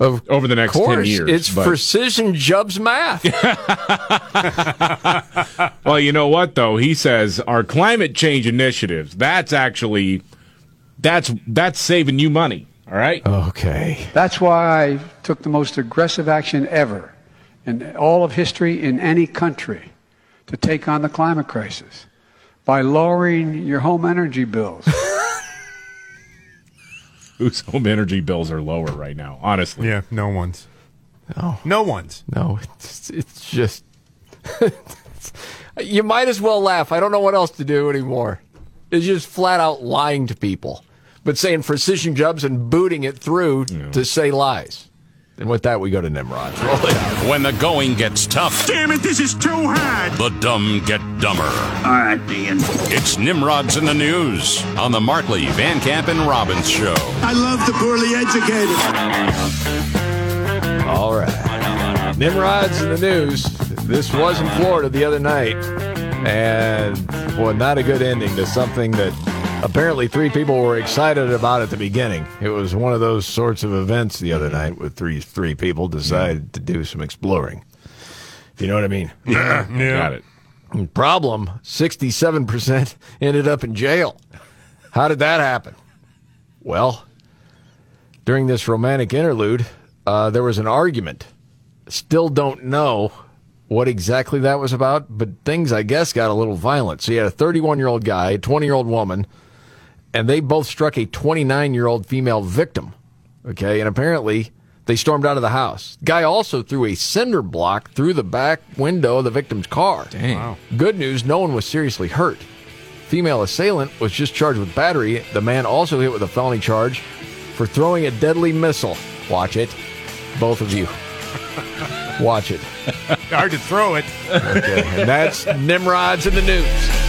[SPEAKER 1] Of
[SPEAKER 2] over the next
[SPEAKER 1] course,
[SPEAKER 2] 10 years.
[SPEAKER 1] it's
[SPEAKER 2] but-
[SPEAKER 1] precision Jub's math. [LAUGHS]
[SPEAKER 2] well, you know what though? He says our climate change initiatives, that's actually that's that's saving you money. All right.
[SPEAKER 1] Okay.
[SPEAKER 20] That's why I took the most aggressive action ever in all of history in any country to take on the climate crisis by lowering your home energy bills. [LAUGHS]
[SPEAKER 2] Whose [LAUGHS] home energy bills are lower right now? Honestly.
[SPEAKER 3] Yeah, no one's.
[SPEAKER 1] No.
[SPEAKER 3] No one's.
[SPEAKER 1] No, it's, it's just. [LAUGHS] you might as well laugh. I don't know what else to do anymore. It's just flat out lying to people, but saying precision jobs and booting it through to say lies. And with that, we go to Nimrod. [LAUGHS] Roll it out.
[SPEAKER 21] When the going gets tough,
[SPEAKER 19] Damn it, this is too hard.
[SPEAKER 21] the dumb get dumber.
[SPEAKER 19] All right, Ian.
[SPEAKER 21] It's Nimrods in the News on the Markley, Van Camp, and Robbins Show.
[SPEAKER 19] I love the poorly educated.
[SPEAKER 1] All right. Nimrod's in the news. This was in Florida the other night. And, boy, not a good ending to something that apparently three people were excited about at the beginning. It was one of those sorts of events the other night with three three people decided to do some exploring. If you know what I mean.
[SPEAKER 3] Yeah.
[SPEAKER 2] Got it.
[SPEAKER 1] Problem 67% ended up in jail. How did that happen? Well, during this romantic interlude, uh, there was an argument. Still don't know what exactly that was about, but things, I guess, got a little violent. So you had a 31 year old guy, a 20 year old woman, and they both struck a 29 year old female victim. Okay, and apparently they stormed out of the house. Guy also threw a cinder block through the back window of the victim's car.
[SPEAKER 2] Dang. Wow.
[SPEAKER 1] Good news, no one was seriously hurt. Female assailant was just charged with battery. The man also hit with a felony charge for throwing a deadly missile. Watch it. Both of you. [LAUGHS] Watch it.
[SPEAKER 3] Hard to throw it.
[SPEAKER 1] Okay. And that's Nimrod's in the news.